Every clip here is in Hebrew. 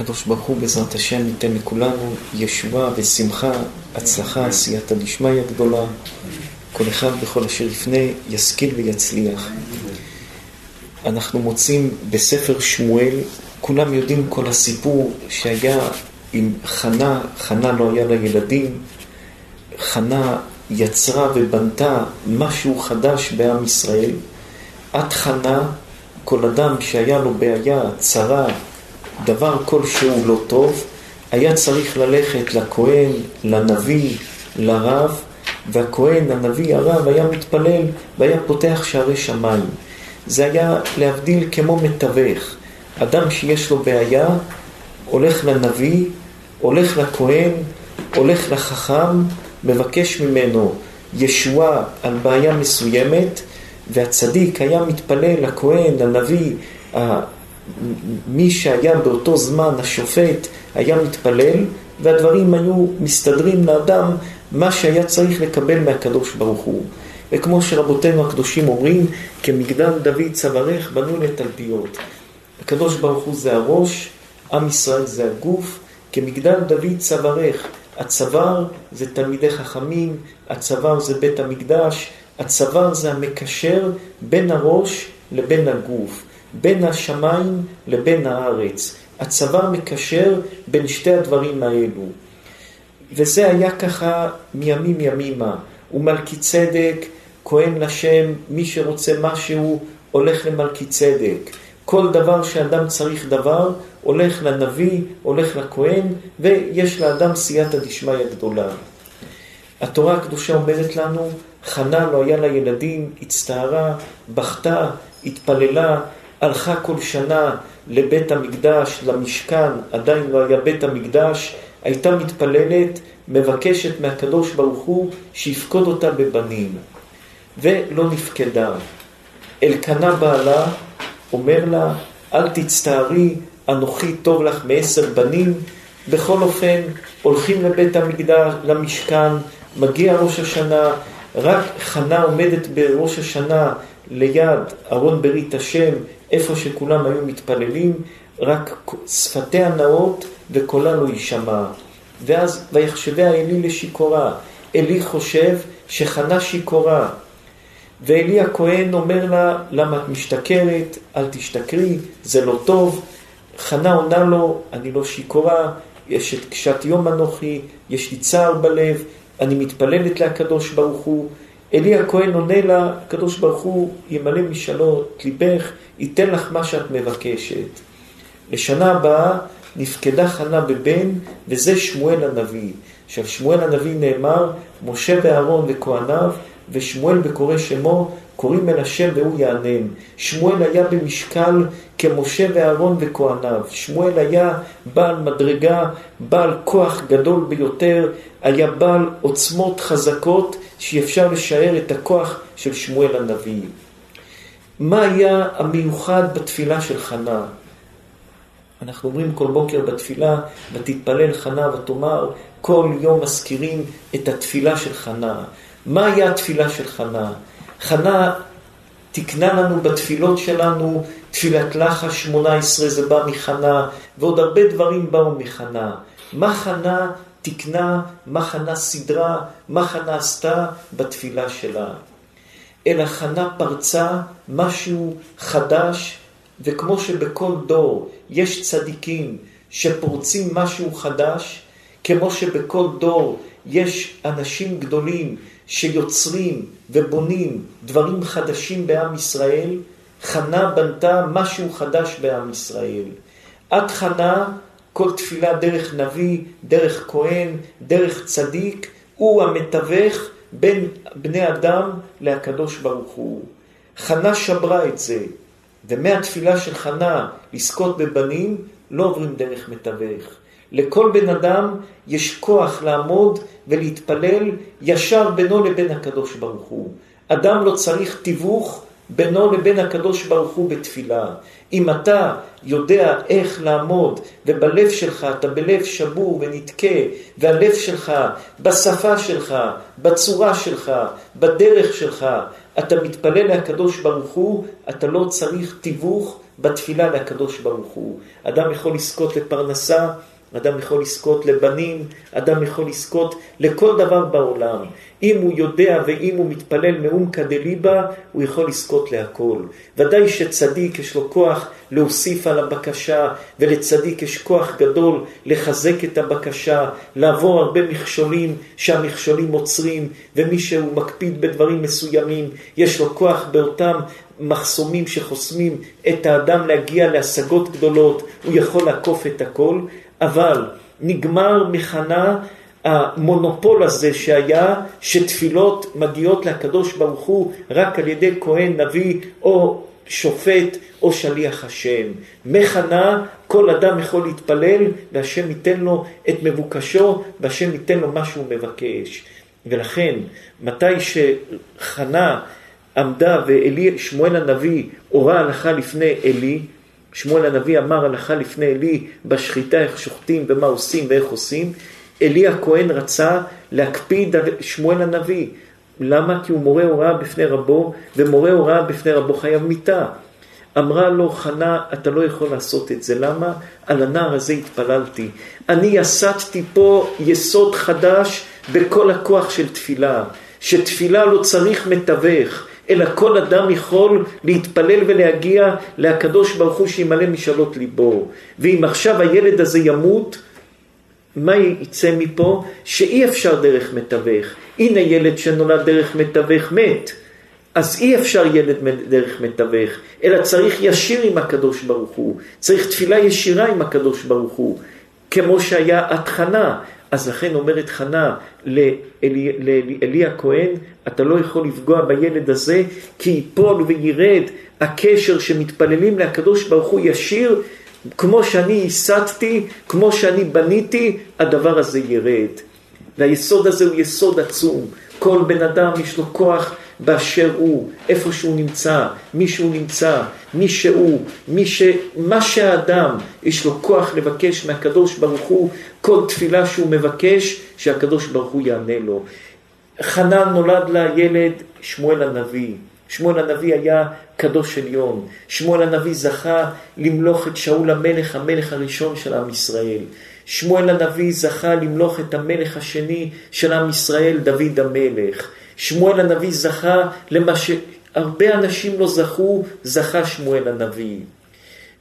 הקדוש ברוך הוא בעזרת השם ייתן לכולנו ישועה ושמחה, הצלחה, עשייתא דשמיא גדולה. כל אחד בכל אשר יפנה ישכיל ויצליח. אנחנו מוצאים בספר שמואל, כולם יודעים כל הסיפור שהיה עם חנה, חנה לא היה לה ילדים, חנה יצרה ובנתה משהו חדש בעם ישראל. עד חנה, כל אדם שהיה לו בעיה, צרה, דבר כלשהו לא טוב, היה צריך ללכת לכהן, לנביא, לרב, והכהן, הנביא, הרב, היה מתפלל והיה פותח שערי שמיים. זה היה להבדיל כמו מתווך. אדם שיש לו בעיה, הולך לנביא, הולך לכהן, הולך לחכם, מבקש ממנו ישועה על בעיה מסוימת, והצדיק היה מתפלל לכהן, לנביא, מי שהיה באותו זמן השופט היה מתפלל, והדברים היו מסתדרים לאדם מה שהיה צריך לקבל מהקדוש ברוך הוא. וכמו שרבותינו הקדושים אומרים, כמגדל דוד צווארך בנו לתלפיות. הקדוש ברוך הוא זה הראש, עם ישראל זה הגוף, כמגדל דוד צווארך. הצוואר זה תלמידי חכמים, הצוואר זה בית המקדש, הצוואר זה המקשר בין הראש לבין הגוף, בין השמיים לבין הארץ. הצוואר מקשר בין שתי הדברים האלו. וזה היה ככה מימים ימימה. ומלכי צדק, כהן לשם, מי שרוצה משהו, הולך למלכי צדק. כל דבר שאדם צריך דבר, הולך לנביא, הולך לכהן, ויש לאדם סייעתא דשמיא גדולה. התורה הקדושה אומרת לנו, חנה לא היה לה ילדים, הצטערה, בכתה, התפללה, הלכה כל שנה לבית המקדש, למשכן, עדיין לא היה בית המקדש, הייתה מתפללת, מבקשת מהקדוש ברוך הוא שיפקוד אותה בבנים. ולא נפקדה. אלקנה בעלה אומר לה, אל תצטערי, אנוכי טוב לך מעשר בנים. בכל אופן, הולכים לבית המקדש, למשכן, מגיע ראש השנה, רק חנה עומדת בראש השנה ליד ארון ברית השם, איפה שכולם היו מתפללים, רק שפתיה נאות וקולה לא יישמע. ואז ויחשביה אלי לשיכורה. אלי חושב שחנה שיכורה. ואלי הכהן אומר לה, למה את משתכרת? אל תשתכרי, זה לא טוב. חנה עונה לו, אני לא שיכורה, יש את קשת יום אנוכי, יש לי צער בלב, אני מתפללת לקדוש ברוך הוא. אלי הכהן עונה לה, הקדוש ברוך הוא ימלא משאלות ליבך, ייתן לך מה שאת מבקשת. לשנה הבאה נפקדה חנה בבן, וזה שמואל הנביא. עכשיו שמואל הנביא נאמר, משה ואהרון וכהניו, ושמואל בקורא שמו, קוראים אל השם והוא יענם. שמואל היה במשקל כמשה ואהרון וכהניו. שמואל היה בעל מדרגה, בעל כוח גדול ביותר, היה בעל עוצמות חזקות שאפשר לשער את הכוח של שמואל הנביא. מה היה המיוחד בתפילה של חנה? אנחנו אומרים כל בוקר בתפילה, ותתפלל חנה ותאמר, כל יום מזכירים את התפילה של חנה. מה היה התפילה של חנה? חנה תיקנה לנו בתפילות שלנו, תפילת לחש 18 זה בא מחנה, ועוד הרבה דברים באו מחנה. מה חנה תיקנה, מה חנה סידרה, מה חנה עשתה בתפילה שלה. אלא חנה פרצה משהו חדש, וכמו שבכל דור יש צדיקים שפורצים משהו חדש, כמו שבכל דור יש אנשים גדולים שיוצרים ובונים דברים חדשים בעם ישראל, חנה בנתה משהו חדש בעם ישראל. עד חנה כל תפילה דרך נביא, דרך כהן, דרך צדיק, הוא המתווך בין בני אדם לקדוש ברוך הוא. חנה שברה את זה, ומהתפילה של חנה לזכות בבנים, לא עוברים דרך מתווך. לכל בן אדם יש כוח לעמוד ולהתפלל ישר בינו לבין הקדוש ברוך הוא. אדם לא צריך תיווך בינו לבין הקדוש ברוך הוא בתפילה. אם אתה יודע איך לעמוד, ובלב שלך אתה בלב שבור ונתקה, והלב שלך, בשפה שלך, בצורה שלך, בדרך שלך, אתה מתפלל לקדוש ברוך הוא, אתה לא צריך תיווך בתפילה לקדוש ברוך הוא. אדם יכול לזכות לפרנסה, אדם יכול לזכות לבנים, אדם יכול לזכות לכל דבר בעולם. אם הוא יודע ואם הוא מתפלל מאומקא דליבה, הוא יכול לזכות להכל. ודאי שצדיק יש לו כוח להוסיף על הבקשה, ולצדיק יש כוח גדול לחזק את הבקשה, לעבור הרבה מכשולים שהמכשולים עוצרים, ומי שהוא מקפיד בדברים מסוימים, יש לו כוח באותם מחסומים שחוסמים את האדם להגיע להשגות גדולות, הוא יכול לעקוף את הכל, אבל נגמר מחנה המונופול הזה שהיה, שתפילות מגיעות לקדוש ברוך הוא רק על ידי כהן, נביא או שופט או שליח השם. מחנה, כל אדם יכול להתפלל והשם ייתן לו את מבוקשו והשם ייתן לו מה שהוא מבקש. ולכן, מתי שחנה עמדה ושמואל הנביא הורה הלכה לפני עלי, שמואל הנביא אמר הלכה לפני עלי בשחיטה איך שוחטים ומה עושים ואיך עושים, עלי הכהן רצה להקפיד על שמואל הנביא. למה? כי הוא מורה הוראה בפני רבו, ומורה הוראה בפני רבו חייב מיתה. אמרה לו חנה, אתה לא יכול לעשות את זה. למה? על הנער הזה התפללתי. אני יסדתי פה יסוד חדש בכל הכוח של תפילה. שתפילה לא צריך מתווך. אלא כל אדם יכול להתפלל ולהגיע לקדוש ברוך הוא שימלא משאלות ליבו. ואם עכשיו הילד הזה ימות, מה יצא מפה? שאי אפשר דרך מתווך. הנה ילד שנולד דרך מתווך מת. אז אי אפשר ילד דרך מתווך, אלא צריך ישיר עם הקדוש ברוך הוא. צריך תפילה ישירה עם הקדוש ברוך הוא. כמו שהיה התחנה. אז לכן אומרת חנה לאלי, לאלי הכהן, אתה לא יכול לפגוע בילד הזה, כי ייפול וירד הקשר שמתפללים לקדוש ברוך הוא ישיר, כמו שאני ייסדתי, כמו שאני בניתי, הדבר הזה ירד. והיסוד הזה הוא יסוד עצום. כל בן אדם יש לו כוח באשר הוא, איפה שהוא נמצא, מי שהוא נמצא, מי שהוא, מי ש... מה שהאדם, יש לו כוח לבקש מהקדוש ברוך הוא, כל תפילה שהוא מבקש, שהקדוש ברוך הוא יענה לו. חנן נולד לה ילד שמואל הנביא. שמואל הנביא היה קדוש עליון. שמואל הנביא זכה למלוך את שאול המלך, המלך הראשון של עם ישראל. שמואל הנביא זכה למלוך את המלך השני של עם ישראל, דוד המלך. שמואל הנביא זכה למה שהרבה אנשים לא זכו, זכה שמואל הנביא.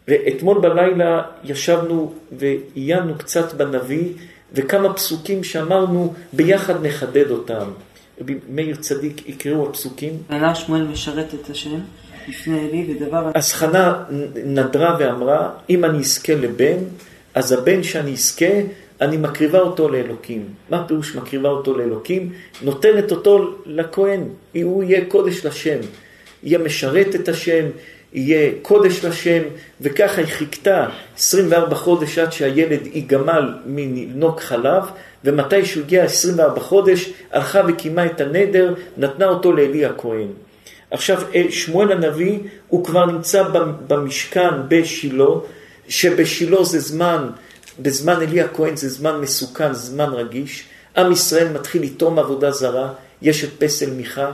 ואתמול בלילה ישבנו ועיינו קצת בנביא, וכמה פסוקים שאמרנו, ביחד נחדד אותם. מאיר צדיק יקראו הפסוקים. עלה שמואל משרת את השם לפני אלי ודבר... אז חנה נדרה ואמרה, אם אני אזכה לבן, אז הבן שאני אזכה, אני מקריבה אותו לאלוקים. מה פירוש מקריבה אותו לאלוקים? נותנת אותו לכהן, הוא יהיה קודש לשם. יהיה משרת את השם, יהיה קודש לשם, וככה היא חיכתה 24 חודש עד שהילד ייגמל מנוק חלב, ומתי שהוא הגיע 24 חודש, הלכה וקיימה את הנדר, נתנה אותו לאלי הכהן. עכשיו, שמואל הנביא, הוא כבר נמצא במשכן בשילה, שבשילה זה זמן, בזמן אלי הכהן זה זמן מסוכן, זמן רגיש. עם ישראל מתחיל לטום עבודה זרה, יש את פסל מיכה,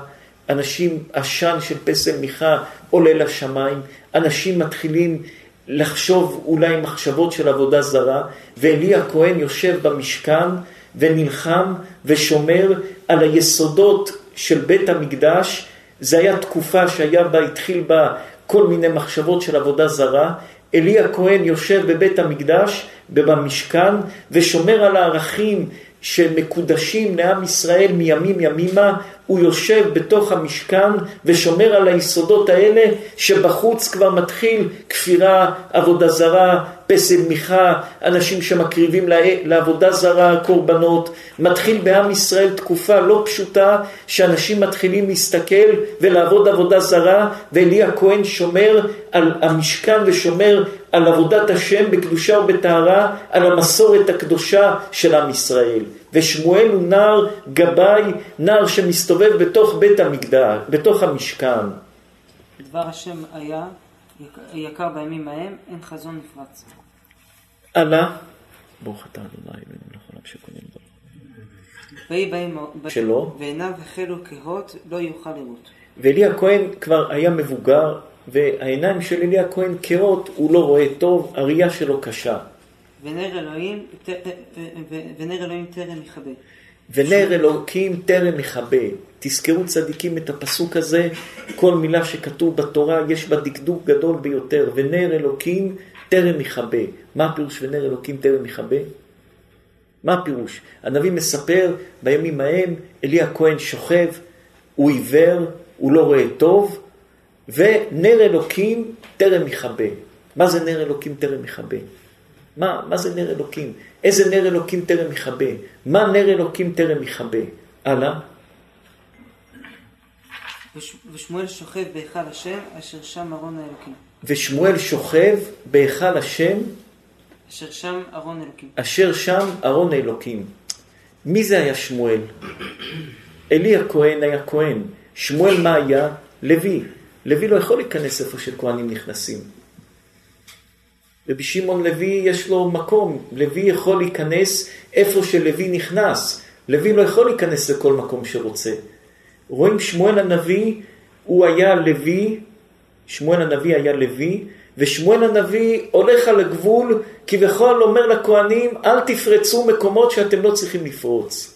אנשים, עשן של פסל מיכה עולה לשמיים, אנשים מתחילים לחשוב אולי מחשבות של עבודה זרה, ואלי הכהן יושב במשכן ונלחם ושומר על היסודות של בית המקדש. זה היה תקופה שהיה בה, התחיל בה כל מיני מחשבות של עבודה זרה. אלי הכהן יושב בבית המקדש ובמשכן ושומר על הערכים שמקודשים לעם ישראל מימים ימימה, הוא יושב בתוך המשכן ושומר על היסודות האלה שבחוץ כבר מתחיל כפירה, עבודה זרה, פסל מיכה, אנשים שמקריבים לעבודה זרה קורבנות. מתחיל בעם ישראל תקופה לא פשוטה שאנשים מתחילים להסתכל ולעבוד עבודה זרה ואלי הכהן שומר על המשכן ושומר על עבודת השם בקדושה ובטהרה, על המסורת הקדושה של עם ישראל. ושמואל הוא נער גבאי, נער שמסתובב בתוך בית המקדש, בתוך המשכן. דבר השם היה יקר בימים ההם, אין חזון נפרץ. עלה, ברוך אתה אדוני אלוהינו לכל העולם שקונים בו. ויהי בהם שלו. ועיניו החלו כהות, לא יוכל לראות. ואלי הכהן כבר היה מבוגר, והעיניים של אלי הכהן כהות, הוא לא רואה טוב, הראייה שלו קשה. ונר אלוהים, ת- ונר אלוהים טרם יכבה. ונר אלוקים טרם יכבה. תזכרו צדיקים את הפסוק הזה, כל מילה שכתוב בתורה יש בה דקדוק גדול ביותר. ונר אלוקים טרם יכבה. מה הפירוש ונר אלוקים טרם יכבה? מה הפירוש? הנביא מספר בימים ההם, אלי הכהן שוכב, הוא עיוור, הוא לא רואה טוב, ונר אלוקים טרם יכבה. מה זה נר אלוקים טרם יכבה? מה, מה זה נר אלוקים? איזה נר אלוקים טרם יכבה? מה נר אלוקים טרם יכבה? הלאה. וש- ושמואל שוכב בהיכל השם, אשר שם ארון האלוקים. ושמואל שוכב בהיכל השם, אשר שם ארון אלוקים. אשר שם ארון האלוקים. מי זה היה שמואל? אלי הכהן היה כהן. שמואל מה היה? לוי. לוי לא יכול להיכנס איפה שכהנים נכנסים. רבי שמעון לוי יש לו מקום, לוי יכול להיכנס איפה שלוי נכנס. לוי לא יכול להיכנס לכל מקום שרוצה. רואים שמואל הנביא, הוא היה לוי, שמואל הנביא היה לוי, ושמואל הנביא הולך על הגבול, כביכול אומר לכהנים, אל תפרצו מקומות שאתם לא צריכים לפרוץ.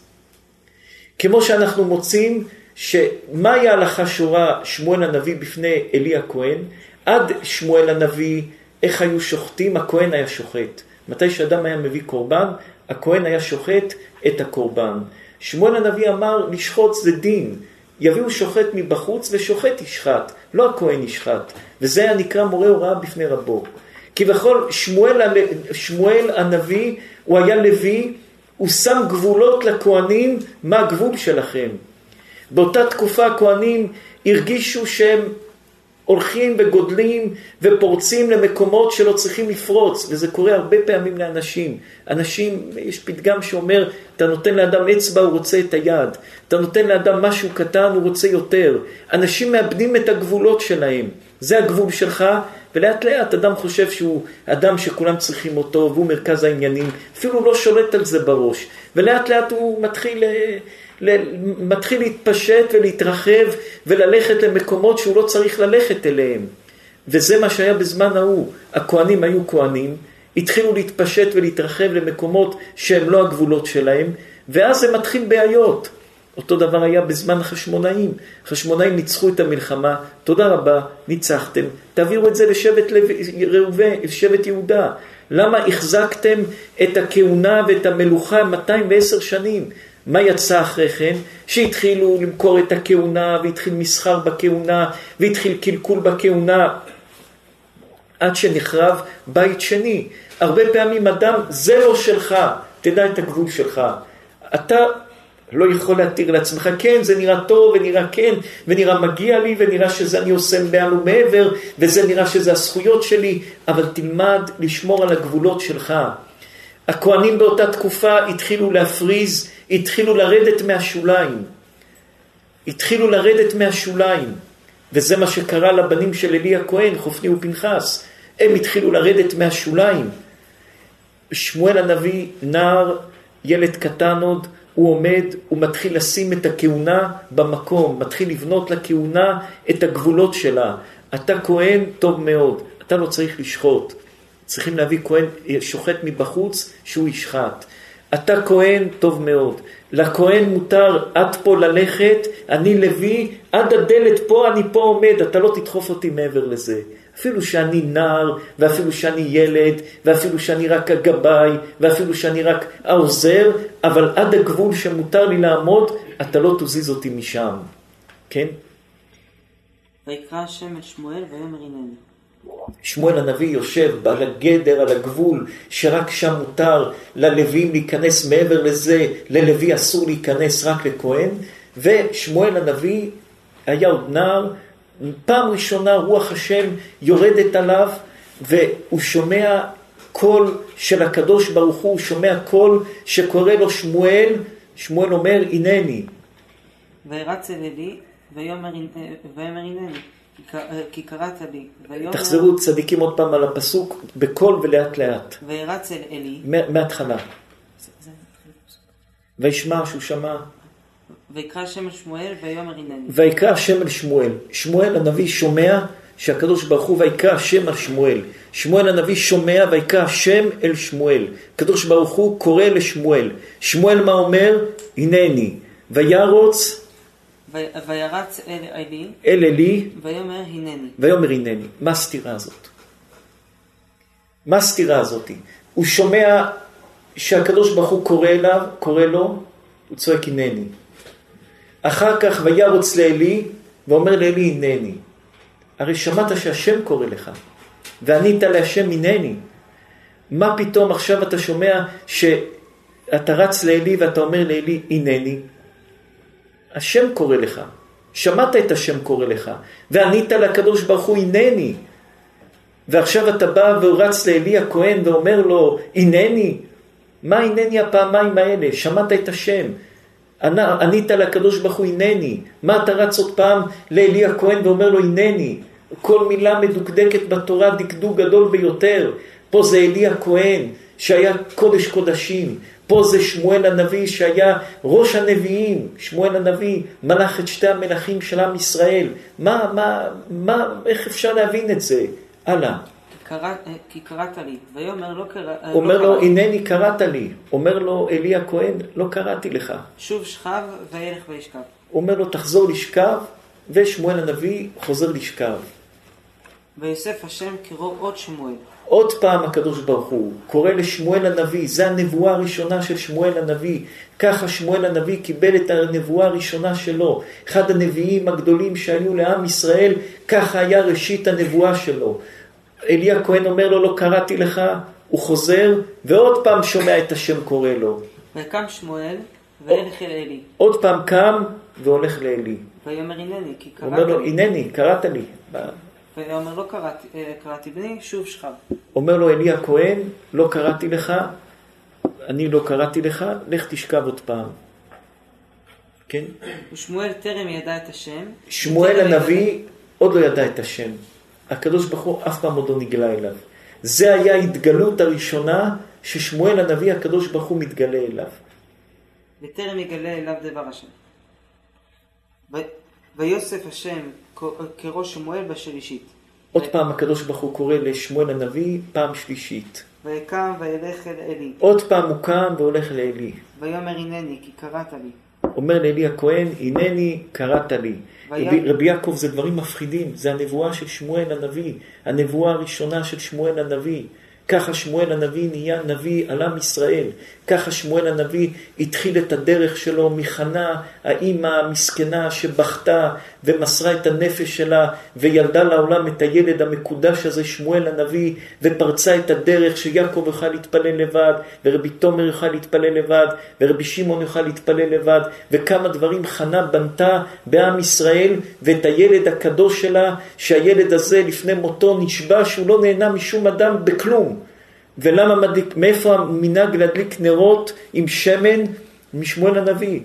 כמו שאנחנו מוצאים, שמהי ההלכה שורה שמואל הנביא בפני אלי הכהן? עד שמואל הנביא, איך היו שוחטים? הכהן היה שוחט. מתי שאדם היה מביא קורבן, הכהן היה שוחט את הקורבן. שמואל הנביא אמר, לשחוט זה דין. יביאו שוחט מבחוץ ושוחט ישחט, לא הכהן ישחט. וזה היה נקרא מורה הוראה בפני רבו. כביכול שמואל, שמואל הנביא, הוא היה לוי, הוא שם גבולות לכהנים, מה הגבול שלכם. באותה תקופה הכהנים הרגישו שהם הולכים וגודלים ופורצים למקומות שלא צריכים לפרוץ, וזה קורה הרבה פעמים לאנשים. אנשים, יש פתגם שאומר, אתה נותן לאדם אצבע, הוא רוצה את היד. אתה נותן לאדם משהו קטן, הוא רוצה יותר. אנשים מאבדים את הגבולות שלהם. זה הגבול שלך, ולאט לאט אדם חושב שהוא אדם שכולם צריכים אותו, והוא מרכז העניינים. אפילו לא שולט על זה בראש. ולאט לאט הוא מתחיל... אה, ל- מתחיל להתפשט ולהתרחב וללכת למקומות שהוא לא צריך ללכת אליהם. וזה מה שהיה בזמן ההוא. הכהנים היו כהנים, התחילו להתפשט ולהתרחב למקומות שהם לא הגבולות שלהם, ואז זה מתחיל בעיות. אותו דבר היה בזמן החשמונאים. החשמונאים ניצחו את המלחמה, תודה רבה, ניצחתם, תעבירו את זה לשבט. ראובן, לשבט יהודה. למה החזקתם את הכהונה ואת המלוכה 210 שנים? מה יצא אחרי כן? שהתחילו למכור את הכהונה, והתחיל מסחר בכהונה, והתחיל קלקול בכהונה, עד שנחרב בית שני. הרבה פעמים אדם, זה לא שלך, תדע את הגבול שלך. אתה לא יכול להתיר לעצמך, כן, זה נראה טוב, ונראה כן, ונראה מגיע לי, ונראה שזה אני עושה מעל ומעבר, וזה נראה שזה הזכויות שלי, אבל תלמד לשמור על הגבולות שלך. הכהנים באותה תקופה התחילו להפריז, התחילו לרדת מהשוליים. התחילו לרדת מהשוליים. וזה מה שקרה לבנים של עלי הכהן, חופני ופנחס. הם התחילו לרדת מהשוליים. שמואל הנביא, נער, ילד קטן עוד, הוא עומד, הוא מתחיל לשים את הכהונה במקום, מתחיל לבנות לכהונה את הגבולות שלה. אתה כהן, טוב מאוד, אתה לא צריך לשחוט. צריכים להביא כהן שוחט מבחוץ שהוא ישחט. אתה כהן, טוב מאוד. לכהן מותר עד פה ללכת, אני לוי, עד הדלת פה, אני פה עומד, אתה לא תדחוף אותי מעבר לזה. אפילו שאני נער, ואפילו שאני ילד, ואפילו שאני רק הגבאי, ואפילו שאני רק העוזר, אבל עד הגבול שמותר לי לעמוד, אתה לא תזיז אותי משם. כן? ויקרא השם אל שמואל ויאמר הנני. שמואל הנביא יושב על הגדר, על הגבול, שרק שם מותר ללווים להיכנס מעבר לזה, ללוי אסור להיכנס רק לכהן, ושמואל הנביא היה עוד נער, פעם ראשונה רוח השם יורדת עליו, והוא שומע קול של הקדוש ברוך הוא, הוא שומע קול שקורא לו שמואל, שמואל אומר הנני. וירץ אל עלי ויאמר הנני. כי קראת לי, ויאמר, תחזרו צדיקים עוד פעם על הפסוק, בקול ולאט לאט, וירץ אל עלי, מה- מההתחלה. וישמע שהוא שמע, ויקרא שם אל שמואל ויאמר הנני. ויקרא השם אל שמואל. שמואל הנביא שומע שהקדוש ברוך הוא ויקרא השם על שמואל. שמואל הנביא שומע ויקרא השם אל שמואל. הקדוש ברוך הוא קורא לשמואל. שמואל מה אומר? הנני. וירוץ וירץ אל עלי אל עלי ויאמר הנני. ויאמר הנני. מה הסתירה הזאת? מה הסתירה הזאת? הוא שומע שהקדוש ברוך הוא קורא אליו, קורא לו, הוא צועק הנני. אחר כך וירוץ לעלי ואומר לעלי הנני. הרי שמעת שהשם קורא לך, וענית להשם הנני. מה פתאום עכשיו אתה שומע שאתה רץ לעלי ואתה אומר לעלי הנני? השם קורא לך, שמעת את השם קורא לך, וענית לקדוש ברוך הוא הנני. ועכשיו אתה בא ורץ לעלי הכהן ואומר לו הנני? מה הנני הפעמיים האלה? שמעת את השם. ענית לקדוש ברוך הוא הנני. מה אתה רץ עוד פעם לעלי הכהן ואומר לו הנני? כל מילה מדוקדקת בתורה דקדוק גדול ביותר. פה זה עלי הכהן שהיה קודש קודשים. פה זה שמואל הנביא שהיה ראש הנביאים, שמואל הנביא מלך את שתי המלכים של עם ישראל. מה, מה, מה, איך אפשר להבין את זה? הלאה. כי אה, כי קראת לי. ויאמר לא קרא... אה, אומר לא לו. הנני קראת לי. אומר לו אלי הכהן, לא קראתי לך. שוב שכב וילך וישכב. אומר לו, תחזור לשכב, ושמואל הנביא חוזר לשכב. ויוסף השם קראו עוד שמואל. עוד פעם הקדוש ברוך הוא קורא לשמואל הנביא, זה הנבואה הראשונה של שמואל הנביא. ככה שמואל הנביא קיבל את הנבואה הראשונה שלו. אחד הנביאים הגדולים שהיו לעם ישראל, ככה היה ראשית הנבואה שלו. אלי הכהן אומר לו, לא קראתי לך, הוא חוזר, ועוד פעם שומע את השם קורא לו. ויקם שמואל וילך אל עלי. עוד פעם קם והולך לעלי. ויאמר הנני כי קראת אומר לו, לי. הנני, קראת לי. ויאמר לא קראתי, אה, קראתי בני, שוב שכב. אומר לו אלי הכהן, לא קראתי לך, אני לא קראתי לך, לך תשכב עוד פעם. כן? ושמואל טרם ידע את השם. שמואל הנביא עוד לא ידע את השם. הקדוש ברוך הוא אף פעם עוד לא נגלה אליו. זה היה ההתגלות הראשונה ששמואל הנביא הקדוש ברוך הוא מתגלה אליו. וטרם יגלה אליו דבר השם. ו- ויוסף השם כראש שמואל בשלישית. עוד פעם הקדוש ברוך הוא קורא לשמואל הנביא פעם שלישית. ויקם וילך אל עלי. עוד פעם הוא קם והולך לעלי. ויאמר הנני כי קראת לי. אומר לעלי הכהן, הנני קראת לי. רבי, רבי יעקב זה דברים מפחידים, זה הנבואה של שמואל הנביא, הנבואה הראשונה של שמואל הנביא. ככה שמואל הנביא נהיה נביא על עם ישראל. ככה שמואל הנביא התחיל את הדרך שלו מחנה, האימא המסכנה שבכתה ומסרה את הנפש שלה וילדה לעולם את הילד המקודש הזה, שמואל הנביא, ופרצה את הדרך שיעקב יוכל להתפלל לבד, ורבי תומר יוכל להתפלל לבד, ורבי שמעון יוכל להתפלל לבד, וכמה דברים חנה בנתה בעם ישראל, ואת הילד הקדוש שלה, שהילד הזה לפני מותו נשבע שהוא לא נהנה משום אדם בכלום. ולמה מדליק, מאיפה המנהג להדליק נרות עם שמן? משמואל הנביא.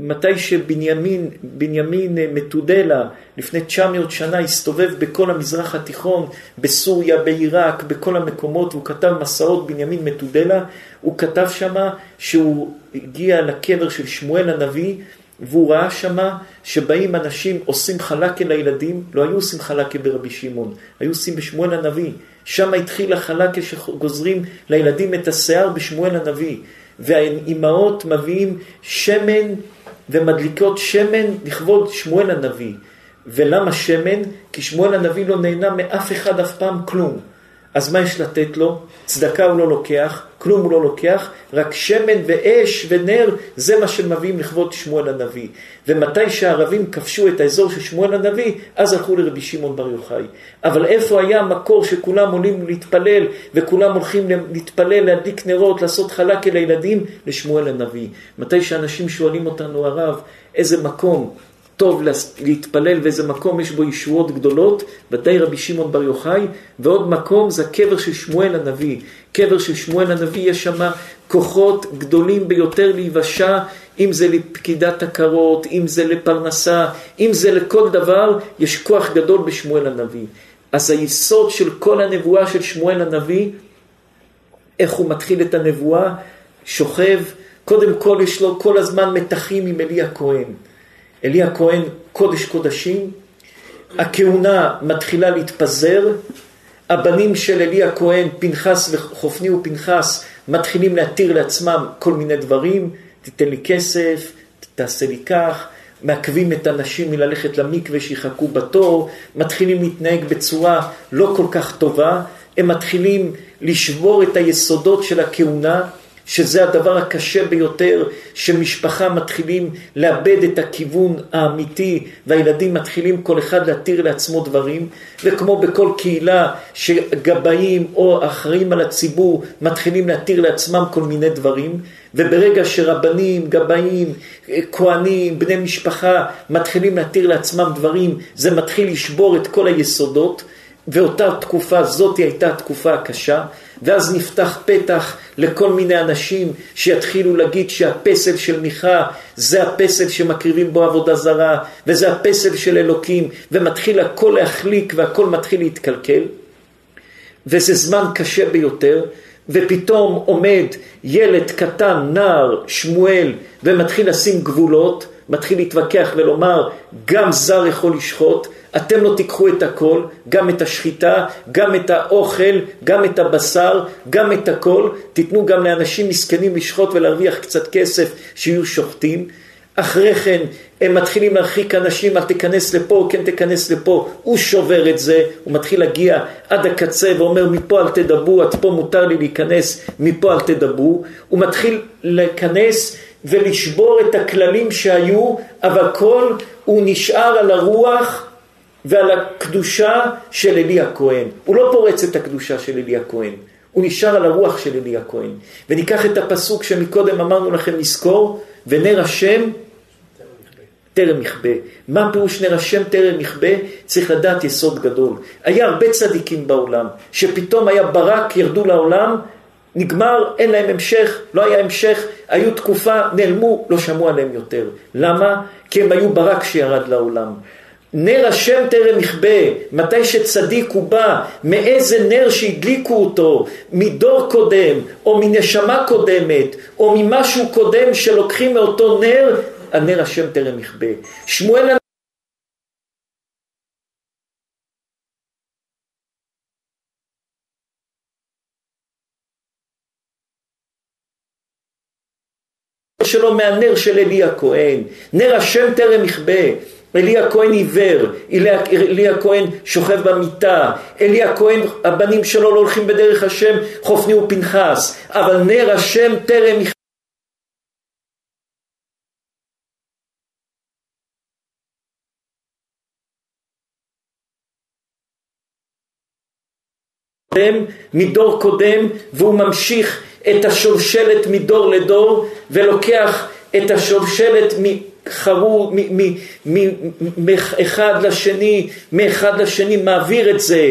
מתי שבנימין, בנימין מתודלה, לפני 900 שנה, הסתובב בכל המזרח התיכון, בסוריה, בעיראק, בכל המקומות, והוא כתב מסעות בנימין מתודלה, הוא כתב שמה שהוא הגיע לקבר של שמואל הנביא, והוא ראה שמה שבאים אנשים, עושים חלקה לילדים, לא היו עושים חלקה ברבי שמעון, היו עושים בשמואל הנביא. שם התחיל החלקה שגוזרים לילדים את השיער בשמואל הנביא. והאימהות מביאים שמן ומדליקות שמן לכבוד שמואל הנביא. ולמה שמן? כי שמואל הנביא לא נהנה מאף אחד אף פעם כלום. אז מה יש לתת לו? צדקה הוא לא לוקח, כלום הוא לא לוקח, רק שמן ואש ונר, זה מה שמביאים לכבוד שמואל הנביא. ומתי שהערבים כבשו את האזור של שמואל הנביא, אז הלכו לרבי שמעון בר יוחאי. אבל איפה היה המקור שכולם עולים להתפלל, וכולם הולכים להתפלל, להדליק נרות, לעשות חלקה לילדים? לשמואל הנביא. מתי שאנשים שואלים אותנו, הרב, איזה מקום טוב להתפלל ואיזה מקום יש בו ישועות גדולות, ודאי רבי שמעון בר יוחאי, ועוד מקום זה הקבר של שמואל הנביא. קבר של שמואל הנביא יש שם כוחות גדולים ביותר להיוושע, אם זה לפקידת הקרות, אם זה לפרנסה, אם זה לכל דבר, יש כוח גדול בשמואל הנביא. אז היסוד של כל הנבואה של שמואל הנביא, איך הוא מתחיל את הנבואה, שוכב קודם כל יש לו כל הזמן מתחים עם אלי הכהן. אלי הכהן קודש קודשים, הכהונה מתחילה להתפזר, הבנים של אלי הכהן, פנחס וחופני ופנחס, מתחילים להתיר לעצמם כל מיני דברים, תיתן לי כסף, תעשה לי כך, מעכבים את הנשים מללכת למקווה שיחכו בתור, מתחילים להתנהג בצורה לא כל כך טובה, הם מתחילים לשבור את היסודות של הכהונה, שזה הדבר הקשה ביותר, שמשפחה מתחילים לאבד את הכיוון האמיתי, והילדים מתחילים כל אחד להתיר לעצמו דברים, וכמו בכל קהילה שגבאים או אחראים על הציבור מתחילים להתיר לעצמם כל מיני דברים, וברגע שרבנים, גבאים, כהנים, בני משפחה מתחילים להתיר לעצמם דברים, זה מתחיל לשבור את כל היסודות, ואותה תקופה, זאת הייתה התקופה הקשה, ואז נפתח פתח לכל מיני אנשים שיתחילו להגיד שהפסל של מיכה זה הפסל שמקריבים בו עבודה זרה, וזה הפסל של אלוקים, ומתחיל הכל להחליק והכל מתחיל להתקלקל, וזה זמן קשה ביותר, ופתאום עומד ילד קטן, נער, שמואל, ומתחיל לשים גבולות, מתחיל להתווכח ולומר, גם זר יכול לשחוט, אתם לא תיקחו את הכל, גם את השחיטה, גם את האוכל, גם את הבשר, גם את הכל, תיתנו גם לאנשים מסכנים לשחוט ולהרוויח קצת כסף שיהיו שוחטים. אחרי כן הם מתחילים להרחיק אנשים, אל תיכנס לפה, כן תיכנס לפה, הוא שובר את זה, הוא מתחיל להגיע עד הקצה ואומר מפה אל תדברו, עד פה מותר לי להיכנס, מפה אל תדברו, הוא מתחיל להיכנס ולשבור את הכללים שהיו, אבל כל הוא נשאר על הרוח ועל הקדושה של אלי הכהן. הוא לא פורץ את הקדושה של אלי הכהן, הוא נשאר על הרוח של אלי הכהן. וניקח את הפסוק שמקודם אמרנו לכם לזכור, ונר השם טרם יכבה. מה פירוש נר השם טרם יכבה? צריך לדעת יסוד גדול. היה הרבה צדיקים בעולם, שפתאום היה ברק, ירדו לעולם, נגמר, אין להם המשך, לא היה המשך, היו תקופה, נעלמו, לא שמעו עליהם יותר. למה? כי הם היו ברק שירד לעולם. נר השם טרם יכבה, מתי שצדיק הוא בא, מאיזה נר שהדליקו אותו, מדור קודם, או מנשמה קודמת, או ממשהו קודם שלוקחים מאותו נר, הנר השם טרם יכבה. שמואל שלו מהנר של אלי הכהן, נר השם טרם יכבה, אלי הכהן עיוור, אלי הכהן שוכב במיטה, אלי הכהן, הבנים שלו לא הולכים בדרך השם, חופני ופנחס, אבל נר השם טרם יכבה. מדור קודם והוא ממשיך את השושלת מדור לדור ולוקח את השושלת מחרו, מאחד לשני, מאחד לשני, מעביר את זה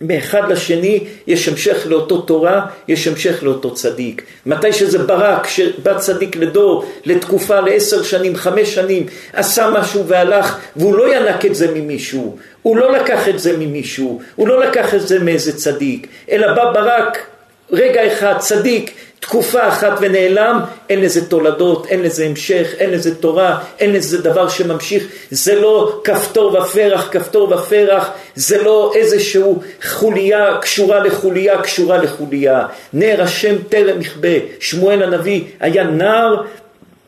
מאחד לשני יש המשך לאותו תורה, יש המשך לאותו צדיק. מתי שזה ברק, שבא צדיק לדור, לתקופה, לעשר שנים, חמש שנים, עשה משהו והלך, והוא לא ינק את זה ממישהו, הוא לא לקח את זה ממישהו, הוא לא לקח את זה מאיזה צדיק, אלא בא ברק, רגע אחד, צדיק, תקופה אחת ונעלם, אין לזה תולדות, אין לזה המשך, אין לזה תורה, אין לזה דבר שממשיך, זה לא כפתור ופרח, כפתור ופרח, זה לא איזשהו חוליה קשורה לחוליה, קשורה לחוליה. נר השם טרם יכבה, שמואל הנביא היה נער,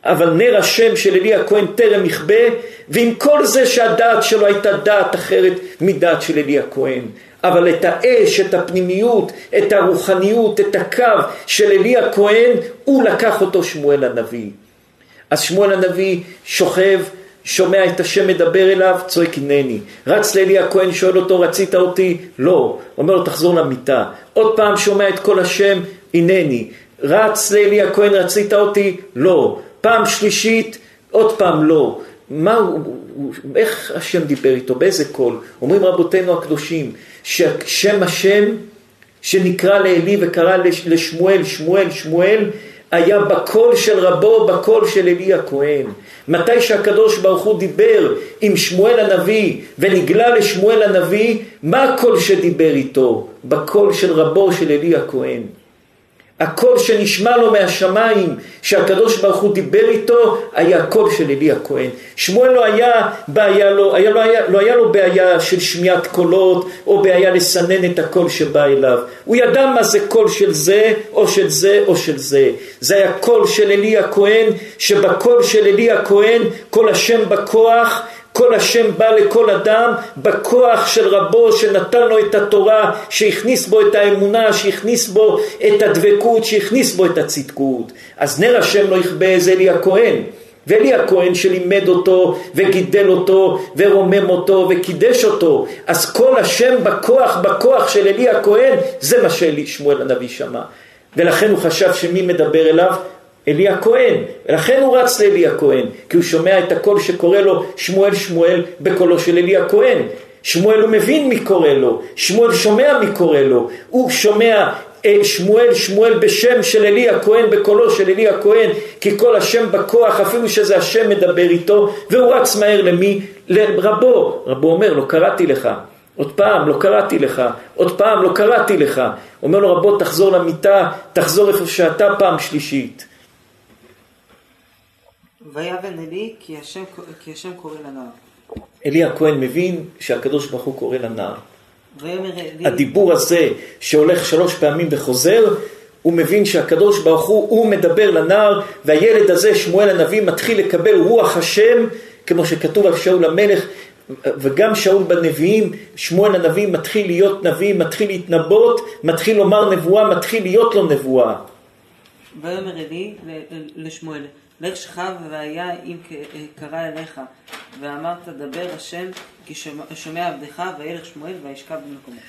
אבל נר השם של אלי הכהן טרם יכבה, ועם כל זה שהדעת שלו הייתה דעת אחרת מדעת של אלי הכהן. אבל את האש, את הפנימיות, את הרוחניות, את הקו של אלי הכהן, הוא לקח אותו שמואל הנביא. אז שמואל הנביא שוכב, שומע את השם מדבר אליו, צועק הנני. רץ לאלי הכהן, שואל אותו, רצית אותי? לא. אומר לו, תחזור למיטה. עוד פעם שומע את כל השם, הנני. רץ לאלי הכהן, רצית אותי? לא. פעם שלישית, עוד פעם לא. מה הוא, איך השם דיבר איתו, באיזה קול? אומרים רבותינו הקדושים, ששם השם שנקרא לעלי וקרא לשמואל, שמואל, שמואל, היה בקול של רבו, בקול של עלי הכהן. מתי שהקדוש ברוך הוא דיבר עם שמואל הנביא ונגלה לשמואל הנביא, מה הקול שדיבר איתו? בקול של רבו של עלי הכהן. הקול שנשמע לו מהשמיים, שהקדוש ברוך הוא דיבר איתו, היה הקול של עלי הכהן. שמואל לא היה בעיה, לא היה, לא, היה, לא היה לו בעיה של שמיעת קולות, או בעיה לסנן את הקול שבא אליו. הוא ידע מה זה קול של זה, או של זה, או של זה. זה היה קול של עלי הכהן, שבקול של עלי הכהן, כל השם בכוח, כל השם בא לכל אדם בכוח של רבו שנתן לו את התורה, שהכניס בו את האמונה, שהכניס בו את הדבקות, שהכניס בו את הצדקות. אז נר השם לא יכבה זה אלי הכהן. ואלי הכהן שלימד אותו וגידל אותו ורומם אותו וקידש אותו אז כל השם בכוח בכוח של אלי הכהן זה מה שאלי שמואל הנביא שמע ולכן הוא חשב שמי מדבר אליו? אלי הכהן, ולכן הוא רץ לאלי הכהן, כי הוא שומע את הקול שקורא לו שמואל שמואל בקולו של אלי הכהן. שמואל הוא מבין מי קורא לו, שמואל שומע מי קורא לו, הוא שומע אה, שמואל שמואל בשם של אלי הכהן בקולו של אלי הכהן כי כל השם בכוח אפילו שזה השם מדבר איתו והוא רץ מהר למי? לרבו. רבו אומר לו קראתי לך. עוד פעם לא קראתי לך. עוד פעם לא קראתי לך. אומר לו רבו תחזור למיטה תחזור איפה שאתה פעם שלישית ויבן אלי כי השם, כי השם קורא לנער. אלי הכהן מבין שהקדוש ברוך הוא קורא לנער. הדיבור הזה שהולך שלוש פעמים וחוזר, הוא מבין שהקדוש ברוך הוא, הוא מדבר לנער, והילד הזה, שמואל הנביא, מתחיל לקבל רוח השם, כמו שכתוב על שאול המלך, וגם שאול בנביאים, שמואל הנביא מתחיל להיות נביא, מתחיל להתנבות, מתחיל לומר נבואה, מתחיל להיות לו נבואה. ויאמר אלי לשמואל, לך שכב והיה אם קרא אליך, ואמרת דבר השם כי שומע עבדך וילך שמואל וישכב במקומו.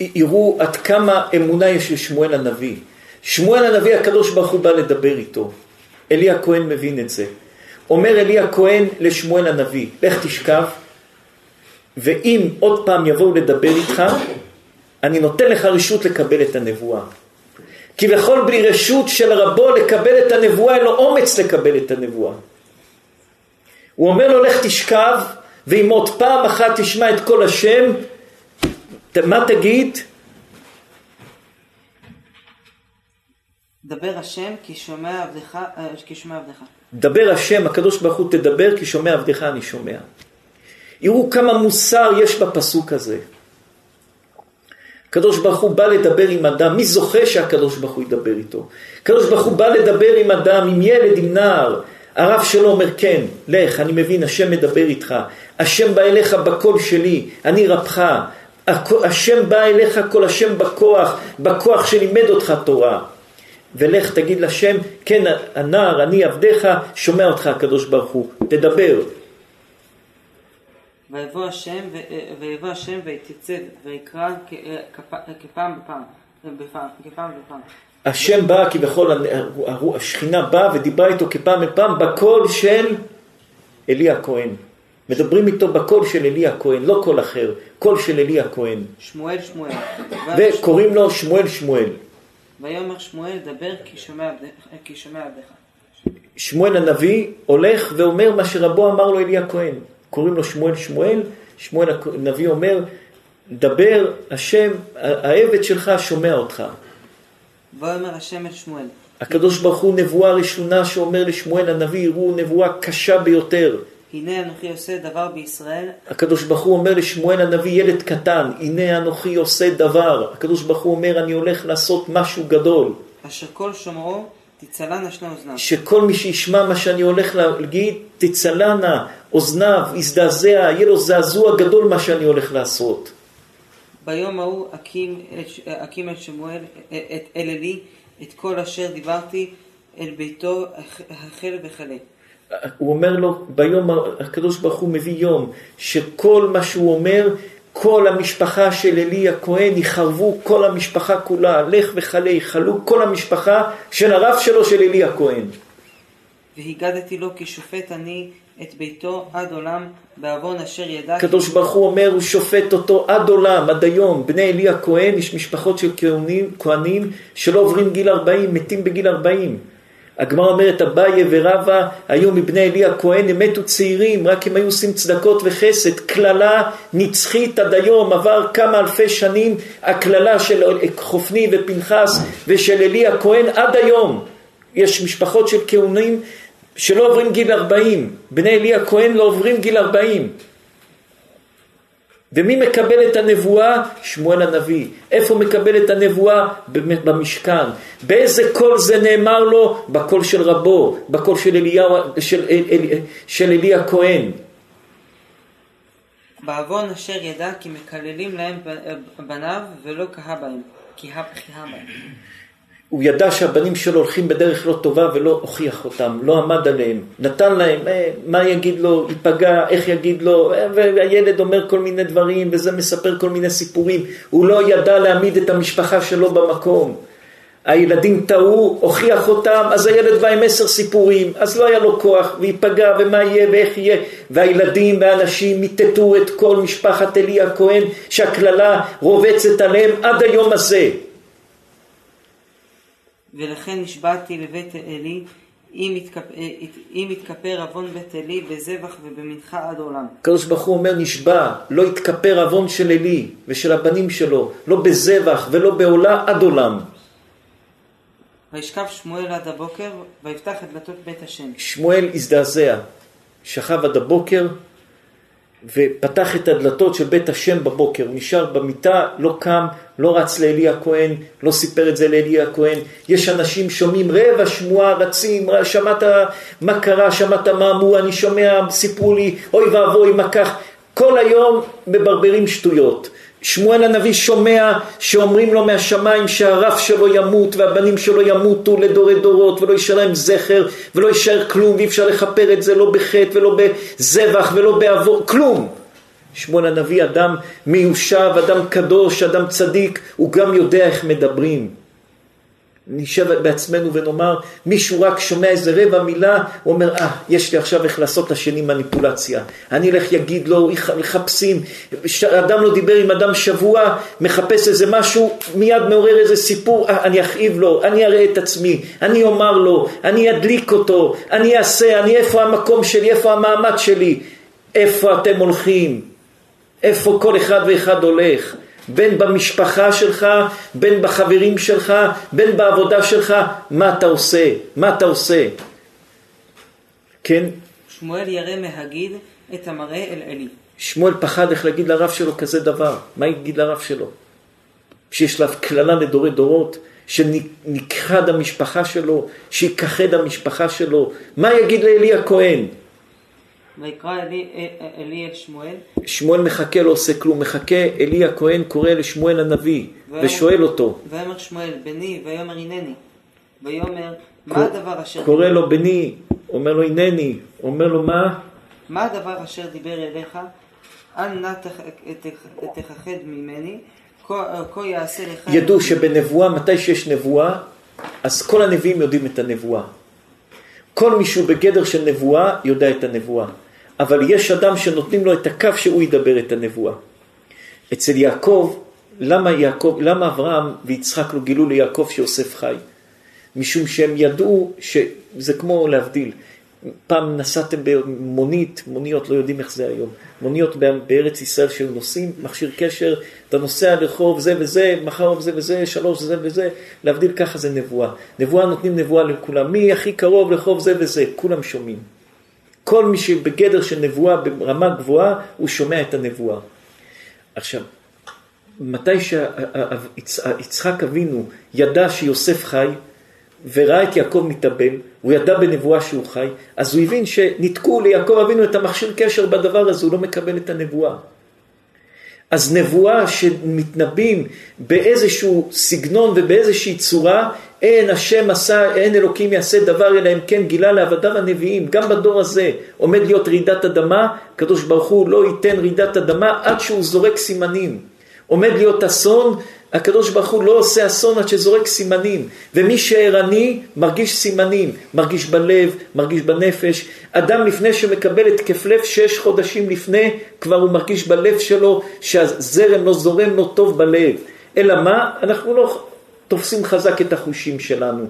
יראו עד כמה אמונה יש לשמואל הנביא. שמואל הנביא הקדוש ברוך הוא בא לדבר איתו. אלי הכהן מבין את זה. אומר אלי הכהן לשמואל הנביא, לך תשכב, ואם עוד פעם יבואו לדבר איתך, אני נותן לך רשות לקבל את הנבואה. כביכול בלי רשות של רבו לקבל את הנבואה, אין לו אומץ לקבל את הנבואה. הוא אומר לו לך תשכב, ואם עוד פעם אחת תשמע את כל השם, מה תגיד? דבר השם כי שומע עבדך, אה, כי שומע עבדך. דבר השם, הקדוש ברוך הוא תדבר כי שומע עבדך אני שומע. יראו כמה מוסר יש בפסוק הזה. הקדוש ברוך הוא בא לדבר עם אדם, מי זוכה שהקדוש ברוך הוא ידבר איתו? הקדוש ברוך הוא בא לדבר עם אדם, עם ילד, עם נער. הרב שלו אומר כן, לך, אני מבין, השם מדבר איתך. השם בא אליך בקול שלי, אני רבך. השם בא אליך כל השם בכוח, בכוח שלימד אותך תורה. ולך תגיד לשם, כן הנער, אני עבדיך, שומע אותך הקדוש ברוך הוא, תדבר. ויבוא השם, ויבוא השם ויתייצב ויקרא כפעם בפעם, כפעם בפעם. השם בא כביכול, השכינה באה ודיברה איתו כפעם בפעם בקול של עלי הכהן. מדברים איתו בקול של עלי הכהן, לא קול אחר, קול של עלי הכהן. שמואל שמואל. וקוראים לו שמואל שמואל. ויאמר שמואל דבר כי שומע עבדך. שמואל הנביא הולך ואומר מה שרבו אמר לו עלי הכהן. קוראים לו שמואל שמואל, שמואל הנביא אומר, דבר השם, העבד שלך שומע אותך. ויאמר השם אל שמואל. הקדוש ברוך הוא נבואה ראשונה שאומר לשמואל הנביא, יראו נבואה קשה ביותר. הנה אנוכי עושה דבר בישראל. הקדוש ברוך הוא אומר לשמואל הנביא, ילד קטן, הנה אנוכי עושה דבר. הקדוש ברוך הוא אומר, אני הולך לעשות משהו גדול. אשר כל שומרו תצלנה שני אוזניו. שכל מי שישמע מה שאני הולך להגיד, תצלנה אוזניו, יזדעזע, יהיה לו זעזוע גדול מה שאני הולך לעשות. ביום ההוא אקים, אקים אל שמואל, את אל אלי, את כל אשר דיברתי אל ביתו החל וכלה. הוא אומר לו, ביום הקדוש ברוך הוא מביא יום, שכל מה שהוא אומר, כל המשפחה של עלי הכהן יחרבו, כל המשפחה כולה, לך וכלה, יכלו כל המשפחה של הרב שלו של עלי הכהן. והגדתי לו כי שופט אני את ביתו עד עולם בעוון אשר ידע. הקדוש ברוך הוא אומר, הוא שופט אותו עד עולם, עד היום. בני עלי הכהן, יש משפחות של כהנים, כהנים שלא עוברים גיל 40, מתים בגיל 40. הגמרא אומרת, אביי ורבא היו מבני עלי הכהן, הם מתו צעירים, רק הם היו עושים צדקות וחסד. קללה נצחית עד היום, עבר כמה אלפי שנים, הקללה של חופני ופנחס ושל עלי הכהן עד היום. יש משפחות של כהונים שלא עוברים גיל 40, בני עלי הכהן לא עוברים גיל 40. ומי מקבל את הנבואה? שמואל הנביא. איפה מקבל את הנבואה? במשכן. באיזה קול זה נאמר לו? בקול של רבו, בקול של, אליהו, של, אל, אל, של אלי הכהן. בעוון אשר ידע כי מקללים להם בניו ולא קהה בהם, כי הא בהם. הוא ידע שהבנים שלו הולכים בדרך לא טובה ולא הוכיח אותם, לא עמד עליהם, נתן להם, אה, מה יגיד לו, ייפגע, איך יגיד לו, אה, והילד אומר כל מיני דברים וזה מספר כל מיני סיפורים, הוא לא ידע להעמיד את המשפחה שלו במקום. הילדים טעו, הוכיח אותם, אז הילד בא עם עשר סיפורים, אז לא היה לו כוח, וייפגע, ומה יהיה, ואיך יהיה, והילדים והאנשים מיטטו את כל משפחת אלי הכהן, שהקללה רובצת עליהם עד היום הזה. ולכן נשבעתי לבית עלי אם יתכפר עוון בית עלי בזבח ובמנחה עד עולם. הקדוש ברוך הוא אומר נשבע, לא יתכפר עוון של עלי ושל הבנים שלו, לא בזבח ולא בעולה עד עולם. וישכב שמואל עד הבוקר ויפתח את דלתות בית השם. שמואל הזדעזע, שכב עד הבוקר ופתח את הדלתות של בית השם בבוקר, נשאר במיטה, לא קם, לא רץ לאלי הכהן, לא סיפר את זה לאלי הכהן. יש אנשים שומעים רבע שמועה, רצים, שמעת מה קרה, שמעת מה אמרו, אני שומע, סיפרו לי, אוי ואבוי מה כך, כל היום מברברים שטויות. שמואל הנביא שומע שאומרים לו מהשמיים שהרף שלו ימות והבנים שלו ימותו לדורי דורות ולא יישאר להם זכר ולא יישאר כלום ואי אפשר לכפר את זה לא בחטא ולא בזבח ולא בעבור, כלום. שמואל הנביא אדם מיושב, אדם קדוש, אדם צדיק, הוא גם יודע איך מדברים. נשב בעצמנו ונאמר, מישהו רק שומע איזה רבע מילה, הוא אומר, אה, ah, יש לי עכשיו איך לעשות לשני מניפולציה. אני אלך יגיד לו, מחפשים, אדם לא דיבר עם אדם שבוע, מחפש איזה משהו, מיד מעורר איזה סיפור, אה, אני אכאיב לו, אני אראה את עצמי, אני אומר לו, אני אדליק אותו, אני אעשה, אני איפה המקום שלי, איפה המעמד שלי, איפה אתם הולכים, איפה כל אחד ואחד הולך. בין במשפחה שלך, בין בחברים שלך, בין בעבודה שלך, מה אתה עושה? מה אתה עושה? כן? שמואל ירא מהגיד את המראה אל עלי. שמואל פחד איך להגיד לרב שלו כזה דבר. מה יגיד לרב שלו? שיש לה קללה לדורי דורות, שנכחד המשפחה שלו, שיכחד המשפחה שלו. מה יגיד לאלי הכהן? ויקרא אלי, אלי אל שמואל. שמואל מחכה, לא עושה כלום, מחכה, אלי הכהן קורא לשמואל הנביא, ושואל אותו. ויאמר שמואל, בני, ויאמר הנני. ויאמר, מה הדבר אשר... קורא לו בני, אומר לו הנני, אומר לו מה? מה הדבר אשר דיבר אליך? אל נא תכחד ממני, כה יעשה לך... ידעו שבנבואה, מתי שיש נבואה, אז כל הנביאים יודעים את הנבואה. כל מי שהוא בגדר של נבואה, יודע את הנבואה. אבל יש אדם שנותנים לו את הקו שהוא ידבר את הנבואה. אצל יעקב, למה, יעקב, למה אברהם ויצחק לא גילו ליעקב שיוסף חי? משום שהם ידעו שזה כמו להבדיל. פעם נסעתם במונית, מוניות לא יודעים איך זה היום, מוניות בארץ ישראל של נוסעים, מכשיר קשר, אתה נוסע לרחוב זה וזה, מחר זה וזה, שלוש זה וזה, להבדיל ככה זה נבואה. נבואה נותנים נבואה לכולם, מי הכי קרוב לרחוב זה וזה, כולם שומעים. כל מי שבגדר של נבואה ברמה גבוהה, הוא שומע את הנבואה. עכשיו, מתי שיצחק אבינו ידע שיוסף חי, וראה את יעקב מתאבל, הוא ידע בנבואה שהוא חי, אז הוא הבין שניתקו ליעקב אבינו את המכשיר קשר בדבר הזה, הוא לא מקבל את הנבואה. אז נבואה שמתנבאים באיזשהו סגנון ובאיזושהי צורה, אין השם עשה, אין אלוקים יעשה דבר אלא אם כן גילה לעבדיו הנביאים. גם בדור הזה עומד להיות רעידת אדמה, הקדוש ברוך הוא לא ייתן רעידת אדמה עד שהוא זורק סימנים. עומד להיות אסון, הקדוש ברוך הוא לא עושה אסון עד שזורק סימנים, ומי שערני מרגיש סימנים, מרגיש בלב, מרגיש בנפש. אדם לפני שמקבל התקף לב שש חודשים לפני, כבר הוא מרגיש בלב שלו שהזרם לא זורם לו טוב בלב. אלא מה? אנחנו לא תופסים חזק את החושים שלנו.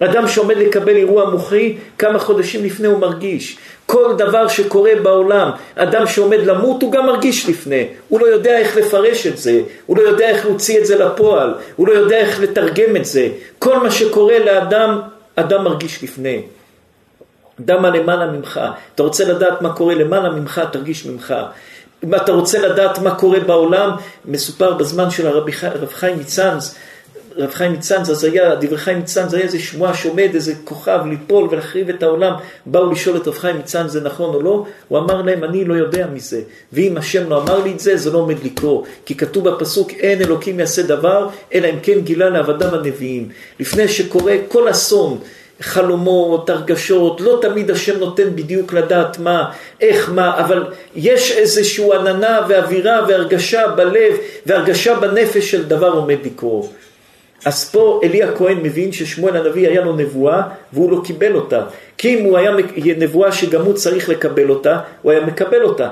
אדם שעומד לקבל אירוע מוחי, כמה חודשים לפני הוא מרגיש. כל דבר שקורה בעולם, אדם שעומד למות הוא גם מרגיש לפני. הוא לא יודע איך לפרש את זה, הוא לא יודע איך להוציא את זה לפועל, הוא לא יודע איך לתרגם את זה. כל מה שקורה לאדם, אדם מרגיש לפני. אדם הלמעלה ממך, אתה רוצה לדעת מה קורה למעלה ממך, תרגיש ממך. אם אתה רוצה לדעת מה קורה בעולם, מסופר בזמן של הרב חיים מצאנז, רב חיים מצאנז, אז היה, דברי חיים מצאנז, היה איזה שמועה שעומד, איזה כוכב ליפול ולהחריב את העולם. באו לשאול את רב חיים מצאנז, זה נכון או לא? הוא אמר להם, אני לא יודע מזה. ואם השם לא אמר לי את זה, זה לא עומד לקרות. כי כתוב בפסוק, אין אלוקים יעשה דבר, אלא אם כן גילה לעבדיו הנביאים. לפני שקורה כל אסון, חלומות, הרגשות, לא תמיד השם נותן בדיוק לדעת מה, איך מה, אבל יש איזושהי עננה ואווירה והרגשה בלב והרגשה בנפש של דבר עומד לקרות. אז פה אלי הכהן מבין ששמואל הנביא היה לו נבואה והוא לא קיבל אותה. כי אם הוא היה נבואה שגם הוא צריך לקבל אותה, הוא היה מקבל אותה.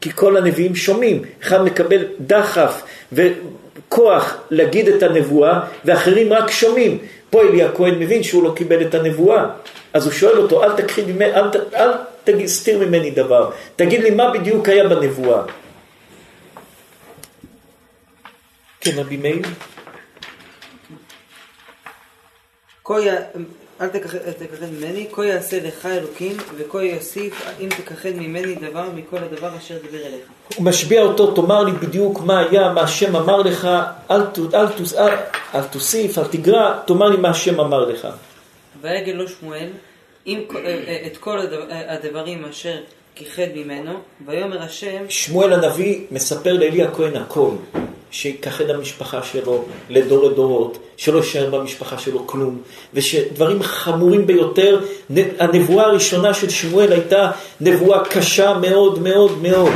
כי כל הנביאים שומעים, אחד מקבל דחף וכוח להגיד את הנבואה ואחרים רק שומעים. פה אלי הכהן מבין שהוא לא קיבל את הנבואה, אז הוא שואל אותו, אל תכחיד ממני, אל, אל תסתיר ממני דבר, תגיד לי מה בדיוק היה בנבואה. כן, רבי מאיר? אל תכחד ממני, כה יעשה לך אלוקים, וכה יוסיף אם תכחד ממני דבר מכל הדבר אשר דיבר אליך. הוא משביע אותו, תאמר לי בדיוק מה היה, מה השם אמר לך, אל, אל, אל, אל תוסיף, אל תגרע, תאמר לי מה השם אמר לך. ויגל לו שמואל עם, אה, אה, את כל הדברים אשר כיחד ממנו, ויאמר השם... שמואל הנביא מספר לאלי הכהן הכל. שיכחד המשפחה שלו לדורי דורות, שלא יישאר במשפחה שלו כלום, ושדברים חמורים ביותר, הנבואה הראשונה של שמואל הייתה נבואה קשה מאוד מאוד מאוד.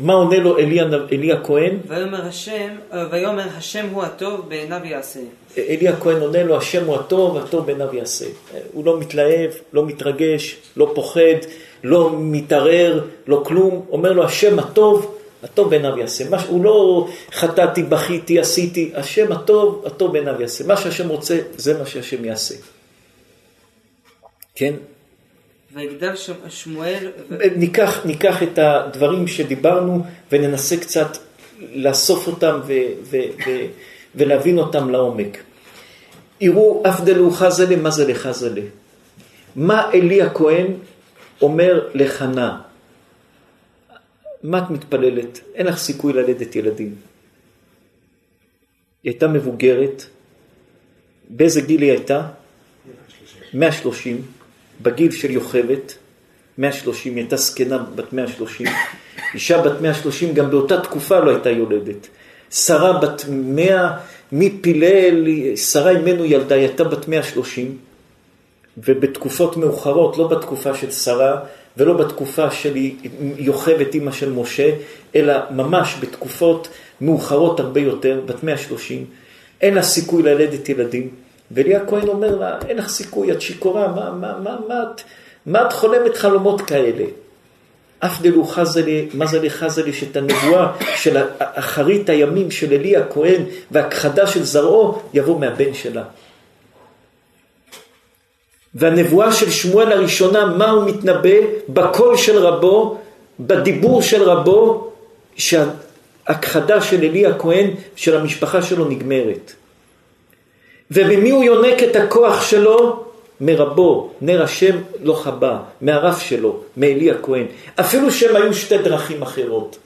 מה עונה לו אלי, אלי הכהן? ויאמר השם, ויאמר השם הוא הטוב בעיניו יעשה. אלי הכהן עונה לו השם הוא הטוב, הטוב בעיניו יעשה. הוא לא מתלהב, לא מתרגש, לא פוחד, לא מתערער, לא כלום. אומר לו השם הטוב הטוב בעיניו יעשה. מה, הוא לא חטאתי, בכיתי, עשיתי, השם הטוב, הטוב בעיניו יעשה. מה שהשם רוצה, זה מה שהשם יעשה. כן? ויגדל שמואל... ניקח, ניקח את הדברים שדיברנו וננסה קצת לאסוף אותם ו, ו, ו, ולהבין אותם לעומק. יראו אבדלו חזלה, מה זה לחזלה? מה אלי הכהן אומר לחנה? מה את מתפללת? אין לך סיכוי ללדת ילדים. היא הייתה מבוגרת, באיזה גיל היא הייתה? 130, בגיל של יוכבת, 130, היא הייתה זקנה בת 130, אישה בת 130 גם באותה תקופה לא הייתה יולדת. שרה בת 100, מי פילל, שרה אימנו ילדה, היא הייתה בת 130, ובתקופות מאוחרות, לא בתקופה של שרה, ולא בתקופה של יוכבת אימא של משה, אלא ממש בתקופות מאוחרות הרבה יותר, בת 130, אין לה סיכוי ללדת ילדים. ואלי הכהן אומר לה, אין לך סיכוי, את שיכורה, מה, מה, מה, מה, את, מה את חולמת חלומות כאלה? אף דלו חזלי, מה זה לי חזלי, שאת הנבואה של אחרית הימים של אלי הכהן והכחדה של זרעו יבוא מהבן שלה. והנבואה של שמואל הראשונה, מה הוא מתנבא? בקול של רבו, בדיבור של רבו, שהכחדה של אלי הכהן, של המשפחה שלו נגמרת. וממי הוא יונק את הכוח שלו? מרבו, נר השם לא חבא, מהרף שלו, מאלי הכהן. אפילו שהם היו שתי דרכים אחרות.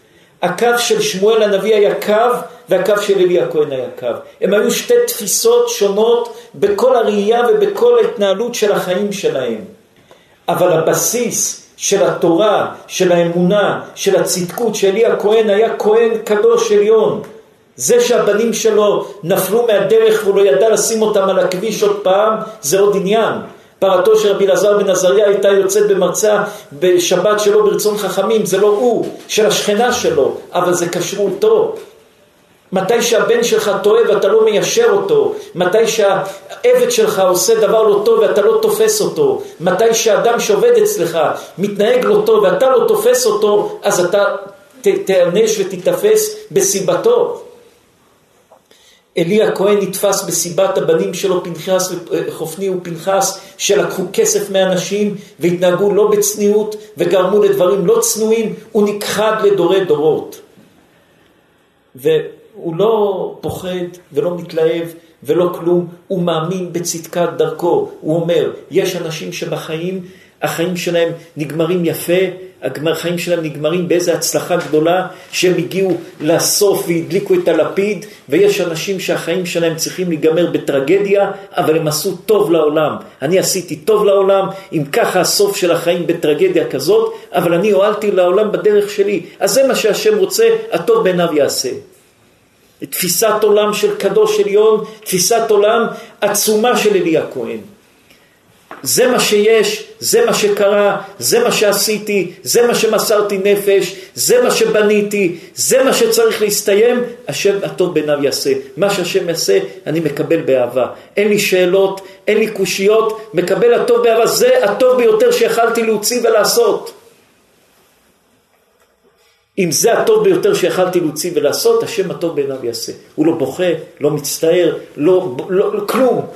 הקו של שמואל הנביא היה קו, והקו של אלי הכהן היה קו. הם היו שתי תפיסות שונות בכל הראייה ובכל ההתנהלות של החיים שלהם. אבל הבסיס של התורה, של האמונה, של הצדקות, של אלי הכהן היה כהן קדוש עליון. זה שהבנים שלו נפלו מהדרך והוא לא ידע לשים אותם על הכביש עוד פעם, זה עוד עניין. פרתו של רבי אלעזר בן עזריה הייתה יוצאת במרצה בשבת שלו ברצון חכמים, זה לא הוא, של השכנה שלו, אבל זה כשרותו. מתי שהבן שלך טועה ואתה לא מיישר אותו, מתי שהעבד שלך עושה דבר לא טוב ואתה לא תופס אותו, מתי שהאדם שעובד אצלך מתנהג לא טוב ואתה לא תופס אותו, אז אתה תיענש ותיתפס בסיבתו. אלי הכהן נתפס בסיבת הבנים שלו, פנחס וחופני ופנחס, שלקחו כסף מאנשים והתנהגו לא בצניעות וגרמו לדברים לא צנועים, הוא נכחד לדורי דורות. והוא לא פוחד ולא מתלהב ולא כלום, הוא מאמין בצדקת דרכו. הוא אומר, יש אנשים שבחיים, החיים שלהם נגמרים יפה, החיים שלהם נגמרים באיזו הצלחה גדולה, שהם הגיעו לסוף והדליקו את הלפיד, ויש אנשים שהחיים שלהם צריכים להיגמר בטרגדיה, אבל הם עשו טוב לעולם. אני עשיתי טוב לעולם, אם ככה הסוף של החיים בטרגדיה כזאת, אבל אני הועלתי לעולם בדרך שלי. אז זה מה שהשם רוצה, הטוב בעיניו יעשה. תפיסת עולם של קדוש עליון, תפיסת עולם עצומה של אלי הכהן. זה מה שיש, זה מה שקרה, זה מה שעשיתי, זה מה שמסרתי נפש, זה מה שבניתי, זה מה שצריך להסתיים, השם הטוב בעיניו יעשה. מה שהשם יעשה, אני מקבל באהבה. אין לי שאלות, אין לי קושיות, מקבל הטוב באהבה, זה הטוב ביותר שיכלתי להוציא ולעשות. אם זה הטוב ביותר שיכלתי להוציא ולעשות, השם הטוב בעיניו יעשה. הוא לא בוכה, לא מצטער, לא, לא, לא כלום.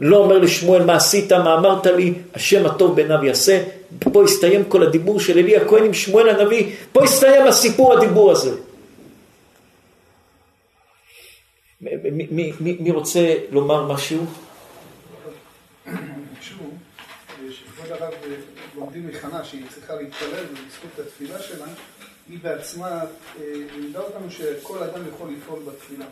לא אומר לשמואל מה עשית, מה אמרת לי, השם הטוב בעיניו יעשה. פה הסתיים כל הדיבור של אלי הכהן עם שמואל הנביא, פה הסתיים הסיפור הדיבור הזה. מי, רוצה לומר משהו? שכבוד הרב לומדים מחנה שהיא צריכה להתפלל ובזכות התפילה שלה היא בעצמה אה, לימדה אותנו שכל אדם יכול לפעול בתפילה.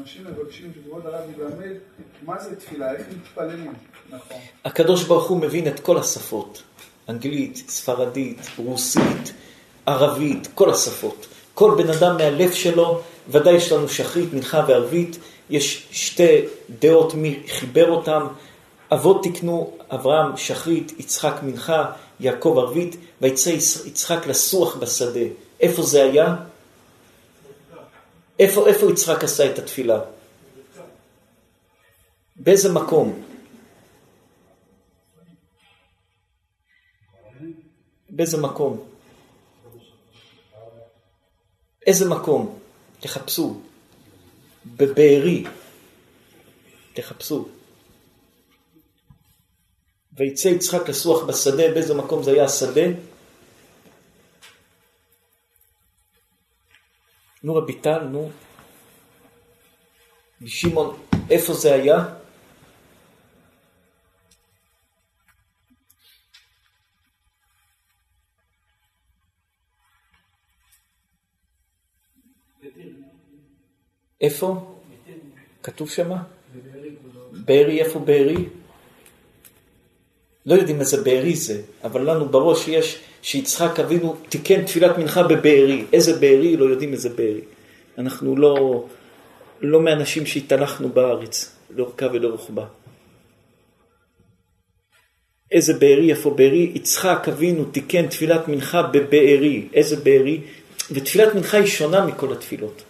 אנשים מבקשים שכבוד הרב ילמד מה זה תפילה, איך מתפללים, נכון. הקדוש ברוך הוא מבין את כל השפות, אנגלית, ספרדית, רוסית, ערבית, כל השפות. כל בן אדם מהלב שלו, ודאי יש לנו שחרית, מנחה וערבית, יש שתי דעות מי חיבר אותם. אבות תקנו אברהם שחרית, יצחק מנחה, יעקב ערבית, ויצא יצחק לסוח בשדה. איפה זה היה? איפה, איפה יצחק עשה את התפילה? באיזה מקום? באיזה מקום? איזה מקום? תחפשו. בבארי. תחפשו. ויצא יצחק לסוח בשדה, באיזה מקום זה היה השדה? נו רבי טל, נו. שמעון, איפה זה היה? איפה? כתוב שמה? בארי, איפה בארי? לא יודעים איזה בארי זה, אבל לנו בראש יש שיצחק אבינו תיקן תפילת מנחה בבארי. איזה בארי? לא יודעים איזה בארי. אנחנו לא, לא מאנשים שהתהלכנו בארץ, לאורכה ולרוחבה. איזה בארי, איפה בארי? יצחק אבינו תיקן תפילת מנחה בבארי. איזה בארי? ותפילת מנחה היא שונה מכל התפילות.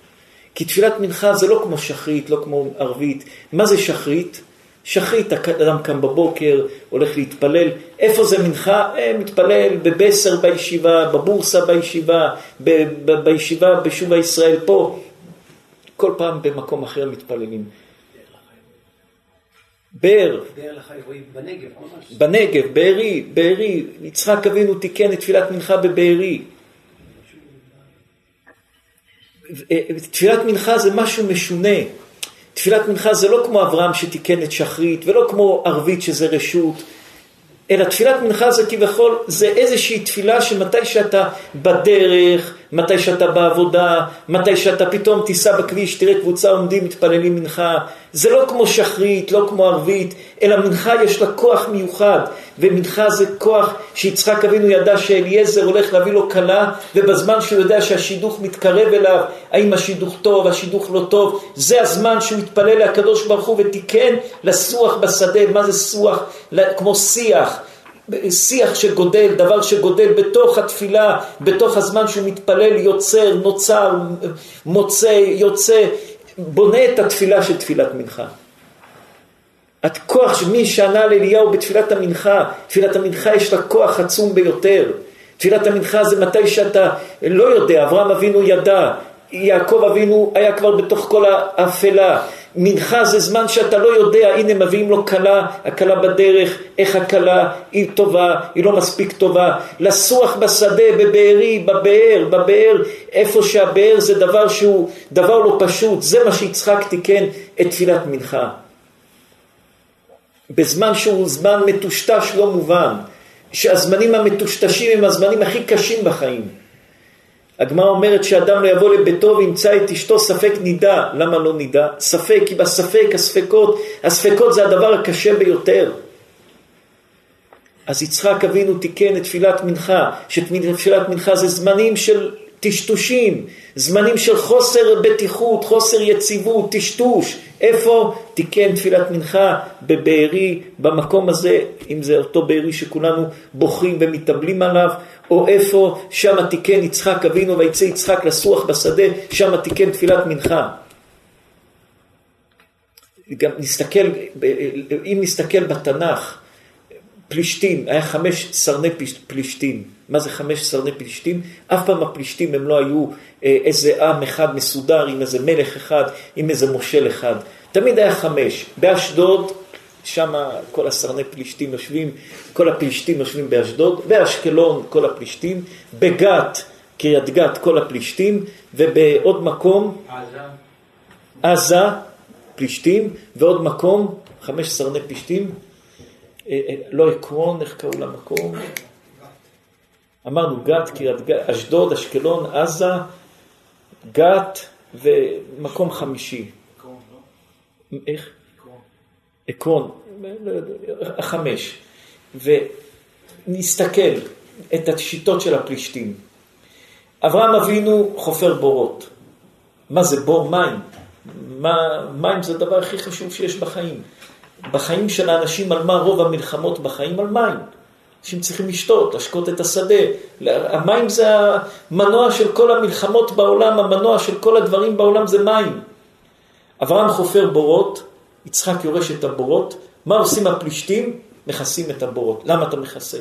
כי תפילת מנחה זה לא כמו שחרית, לא כמו ערבית. מה זה שחרית? שחית, אדם קם בבוקר, הולך להתפלל, איפה זה מנחה? אה, מתפלל בבסר בישיבה, בבורסה בישיבה, ב- ב- בישיבה בשובה ישראל פה, כל פעם במקום אחר מתפללים. באר, בנגב, בנגב, בארי, בארי, יצחק אבינו תיקן את תפילת מנחה בבארי. אה, תפילת מנחה זה משהו משונה. תפילת מנחה זה לא כמו אברהם שתיקן את שחרית, ולא כמו ערבית שזה רשות, אלא תפילת מנחה זה כביכול, זה איזושהי תפילה שמתי שאתה בדרך, מתי שאתה בעבודה, מתי שאתה פתאום תיסע בכביש, תראה קבוצה עומדים, מתפללים מנחה. זה לא כמו שחרית, לא כמו ערבית, אלא מנחה יש לה כוח מיוחד, ומנחה זה כוח שיצחק אבינו ידע שאליעזר הולך להביא לו כלה, ובזמן שהוא יודע שהשידוך מתקרב אליו, האם השידוך טוב, השידוך לא טוב, זה הזמן שהוא מתפלל לקדוש ברוך הוא ותיקן לסוח בשדה, מה זה סוח? כמו שיח. שיח שגודל, דבר שגודל בתוך התפילה, בתוך הזמן שהוא מתפלל, יוצר, נוצר, מוצא, יוצא, בונה את התפילה של תפילת מנחה. הכוח מי שענה לאליהו בתפילת המנחה, תפילת המנחה יש לה כוח עצום ביותר. תפילת המנחה זה מתי שאתה לא יודע, אברהם אבינו ידע, יעקב אבינו היה כבר בתוך כל האפלה, מנחה זה זמן שאתה לא יודע, הנה מביאים לו כלה, הכלה בדרך, איך הכלה, היא טובה, היא לא מספיק טובה. לסוח בשדה, בבארי, בבאר, בבאר, איפה שהבאר זה דבר שהוא דבר לא פשוט, זה מה שיצחק תיקן את תפילת מנחה. בזמן שהוא זמן מטושטש לא מובן, שהזמנים המטושטשים הם הזמנים הכי קשים בחיים. הגמרא אומרת שאדם לא יבוא לביתו וימצא את אשתו ספק נידה. למה לא נידה? ספק, כי בספק הספקות, הספקות זה הדבר הקשה ביותר. אז יצחק אבינו תיקן את תפילת מנחה, שתפילת מנחה זה זמנים של טשטושים, זמנים של חוסר בטיחות, חוסר יציבות, טשטוש. איפה תיקן תפילת מנחה? בבארי, במקום הזה, אם זה אותו בארי שכולנו בוכים ומתאבלים עליו, או איפה שמה תיקן יצחק אבינו ויצא יצחק לסוח בשדה, שמה תיקן תפילת מנחה. גם נסתכל, אם נסתכל בתנ"ך, פלישתים, היה חמש סרני פלישתים. מה זה חמש סרני פלישתים? אף פעם הפלישתים הם לא היו אה, איזה עם אחד מסודר עם איזה מלך אחד, עם איזה מושל אחד. תמיד היה חמש. באשדוד, שם כל הסרני פלישתים יושבים, כל הפלישתים יושבים באשדוד, באשקלון כל הפלישתים, בגת, קריית גת כל הפלישתים, ובעוד מקום, עזה, עזה פלישתים, ועוד מקום, חמש סרני פלישתים, לא עקרון, איך קראו למקום? אמרנו גת, קריית גת, אשדוד, אשקלון, עזה, גת ומקום חמישי. איך? עקרון, חמש. ונסתכל את השיטות של הפלישתים. אברהם אבינו חופר בורות. מה זה בור מים? מה, מים זה הדבר הכי חשוב שיש בחיים. בחיים של האנשים, על מה רוב המלחמות בחיים? על מים. אנשים צריכים לשתות, להשקות את השדה. המים זה המנוע של כל המלחמות בעולם, המנוע של כל הדברים בעולם זה מים. אברהם חופר בורות, יצחק יורש את הבורות, מה עושים הפלישתים? מכסים את הבורות. למה אתה מכסה?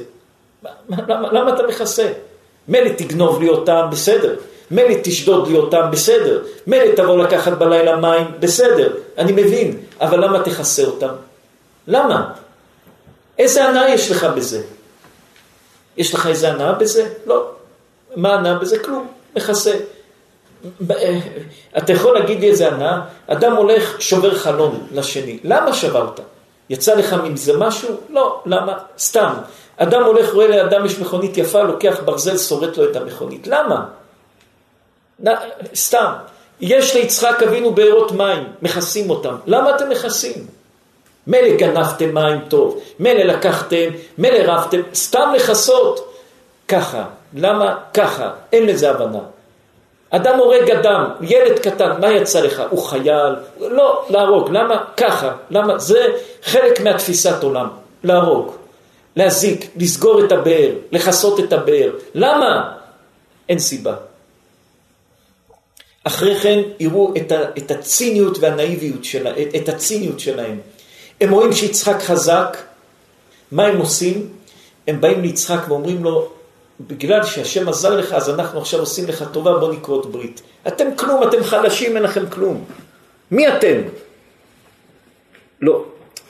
למה, למה אתה מכסה? מילא תגנוב לי אותם, בסדר. מילא תשדוד לי אותם, בסדר. מילא תבוא לקחת בלילה מים, בסדר. אני מבין, אבל למה תכסה אותם? למה? איזה הנאה יש לך בזה? יש לך איזה הנאה בזה? לא. מה הנאה בזה? כלום. מכסה. אה, אתה יכול להגיד לי איזה הנאה? אדם הולך, שובר חלום לשני. למה שברת? יצא לך מזה משהו? לא. למה? סתם. אדם הולך, רואה לאדם יש מכונית יפה, לוקח ברזל, שורט לו את המכונית. למה? סתם. יש ליצחק אבינו בארות מים, מכסים אותם. למה אתם מכסים? מילא גנבתם מים טוב, מילא לקחתם, מילא רבתם, סתם לכסות. ככה. למה? ככה. אין לזה הבנה. אדם הורג אדם, ילד קטן, מה יצא לך? הוא חייל? לא, להרוג. למה? ככה. למה? זה חלק מהתפיסת עולם. להרוג, להזיק, לסגור את הבאר, לכסות את הבאר. למה? אין סיבה. אחרי כן יראו את, ה, את הציניות והנאיביות שלה, את, את הציניות שלהם. הם רואים שיצחק חזק, מה הם עושים? הם באים ליצחק ואומרים לו, בגלל שהשם עזר לך, אז אנחנו עכשיו עושים לך טובה, בוא נכרות ברית. אתם כלום, אתם חלשים, אין לכם כלום. מי אתם? לא.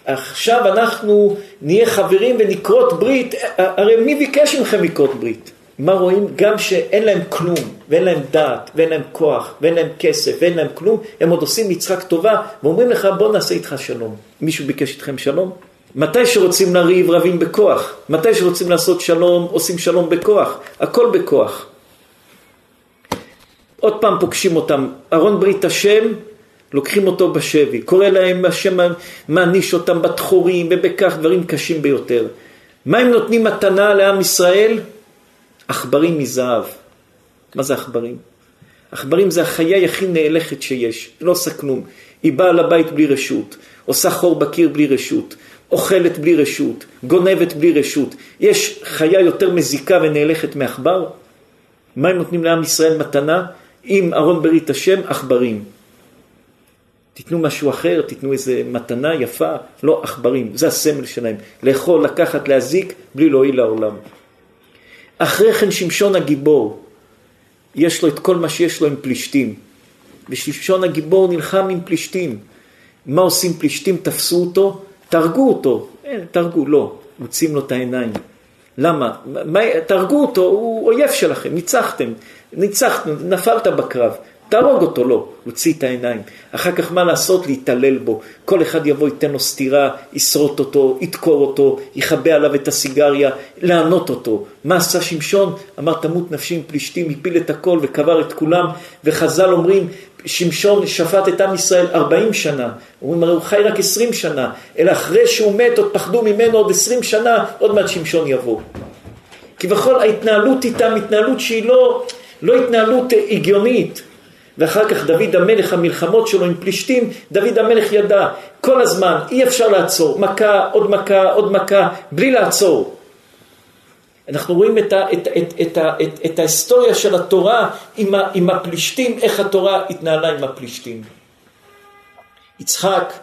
עכשיו אנחנו נהיה חברים ונכרות ברית, הרי מי ביקש מכם לכרות ברית? מה רואים? גם שאין להם כלום, ואין להם דעת, ואין להם כוח, ואין להם כסף, ואין להם כלום, הם עוד עושים יצחק טובה, ואומרים לך בוא נעשה איתך שלום. מישהו ביקש איתכם שלום? מתי שרוצים לריב, רבים בכוח. מתי שרוצים לעשות שלום, עושים שלום בכוח. הכל בכוח. עוד פעם פוגשים אותם, ארון ברית השם, לוקחים אותו בשבי. קורא להם, השם מעניש אותם בתחורים ובכך, דברים קשים ביותר. מה הם נותנים מתנה לעם ישראל? עכברים מזהב. מה זה עכברים? עכברים זה החיה הכי נאלכת שיש, לא עושה כלום. היא באה לבית בלי רשות, עושה חור בקיר בלי רשות, אוכלת בלי רשות, גונבת בלי רשות. יש חיה יותר מזיקה ונאלכת מעכבר? מה הם נותנים לעם ישראל מתנה? עם ארון ברית השם, עכברים. תיתנו משהו אחר, תיתנו איזה מתנה יפה, לא עכברים, זה הסמל שלהם. לאכול, לקחת, להזיק, בלי להועיל לעולם. אחרי כן שמשון הגיבור, יש לו את כל מה שיש לו עם פלישתים. ושמשון הגיבור נלחם עם פלישתים. מה עושים פלישתים? תפסו אותו, תהרגו אותו. אין, תהרגו, לא, מוצאים לו את העיניים. למה? מה, תהרגו אותו, הוא אויב שלכם, ניצחתם, ניצחתם, נפלת בקרב. תהרוג אותו, לא, הוציא את העיניים. אחר כך מה לעשות? להתעלל בו. כל אחד יבוא, ייתן לו סטירה, ישרוט אותו, ידקור אותו, יכבה עליו את הסיגריה, לענות אותו. מה עשה שמשון? אמר תמות נפשי עם פלישתים, הפיל את הכל וקבר את כולם, וחז"ל אומרים, שמשון שפט את עם ישראל 40 שנה, אומרים הרי הוא חי רק 20 שנה, אלא אחרי שהוא מת עוד פחדו ממנו עוד 20 שנה, עוד מעט שמשון יבוא. כביכול ההתנהלות איתם התנהלות שהיא לא, לא התנהלות הגיונית, ואחר כך דוד המלך, המלחמות שלו עם פלישתים, דוד המלך ידע כל הזמן, אי אפשר לעצור, מכה, עוד מכה, עוד מכה, בלי לעצור. אנחנו רואים את, ה, את, את, את, את, את ההיסטוריה של התורה עם, ה, עם הפלישתים, איך התורה התנהלה עם הפלישתים. יצחק,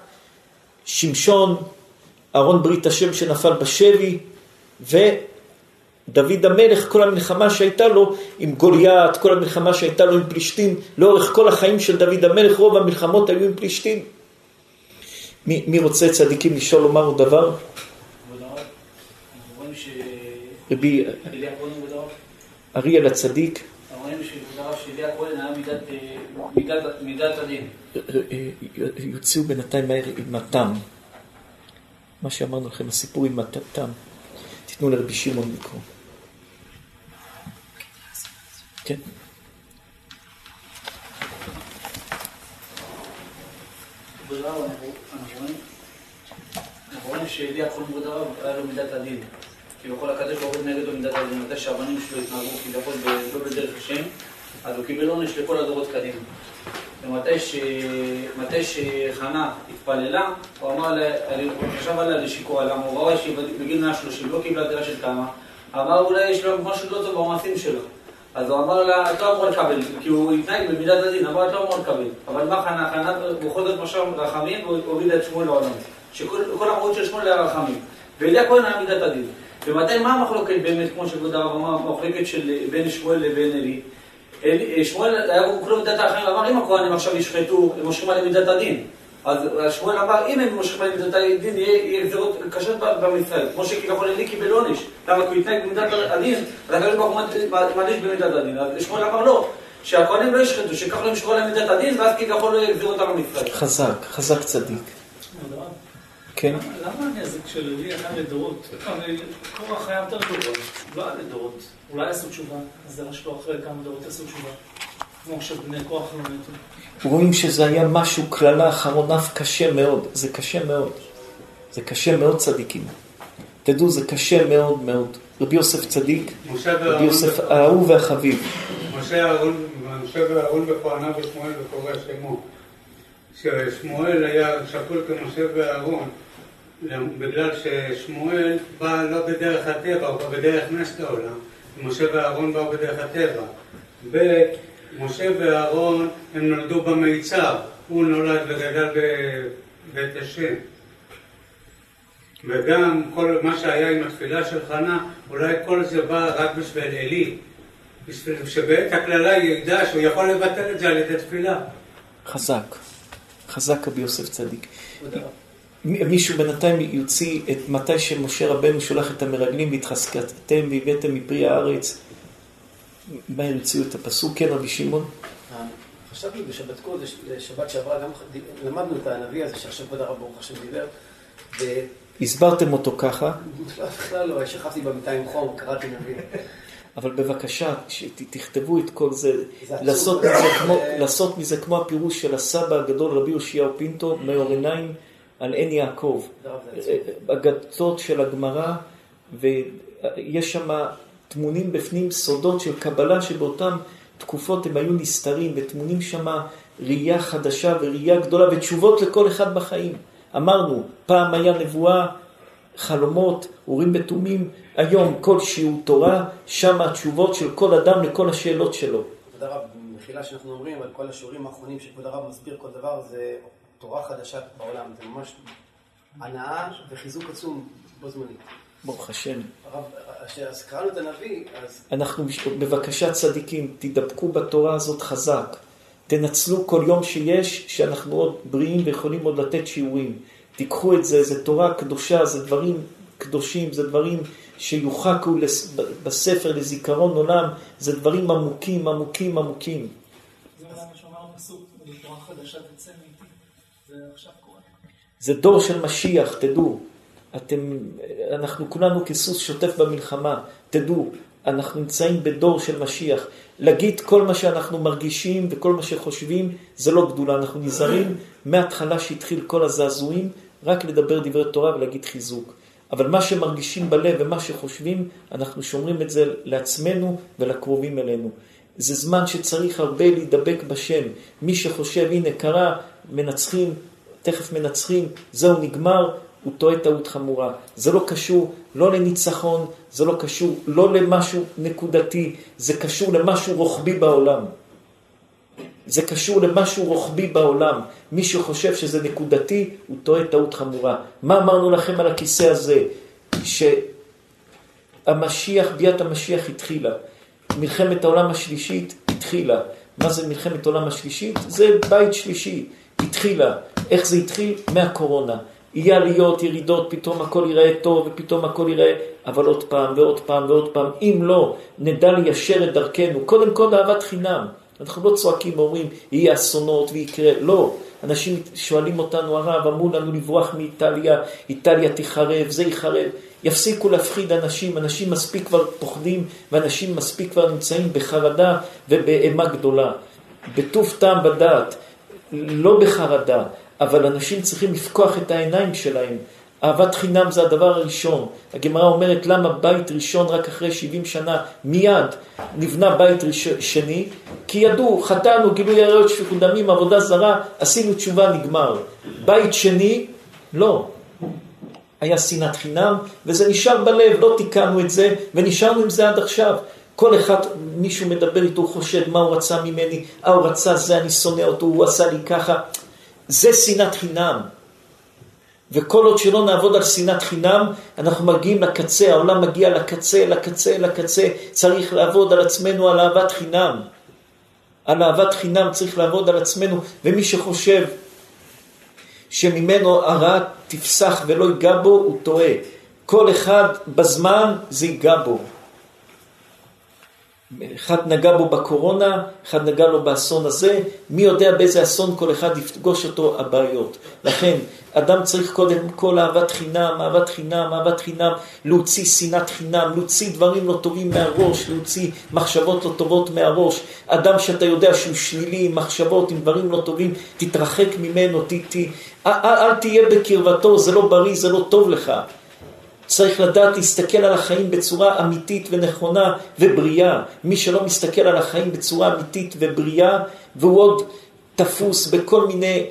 שמשון, אהרון ברית השם שנפל בשבי, ו... דוד המלך, כל המלחמה שהייתה לו עם גוליית, כל המלחמה שהייתה לו עם פלישתים, לאורך כל החיים של דוד המלך, רוב המלחמות היו עם פלישתים. מי, מי רוצה צדיקים לשאול לומר עוד דבר? רבי אריאל הצדיק. יוציאו בינתיים מהר עם התם. מה שאמרנו לכם, הסיפור עם התם. תיתנו לרבי שמעון לקרוא. כן. רואים שאליה כל מוד הרב היה לו מידת הדין. כביכול הקדוש ברוך הוא נגד לו מידת הדין, מתי שהבנים שלו התנהגו כביכול לא בדרך השם, אז הוא קיבל עונש לכל הדורות קדימה. ומתי שחנה התפללה, הוא אמר, הוא חשב עליה לשיכורה, למה הוא רואה שהיא בגיל 130 לא קיבלה דירה של כמה, אמר אולי יש לו משהו לא טוב במעשים שלו. אז הוא אמר לה, את לא אמורה לקבל, כי הוא התנהג במידת הדין, אמר, את לא אמורה לקבל. אבל מה חנה? חנה בכל זאת משל רחמים, והובילה את שמואל לעולם. שכל המהות של שמואל היה רחמים. ואליה כהן היה מידת הדין. ומתי, מה המחלוקת באמת, כמו שכבוד הרב אמר, המחלוקת של בין שמואל לבין אלי? שמואל היה כולו מידת האחרים, אמר, אם הכהנים עכשיו ישחטו, הם מושכים עליהם מידת הדין. אז שמואל אמר, אם הם מושכים עליהם מידת הדין, יהיה גזירות קשות במצרים. כמו שכביכול אלי קיבל עונש. למה? כי הוא התנהג במידת הדין, והקדוש ברוך הוא מעניש במידת הדין. אז שמואל אמר לא. שהכהנים לא ישחטו, שככה לא ימשכו עליהם מידת הדין, ואז כביכול לא יגזירו אותם במצרים. חזק, חזק צדיק. כן. למה הנזק של לוי היה לדורות? קורח היה יותר גרוע, לא היה לדורות. אולי עשו תשובה, אז זה שלו אחרי כמה דורות עשו תשובה. כמו שבני כוח לא מתו. רואים שזה היה משהו, קללה אחרון אף קשה מאוד. זה קשה מאוד. זה קשה מאוד צדיקים. תדעו, זה קשה מאוד מאוד. רבי יוסף צדיק, רבי יוסף האהוב והחביב. משה ואהרון בכהניו ושמואל וקורא שמו. ששמואל היה שקול כמשה ואהרון, בגלל ששמואל בא לא בדרך הטבע, הוא בא בדרך נס לעולם, משה ואהרון באו בדרך הטבע. ומשה ואהרון הם נולדו במיצר, הוא נולד וגדל בבית השם. וגם כל מה שהיה עם התפילה של חנה, אולי כל זה בא רק בשביל עלי, בשביל שבעת הקללה ידע שהוא יכול לבטל את זה על ידי תפילה. חזק. חזק רבי יוסף צדיק. מישהו בינתיים יוציא את מתי שמשה רבנו שולח את המרגלים והתחזקתם והבאתם מפרי הארץ. מהר יוציאו את הפסוק, כן רבי שמעון? חשבתי בשבת קודש, שבת שעברה, גם למדנו את הנביא הזה שעכשיו כבוד הרב ברוך השם דיבר. הסברתם אותו ככה? בכלל לא, שכבתי במיטה עם חום, קראתי נביא. אבל בבקשה, תכתבו את כל זה, לעשות מזה, כמו, לעשות מזה כמו הפירוש של הסבא הגדול רבי יאשיהו פינטו, מאור עיניים על עין יעקב. אגדות של הגמרא, ויש שם טמונים בפנים סודות של קבלה שבאותן תקופות הם היו נסתרים, וטמונים שם ראייה חדשה וראייה גדולה ותשובות לכל אחד בחיים. אמרנו, פעם היה נבואה, חלומות, אורים בתומים, היום כל שיעור תורה, שם התשובות של כל אדם לכל השאלות שלו. כבוד הרב, במחילה שאנחנו אומרים על כל השיעורים האחרונים שכבוד הרב מסביר כל דבר, זה תורה חדשה בעולם, זה ממש הנאה וחיזוק עצום בו זמנית. ברוך השם. אז קראנו את הנביא, אז... אנחנו, בבקשה צדיקים, תדבקו בתורה הזאת חזק. תנצלו כל יום שיש, שאנחנו עוד בריאים ויכולים עוד לתת שיעורים. תיקחו את זה, זה תורה קדושה, זה דברים קדושים, זה דברים שיוחקו בספר לזיכרון עולם, זה דברים עמוקים, עמוקים, עמוקים. זה דור של משיח, תדעו. אתם, אנחנו כולנו כסוס שוטף במלחמה, תדעו, אנחנו נמצאים בדור של משיח. להגיד כל מה שאנחנו מרגישים וכל מה שחושבים, זה לא גדולה. אנחנו נזהרים מההתחלה שהתחיל כל הזעזועים, רק לדבר דברי תורה ולהגיד חיזוק. אבל מה שמרגישים בלב ומה שחושבים, אנחנו שומרים את זה לעצמנו ולקרובים אלינו. זה זמן שצריך הרבה להידבק בשם. מי שחושב, הנה קרה, מנצחים, תכף מנצחים, זהו נגמר, הוא טועה טעות חמורה. זה לא קשור לא לניצחון, זה לא קשור לא למשהו נקודתי, זה קשור למשהו רוחבי בעולם. זה קשור למשהו רוחבי בעולם. מי שחושב שזה נקודתי, הוא טועה טעות חמורה. מה אמרנו לכם על הכיסא הזה? שהמשיח, ביאת המשיח התחילה. מלחמת העולם השלישית התחילה. מה זה מלחמת העולם השלישית? זה בית שלישי. התחילה. איך זה התחיל? מהקורונה. יהיה עליות, ירידות, פתאום הכל ייראה טוב ופתאום הכל ייראה, אבל עוד פעם ועוד פעם ועוד פעם. אם לא, נדע ליישר את דרכנו. קודם כל אהבת חינם. אנחנו לא צועקים ואומרים, יהיה אסונות ויקרה, לא. אנשים שואלים אותנו, הרב, אמרו לנו לברוח מאיטליה, איטליה תיחרב, זה ייחרב. יפסיקו להפחיד אנשים, אנשים מספיק כבר פוחדים, ואנשים מספיק כבר נמצאים בחרדה ובאימה גדולה. בטוב טעם בדעת, לא בחרדה, אבל אנשים צריכים לפקוח את העיניים שלהם. אהבת חינם זה הדבר הראשון. הגמרא אומרת למה בית ראשון רק אחרי 70 שנה מיד נבנה בית ראש... שני? כי ידעו, חטאנו, גילוי עריות, שפיכות דמים, עבודה זרה, עשינו תשובה, נגמר. בית שני, לא. היה שנאת חינם, וזה נשאר בלב, לא תיקנו את זה, ונשארנו עם זה עד עכשיו. כל אחד, מישהו מדבר איתו, חושד מה הוא רצה ממני, אה, הוא רצה זה, אני שונא אותו, הוא עשה לי ככה. זה שנאת חינם. וכל עוד שלא נעבוד על שנאת חינם, אנחנו מגיעים לקצה, העולם מגיע לקצה, לקצה, לקצה. צריך לעבוד על עצמנו על אהבת חינם. על אהבת חינם צריך לעבוד על עצמנו, ומי שחושב שממנו הרע תפסח ולא ייגע בו, הוא טועה. כל אחד בזמן זה ייגע בו. אחד נגע בו בקורונה, אחד נגע לו באסון הזה, מי יודע באיזה אסון כל אחד יפגוש אותו הבעיות. לכן, אדם צריך קודם כל אהבת חינם, אהבת חינם, אהבת חינם, להוציא שנאת חינם, להוציא דברים לא טובים מהראש, להוציא מחשבות לא טובות מהראש. אדם שאתה יודע שהוא שלילי עם מחשבות, עם דברים לא טובים, תתרחק ממנו, ת, ת, אל, אל, תהיה בקרבתו, זה לא בריא, זה לא טוב לך. צריך לדעת להסתכל על החיים בצורה אמיתית ונכונה ובריאה. מי שלא מסתכל על החיים בצורה אמיתית ובריאה, והוא עוד תפוס בכל מיני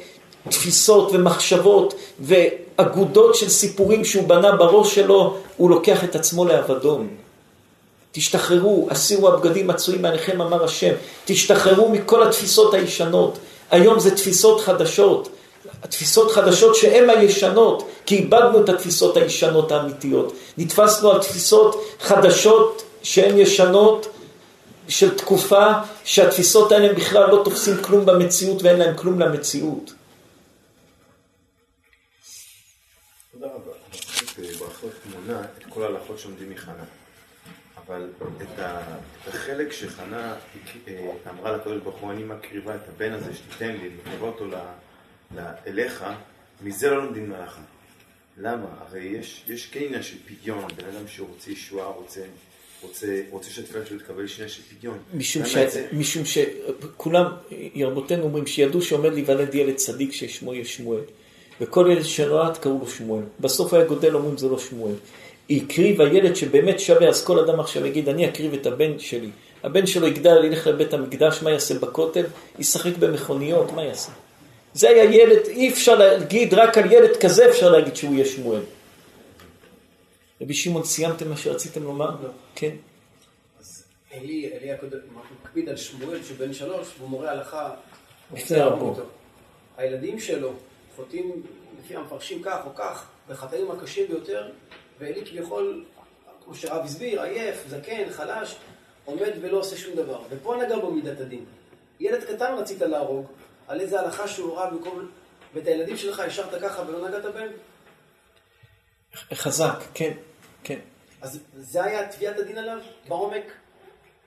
תפיסות ומחשבות ואגודות של סיפורים שהוא בנה בראש שלו, הוא לוקח את עצמו לאבדון. תשתחררו, הסירו הבגדים מצויים מעליכם, אמר השם. תשתחררו מכל התפיסות הישנות. היום זה תפיסות חדשות. התפיסות חדשות שהן הישנות, כי איבדנו את התפיסות הישנות האמיתיות. נתפסנו על תפיסות חדשות שהן ישנות, של תקופה שהתפיסות האלה בכלל לא תופסים כלום במציאות ואין להם כלום למציאות. ברכות מונה את כל ההלכות שעומדים מחנה. אבל את החלק שחנה אה, אמרה לקדוש ברוך הוא, אני מקריבה את הבן הזה שתיתן לי, מקריבה אותו אליך, מזה לא לומדים מלאכה. למה? הרי יש, יש כן עניין של פדיון, בן אדם שרוצה ישועה, רוצה, רוצה, רוצה שהתפילה שלו תקבל שנייה של פדיון. משום, ש... משום שכולם, ירבותינו אומרים שידעו שעומד להיוולד ילד צדיק ששמו יהיה שמואל. וכל ילד שנולד קראו לו שמואל. בסוף היה גודל אומרים זה לא שמואל. הקריב הילד שבאמת שווה, אז כל אדם עכשיו יגיד, אני אקריב את הבן שלי. הבן שלו יגדל, ילך לבית המקדש, מה יעשה בכותל? ישחק במכוניות, מה יעשה? זה היה ילד, אי אפשר להגיד, רק על ילד כזה אפשר להגיד שהוא יהיה שמואל. רבי שמעון, סיימתם מה שרציתם לומר? לא. כן. אז אלי, אלי הקודם, מקפיד על שמואל שבן שלוש, והוא מורה הלכה. לפני רבו. הילדים שלו חוטאים, לפי המפרשים כך או כך, בחטאים הקשים ביותר, ואלי כביכול, כמו שרב הסביר, עייף, זקן, חלש, עומד ולא עושה שום דבר. ופה נגע בו מידת הדין. ילד קטן רצית להרוג, על איזה הלכה שהוא ראה במקום... ואת הילדים שלך השארת ככה ולא נגעת בהם? חזק, כן, כן. אז זה היה תביעת הדין עליו, בעומק?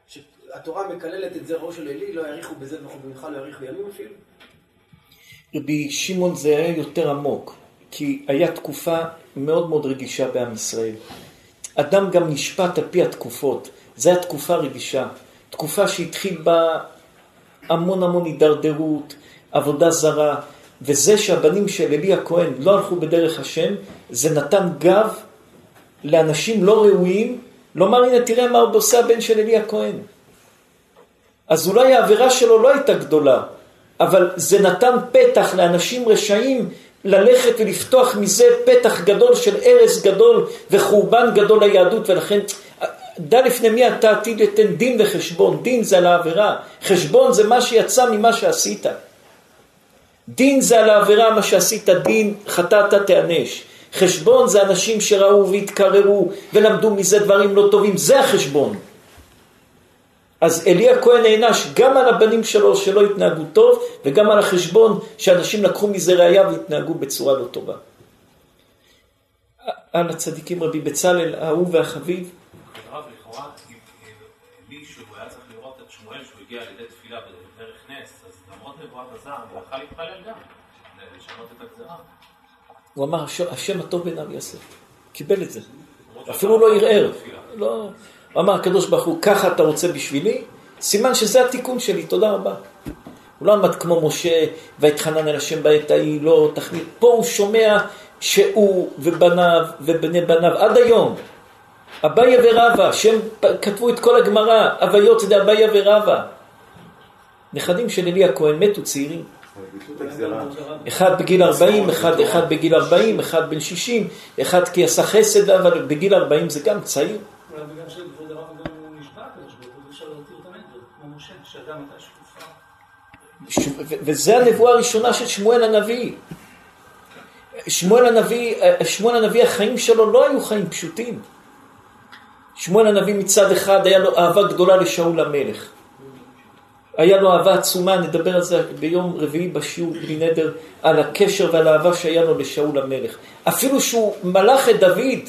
שהתורה מקללת את זרעו של עלי, לא יאריכו בזה ובמיכל לא יאריכו בימים אפילו? רבי שמעון זה היה יותר עמוק, כי היה תקופה מאוד מאוד רגישה בעם ישראל. אדם גם נשפט על פי התקופות, זו הייתה תקופה רגישה, תקופה שהתחיל בה המון המון הידרדרות, עבודה זרה, וזה שהבנים של אלי הכהן לא הלכו בדרך השם, זה נתן גב לאנשים לא ראויים, לומר הנה תראה מה עוד עושה הבן של אלי הכהן. אז אולי העבירה שלו לא הייתה גדולה, אבל זה נתן פתח לאנשים רשעים ללכת ולפתוח מזה פתח גדול של הרס גדול וחורבן גדול ליהדות, ולכן דע לפני מי אתה עתיד לתן דין וחשבון, דין זה על העבירה, חשבון זה מה שיצא ממה שעשית. דין זה על העבירה מה שעשית, דין חטאת תיענש. חשבון זה אנשים שראו והתקררו ולמדו מזה דברים לא טובים, זה החשבון. אז אלי הכהן נענש גם על הבנים שלו שלא התנהגו טוב, וגם על החשבון שאנשים לקחו מזה ראייה והתנהגו בצורה לא טובה. על הצדיקים רבי בצלאל, האהוב והחביב. הוא אמר, השם הטוב בעיניו יעשה. קיבל את זה. אפילו לא ערער. לא... הוא אמר, הקדוש ברוך הוא, ככה אתה רוצה בשבילי? סימן שזה התיקון שלי, תודה רבה. הוא לא עמד כמו משה, ויתחנן אל השם בעת ההיא, לא תחמיא. פה הוא שומע שהוא ובניו ובני בניו, עד היום. אביה ורבא, שהם כתבו את כל הגמרא, אביות זה אביה ורבא. נכדים של אלי הכהן מתו צעירים. אחד בגיל 40, אחד, אחד בגיל 40, אחד בן 60, אחד כי עשה חסד, אבל בגיל 40 זה גם צעיר. אולי בגלל שכבוד הרב גם נשבע הקדוש ברוך הוא, אפשר להתיר את הנדר, כמו משה, שאדם הייתה שקופה. וזה הנבואה הראשונה של שמואל הנביא. שמואל הנביא, שמואל הנביא, החיים שלו לא היו חיים פשוטים. שמואל הנביא מצד אחד היה לו אהבה גדולה לשאול המלך. היה לו אהבה עצומה, נדבר על זה ביום רביעי בשיעור בלי נדר, על הקשר ועל האהבה שהיה לו לשאול המלך. אפילו שהוא מלך את דוד,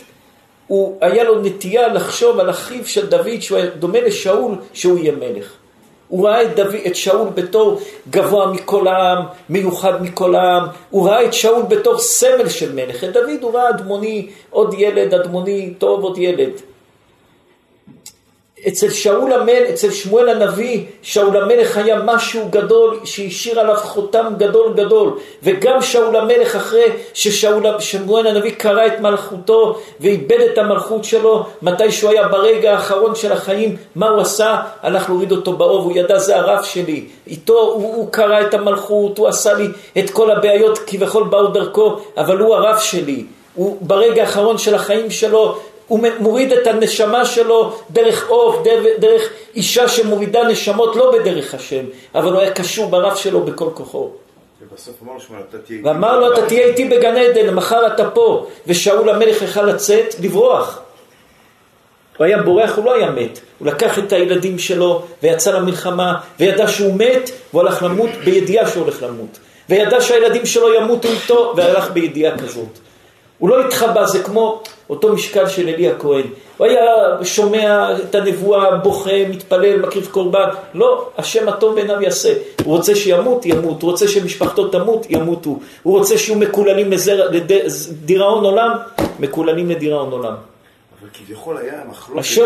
הוא, היה לו נטייה לחשוב על אחיו של דוד, שהוא היה דומה לשאול, שהוא יהיה מלך. הוא ראה את, דוד, את שאול בתור גבוה מכל העם, מיוחד מכל העם, הוא ראה את שאול בתור סמל של מלך. את דוד הוא ראה אדמוני, עוד ילד, אדמוני, טוב, עוד ילד. אצל שאול המלך, אצל שמואל הנביא, שאול המלך היה משהו גדול שהשאיר עליו חותם גדול גדול. וגם שאול המלך אחרי ששאול, שמואל הנביא קרא את מלכותו ואיבד את המלכות שלו מתי שהוא היה ברגע האחרון של החיים מה הוא עשה? הלך להוריד אותו באוב, הוא ידע זה הרב שלי. איתו הוא, הוא קרא את המלכות, הוא עשה לי את כל הבעיות כביכול באו דרכו אבל הוא הרב שלי. הוא ברגע האחרון של החיים שלו הוא מוריד את הנשמה שלו דרך עוף, דרך, דרך אישה שמורידה נשמות לא בדרך השם, אבל הוא היה קשור ברב שלו בכל כוחו. ובסוף אמר לו שמואל, אתה תהיה ואמר לו, אתה תהיה איתי בגן עדן, מחר אתה פה. ושאול המלך יכל לצאת, לברוח. הוא היה בורח, הוא לא היה מת. הוא לקח את הילדים שלו ויצא למלחמה, וידע שהוא מת, והוא הלך למות בידיעה שהוא הולך למות. וידע שהילדים שלו ימותו איתו, והלך בידיעה כזאת. הוא לא התחבא, זה כמו אותו משקל של אלי הכהן. הוא היה שומע את הנבואה, בוכה, מתפלל, מקריב קורבן. לא, השם הטוב בעיניו יעשה. הוא רוצה שימות, ימות. הוא רוצה שמשפחתו תמות, ימותו. הוא רוצה שיהיו מקוללים לדיראון עולם, מקוללים לדיראון עולם. אבל כביכול היה מחלוקת. השם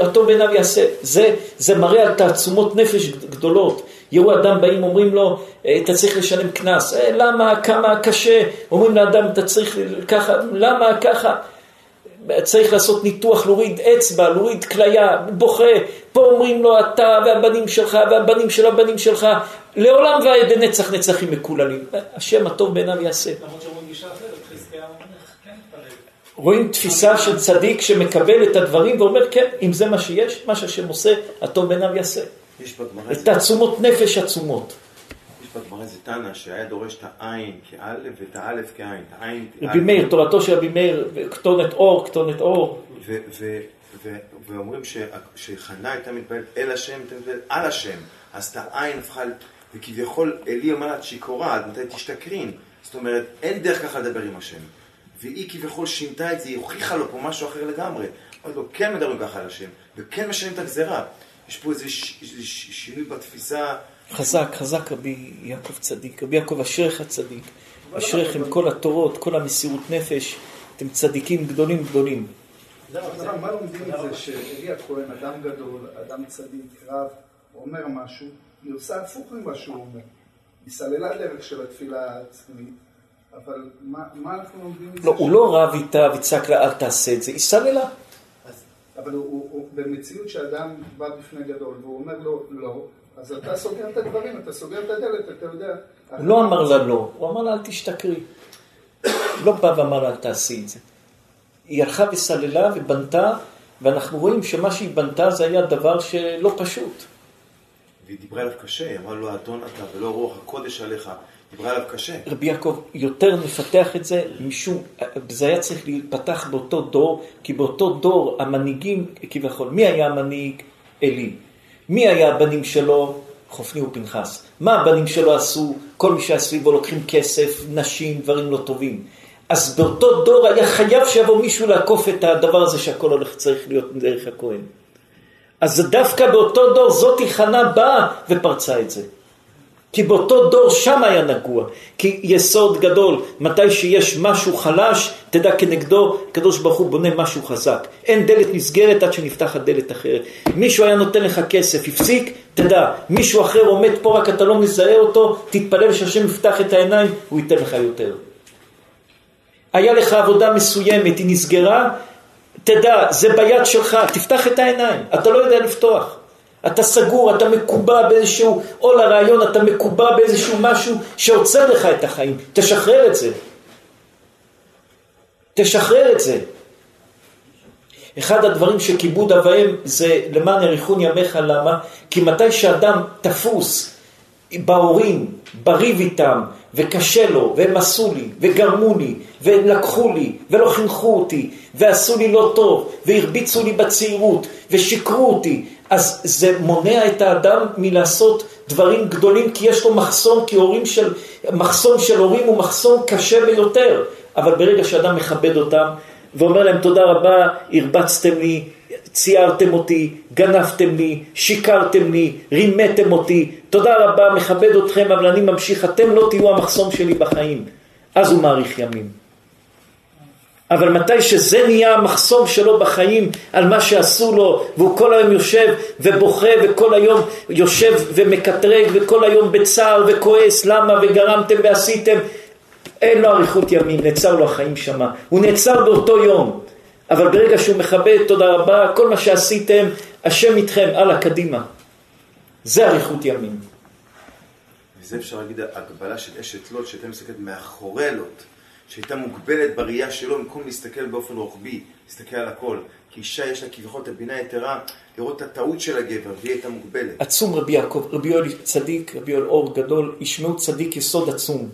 הטוב בעיניו יעשה. זה, זה מראה על תעצומות נפש גדולות. יראו אדם באים, אומרים לו, אתה צריך לשלם קנס. אה, למה, כמה קשה? אומרים לאדם, אתה צריך ככה, למה ככה? צריך לעשות ניתוח, להוריד אצבע, להוריד כליה, בוכה. פה אומרים לו, אתה והבנים שלך והבנים של הבנים שלך, לעולם ועד נצח נצחים מקוללים. השם הטוב בעיניו יעשה. כן. רואים תפיסה של צדיק שמקבל את הדברים ואומר, כן, אם זה מה שיש, מה שהשם עושה, הטוב בעיניו יעשה. יש בגמרא את תעצומות נפש עצומות. יש בגמרא איזה תנא שהיה דורש את העין כאלף ואת האלף כעין. את העין רבי מאיר, תורתו של רבי מאיר, כתונת אור, כתונת אור. ואומרים שחנה הייתה מתפללת אל השם, הייתה מתפללת על השם. אז את העין הפכה, וכביכול אלי אמר לה שיכורה, עד מתי תשתכרין? זאת אומרת, אין דרך ככה לדבר עם השם. והיא כביכול שינתה את זה, היא הוכיחה לו פה משהו אחר לגמרי. אמרת לו, כן מדברים ככה על השם, וכן משנים את הגזרה. יש פה איזה ש... איזה ש... שינוי בתפיסה. חזק, חזק רבי יעקב צדיק, רבי יעקב אשריך צדיק, אשריך עם כל התורות, כל המסירות נפש, אתם צדיקים גדולים גדולים. מה לומדים מזה שאלי הכהן, אדם גדול, אדם צדיק, רב, אומר משהו, היא עושה הפוך ממה שהוא אומר. היא סללה דרך של התפילה העצמית, אבל מה אנחנו לומדים מזה? לא, הוא לא רב איתה וצעק לה אל תעשה את זה, היא סללה. אבל הוא במציאות שאדם בא בפני גדול והוא אומר לו לא, אז אתה סוגר את הדברים, אתה סוגר את הדלת, אתה יודע. הוא לא אמר לה לא, הוא אמר לה אל תשתכרי. לא בא ואמר לה אל תעשי את זה. היא הלכה וסללה ובנתה, ואנחנו רואים שמה שהיא בנתה זה היה דבר שלא פשוט. והיא דיברה אליו קשה, היא אמרה לו אדון אתה ולא רוח הקודש עליך, דיברה אליו קשה. רבי יעקב יותר מפתח את זה, משום, זה היה צריך להיפתח באותו דור, כי באותו דור המנהיגים, כביכול, מי היה המנהיג? אלי. מי היה הבנים שלו? חופני ופנחס. מה הבנים שלו עשו? כל מי שהיה סביבו לוקחים כסף, נשים, דברים לא טובים. אז באותו דור היה חייב שיבוא מישהו לעקוף את הדבר הזה שהכל הולך צריך להיות דרך הכהן. אז דווקא באותו דור זאתי חנה באה ופרצה את זה. כי באותו דור שם היה נגוע. כי יסוד גדול, מתי שיש משהו חלש, תדע כנגדו, הקדוש ברוך הוא בונה משהו חזק. אין דלת נסגרת עד שנפתחת דלת אחרת. מישהו היה נותן לך כסף, הפסיק, תדע, מישהו אחר עומד פה, רק אתה לא מזהה אותו, תתפלל שהשם יפתח את העיניים, הוא ייתן לך יותר. היה לך עבודה מסוימת, היא נסגרה, תדע, זה ביד שלך, תפתח את העיניים, אתה לא יודע לפתוח. אתה סגור, אתה מקובע באיזשהו, או לרעיון, אתה מקובע באיזשהו משהו שעוצר לך את החיים. תשחרר את זה. תשחרר את זה. אחד הדברים שכיבוד אב ואם זה למען יריחון ימיך, למה? כי מתי שאדם תפוס בהורים, בריב איתם, וקשה לו, והם עשו לי, וגרמו לי, והם לקחו לי, ולא חינכו אותי, ועשו לי לא טוב, והרביצו לי בצעירות, ושיקרו אותי, אז זה מונע את האדם מלעשות דברים גדולים, כי יש לו מחסום, כי הורים של, מחסום של הורים הוא מחסום קשה ביותר. אבל ברגע שאדם מכבד אותם, ואומר להם תודה רבה, הרבצתם לי, ציירתם אותי, גנבתם לי, שיקרתם לי, רימתם אותי, תודה רבה, מכבד אתכם, אבל אני ממשיך, אתם לא תהיו המחסום שלי בחיים. אז הוא מאריך ימים. אבל מתי שזה נהיה המחסום שלו בחיים על מה שעשו לו, והוא כל היום יושב ובוכה וכל היום יושב ומקטרג וכל היום בצער וכועס למה וגרמתם ועשיתם, אין לו אריכות ימים, נעצר לו החיים שמה. הוא נעצר באותו יום. אבל ברגע שהוא מכבד, תודה רבה, כל מה שעשיתם, השם איתכם, הלאה, קדימה. זה אריכות ימים. וזה אפשר להגיד הגבלה של אשת לוט, שהייתה מסתכלת מאחורי לוט. שהייתה מוגבלת בראייה שלו במקום להסתכל באופן רוחבי, להסתכל על הכל. כי אישה יש לה כביכול את הבינה היתרה, לראות את הטעות של הגבר, והיא הייתה מוגבלת. עצום רבי יעקב, רבי יואל צדיק, רבי יואל אור גדול, ישמעו צדיק יסוד עצום.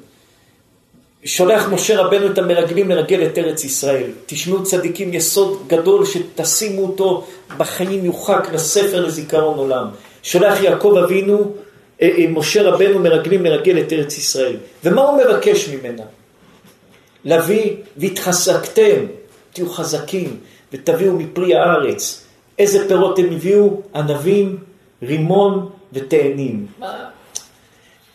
שולח משה רבנו את המרגלים לרגל את ארץ ישראל. תשמעו צדיקים יסוד גדול שתשימו אותו בחיים יוחק לספר לזיכרון עולם. שולח יעקב אבינו, אה, אה, משה רבנו מרגלים לרגל את ארץ ישראל. ומה הוא מבקש ממנה? להביא והתחזקתם, תהיו חזקים ותביאו מפרי הארץ. איזה פירות הם הביאו? ענבים, רימון ותאנים.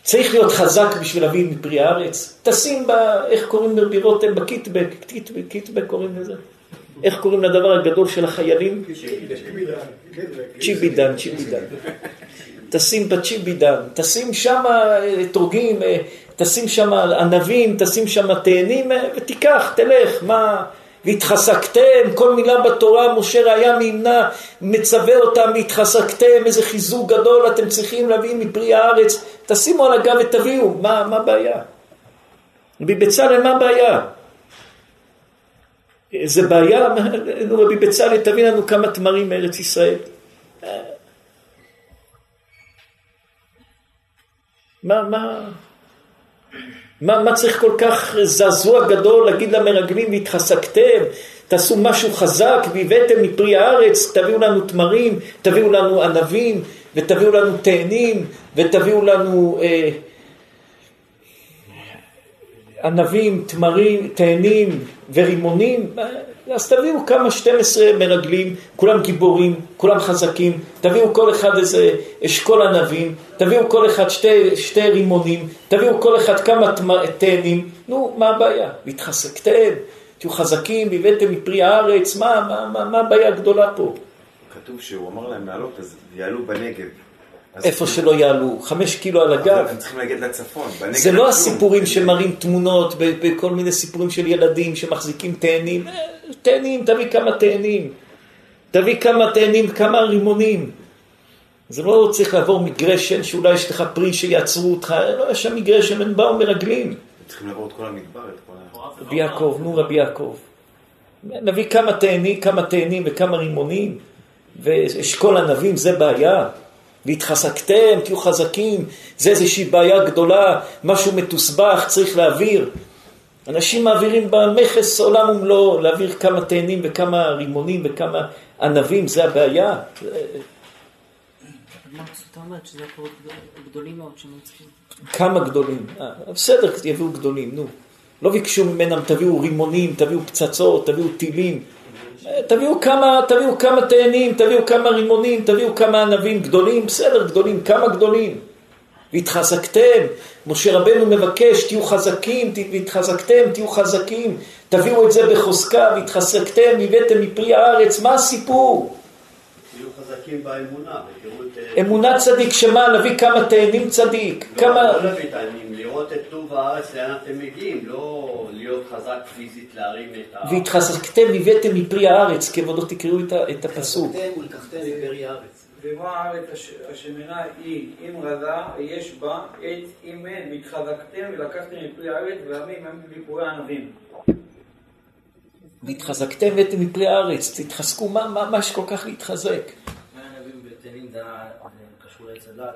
צריך להיות חזק בשביל להביא מפרי הארץ. תשים ב... איך קוראים לרבי? בקיטבק, קיטבק קוראים לזה? איך קוראים לדבר הגדול של החיילים? צ'יבידן, צ'יבידן. תשים בצ'יבידן, תשים שם אתרוגים, אה, תשים שם ענבים, תשים שם תאנים, אה, ותיקח, תלך, מה... והתחזקתם, כל מילה בתורה, משה ראיה מימנה, מצווה אותם, והתחזקתם, איזה חיזוק גדול אתם צריכים להביא מפרי הארץ, תשימו על הגב ותביאו, מה, מה הבעיה? רבי בצלאל, מה הבעיה? זה בעיה, נו רבי בצלאל, תביא לנו כמה תמרים מארץ ישראל. מה, מה, מה, מה צריך כל כך זעזוע גדול להגיד למרגלים והתחזקתם, תעשו משהו חזק והבאתם מפרי הארץ, תביאו לנו תמרים, תביאו לנו ענבים, ותביאו לנו תאנים, ותביאו לנו אה, ענבים, תמרים, תאנים ורימונים, אז תביאו כמה 12 מרגלים, כולם גיבורים, כולם חזקים, תביאו כל אחד איזה אשכול ענבים, תביאו כל אחד שתי, שתי רימונים, תביאו כל אחד כמה תאנים, נו, מה הבעיה? והתחזקתם, תהיו חזקים, והבאתם מפרי הארץ, מה, מה, מה, מה הבעיה הגדולה פה? כתוב שהוא אמר להם לעלות, אז יעלו בנגב. איפה שלא יעלו, חמש קילו על הגב. הם צריכים להגיד לצפון. זה לא הסיפורים שמראים תמונות בכל מיני סיפורים של ילדים שמחזיקים תאנים. אה, תאנים, תביא כמה תאנים. תביא כמה תאנים, כמה רימונים. זה לא צריך לעבור מגרשן שאולי יש לך פרי שיעצרו אותך, לא, יש שם מגרשן, הם באו מרגלים. צריכים לעבור את כל המדבר, את כל ה... רבי יעקב, נו רבי יעקב. נביא כמה תאנים, כמה תאנים וכמה רימונים, ואשכול ענבים, זה בעיה. והתחזקתם, תהיו חזקים, זה איזושהי בעיה גדולה, משהו מתוסבך, צריך להעביר. אנשים מעבירים במכס עולם ומלואו, להעביר כמה תאנים וכמה רימונים וכמה ענבים, זה הבעיה. כמה גדולים? אה, בסדר, יביאו גדולים, נו. לא ביקשו ממנם, תביאו רימונים, תביאו פצצות, תביאו טילים. תביאו כמה, תביאו כמה תאנים, תביאו כמה רימונים, תביאו כמה ענבים גדולים, בסדר, גדולים, כמה גדולים. והתחזקתם, משה רבנו מבקש, תהיו חזקים, והתחזקתם, תהיו חזקים, תביאו את זה בחוזקה, והתחזקתם, הבאתם מפרי הארץ, מה הסיפור? תהיו חזקים באמונה, אמונה צדיק, שמה? להביא כמה תאנים צדיק, לא, כמה... לא להביא תאנים, לראות את טוב הארץ, לאן אתם מגיעים, לא להיות חזק פיזית, להרים את ה... והתחזקתם, הבאתם מפרי הארץ, כבודו תקראו את הפסוק. התחזקתם ולקחתם מפרי הארץ. ומה הארץ השמנה היא, אם רזה, יש בה עת אם אין, והתחזקתם ולקחתם מפרי הארץ, ועמים הם מפרי ענבים. והתחזקתם והבאתם מפרי הארץ, תתחזקו, מה יש כל כך להתחזק? זה קשור לעץ הדת,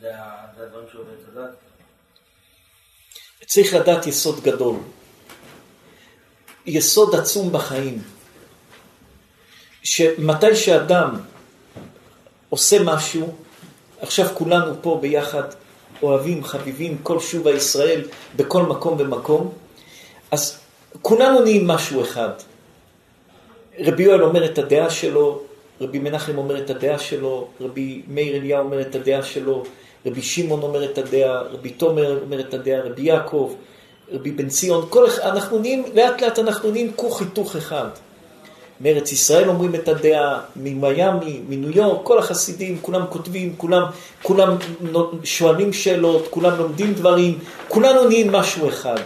זה הדברים שלו בעץ הדת. צריך לדעת יסוד גדול, יסוד עצום בחיים, שמתי שאדם עושה משהו, עכשיו כולנו פה ביחד אוהבים, חביבים, כל שוב הישראל, בכל מקום ומקום, אז כולנו נהיים משהו אחד. רבי יואל אומר את הדעה שלו, רבי מנחם אומר את הדעה שלו, רבי מאיר אליהו אומר את הדעה שלו, רבי שמעון אומר את הדעה, רבי תומר אומר את הדעה, רבי יעקב, רבי בן ציון, כל אחד, אנחנו נהיים, לאט לאט אנחנו נהיים כוך היתוך אחד. מארץ ישראל אומרים את הדעה, ממיאמי, מניו יורק, כל החסידים, כולם כותבים, כולם, כולם שואלים שאלות, כולם לומדים דברים, כולנו נהיים משהו אחד.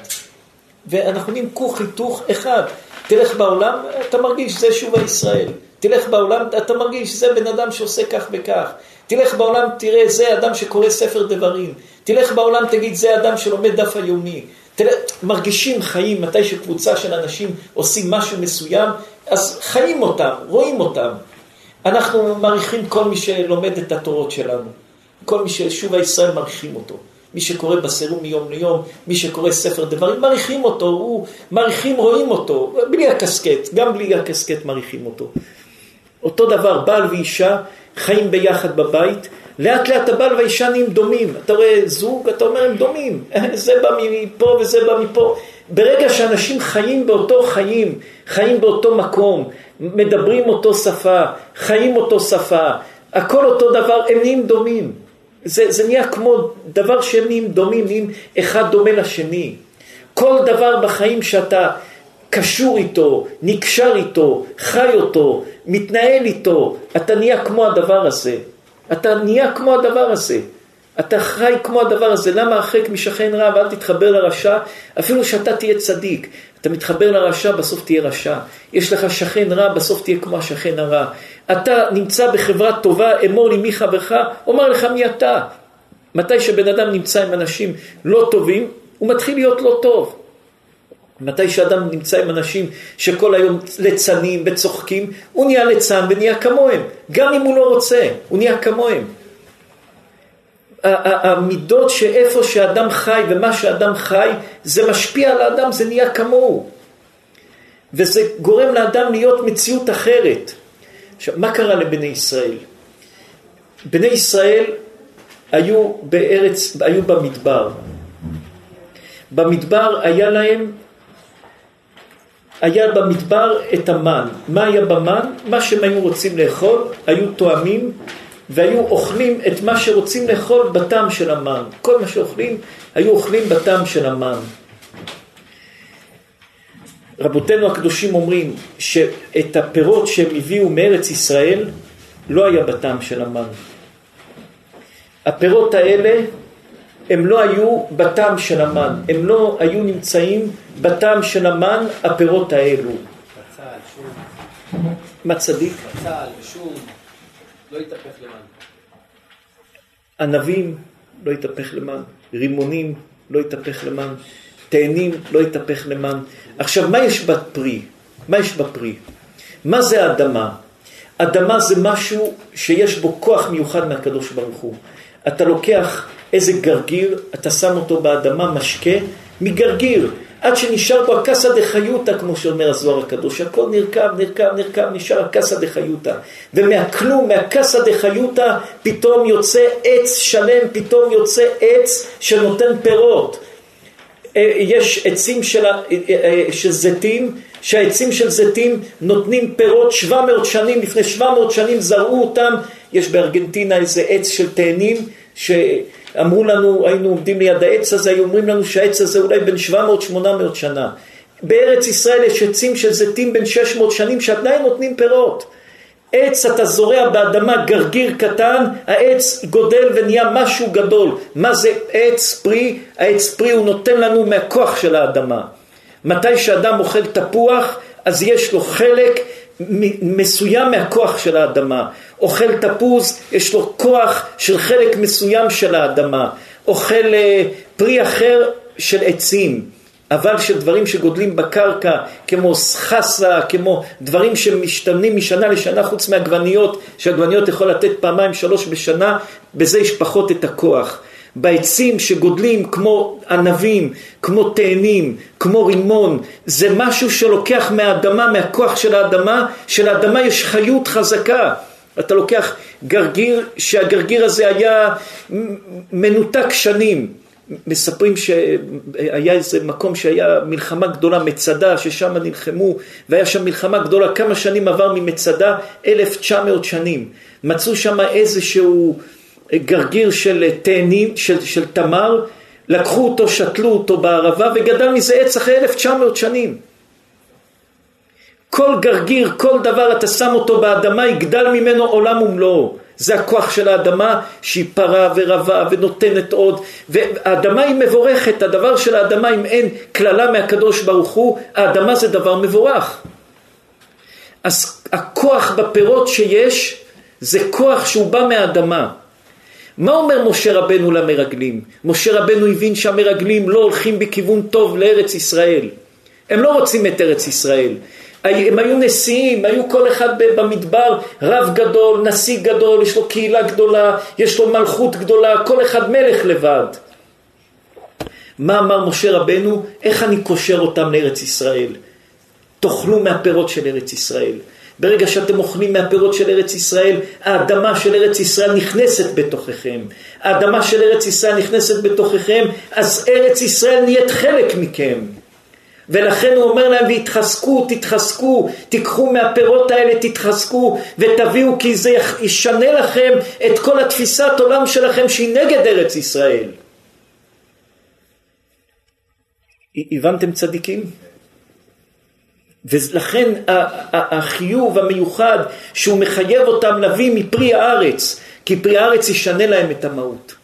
ואנחנו נהיים כוך היתוך אחד. תלך בעולם, אתה מרגיש שזה שוב הישראל. תלך בעולם, אתה מרגיש שזה בן אדם שעושה כך וכך. תלך בעולם, תראה, זה אדם שקורא ספר דברים. תלך בעולם, תגיד, זה אדם שלומד דף היומי. תלך, מרגישים חיים, מתי שקבוצה של אנשים עושים משהו מסוים, אז חיים אותם, רואים אותם. אנחנו מעריכים כל מי שלומד את התורות שלנו. כל מי ששוב הישראל מעריכים אותו. מי שקורא בסירום מיום ליום, מי שקורא ספר דברים, מעריכים אותו, הוא, מעריכים, רואים אותו, בלי הקסקט, גם בלי הקסקט מעריכים אותו. אותו דבר, בעל ואישה חיים ביחד בבית, לאט לאט הבעל והאישה נהיים דומים. אתה רואה זוג, אתה אומר הם דומים, זה בא מפה וזה בא מפה. ברגע שאנשים חיים באותו חיים, חיים באותו מקום, מדברים אותו שפה, חיים אותו שפה, הכל אותו דבר, הם נהיים דומים. זה, זה נהיה כמו דבר שהם דומים, נהיים אחד דומה לשני. כל דבר בחיים שאתה קשור איתו, נקשר איתו, חי אותו, מתנהל איתו, אתה נהיה כמו הדבר הזה. אתה נהיה כמו הדבר הזה. אתה חי כמו הדבר הזה. למה הרחק משכן רע ואל תתחבר לרשע? אפילו שאתה תהיה צדיק. אתה מתחבר לרשע, בסוף תהיה רשע. יש לך שכן רע, בסוף תהיה כמו השכן הרע. אתה נמצא בחברה טובה, אמור לי מי חברך, אומר לך מי אתה. מתי שבן אדם נמצא עם אנשים לא טובים, הוא מתחיל להיות לא טוב. מתי שאדם נמצא עם אנשים שכל היום ליצנים וצוחקים, הוא נהיה ליצן ונהיה כמוהם. גם אם הוא לא רוצה, הוא נהיה כמוהם. המידות שאיפה שאדם חי ומה שאדם חי, זה משפיע על האדם, זה נהיה כמוהו. וזה גורם לאדם להיות מציאות אחרת. עכשיו, מה קרה לבני ישראל? בני ישראל היו בארץ, היו במדבר. במדבר היה להם, היה במדבר את המן. מה היה במן? מה שהם היו רוצים לאכול, היו תואמים והיו אוכלים את מה שרוצים לאכול בטעם של המן. כל מה שאוכלים, היו אוכלים בטעם של המן. רבותינו הקדושים אומרים שאת הפירות שהם הביאו מארץ ישראל לא היה בטעם של המן. הפירות האלה הם לא היו בטעם של המן, הם לא היו נמצאים בטעם של המן, הפירות האלו. מה צדיק? בצל, שום, לא למן. ענבים לא יתהפך למן, רימונים לא יתהפך למן, תאנים לא יתהפך למן. עכשיו, מה יש בפרי? מה יש בפרי? מה זה האדמה? אדמה זה משהו שיש בו כוח מיוחד מהקדוש ברוך הוא. אתה לוקח איזה גרגיר, אתה שם אותו באדמה, משקה, מגרגיר, עד שנשאר בו הקסא דחיותא, כמו שאומר הזוהר הקדוש, הכל נרקב, נרקב, נרקב, נשאר הקסא דחיותא. ומהכלום, מהקסא דחיותא, פתאום יוצא עץ שלם, פתאום יוצא עץ שנותן פירות. אה, יש עצים של, אה, אה, של זיתים, שהעצים של זיתים נותנים פירות 700 שנים, לפני 700 שנים זרעו אותם, יש בארגנטינה איזה עץ של תאנים, שאמרו לנו, היינו עומדים ליד העץ הזה, היו אומרים לנו שהעץ הזה אולי בין 700-800 שנה. בארץ ישראל יש עצים של זיתים בין 600 שנים שעדיין נותנים פירות. עץ אתה זורע באדמה גרגיר קטן, העץ גודל ונהיה משהו גדול. מה זה עץ פרי? העץ פרי הוא נותן לנו מהכוח של האדמה. מתי שאדם אוכל תפוח, אז יש לו חלק מסוים מהכוח של האדמה. אוכל תפוז, יש לו כוח של חלק מסוים של האדמה. אוכל אה, פרי אחר של עצים. אבל של דברים שגודלים בקרקע, כמו סחסה, כמו דברים שמשתנים משנה לשנה, חוץ מעגבניות, שעגבניות יכול לתת פעמיים שלוש בשנה, בזה יש פחות את הכוח. בעצים שגודלים כמו ענבים, כמו תאנים, כמו רימון, זה משהו שלוקח מהאדמה, מהכוח של האדמה, שלאדמה יש חיות חזקה. אתה לוקח גרגיר, שהגרגיר הזה היה מנותק שנים. מספרים שהיה איזה מקום שהיה מלחמה גדולה, מצדה, ששם נלחמו, והיה שם מלחמה גדולה, כמה שנים עבר ממצדה? 1900 שנים. מצאו שם איזשהו גרגיר של תאנים, של, של תמר, לקחו אותו, שתלו אותו בערבה, וגדל מזה עץ אחרי 1900 שנים. כל גרגיר, כל דבר אתה שם אותו באדמה, יגדל ממנו עולם ומלואו. זה הכוח של האדמה שהיא פרה ורבה ונותנת עוד והאדמה היא מבורכת, הדבר של האדמה אם אין קללה מהקדוש ברוך הוא, האדמה זה דבר מבורך. אז הכוח בפירות שיש זה כוח שהוא בא מהאדמה. מה אומר משה רבנו למרגלים? משה רבנו הבין שהמרגלים לא הולכים בכיוון טוב לארץ ישראל. הם לא רוצים את ארץ ישראל. הם היו נשיאים, היו כל אחד במדבר רב גדול, נשיא גדול, יש לו קהילה גדולה, יש לו מלכות גדולה, כל אחד מלך לבד. מה אמר משה רבנו? איך אני קושר אותם לארץ ישראל? תאכלו מהפירות של ארץ ישראל. ברגע שאתם אוכלים מהפירות של ארץ ישראל, האדמה של ארץ ישראל נכנסת בתוככם. האדמה של ארץ ישראל נכנסת בתוככם, אז ארץ ישראל נהיית חלק מכם. ולכן הוא אומר להם, והתחזקו, תתחזקו, תיקחו מהפירות האלה, תתחזקו, ותביאו, כי זה ישנה לכם את כל התפיסת עולם שלכם שהיא נגד ארץ ישראל. הבנתם צדיקים? ולכן החיוב המיוחד שהוא מחייב אותם להביא מפרי הארץ, כי פרי הארץ ישנה להם את המהות.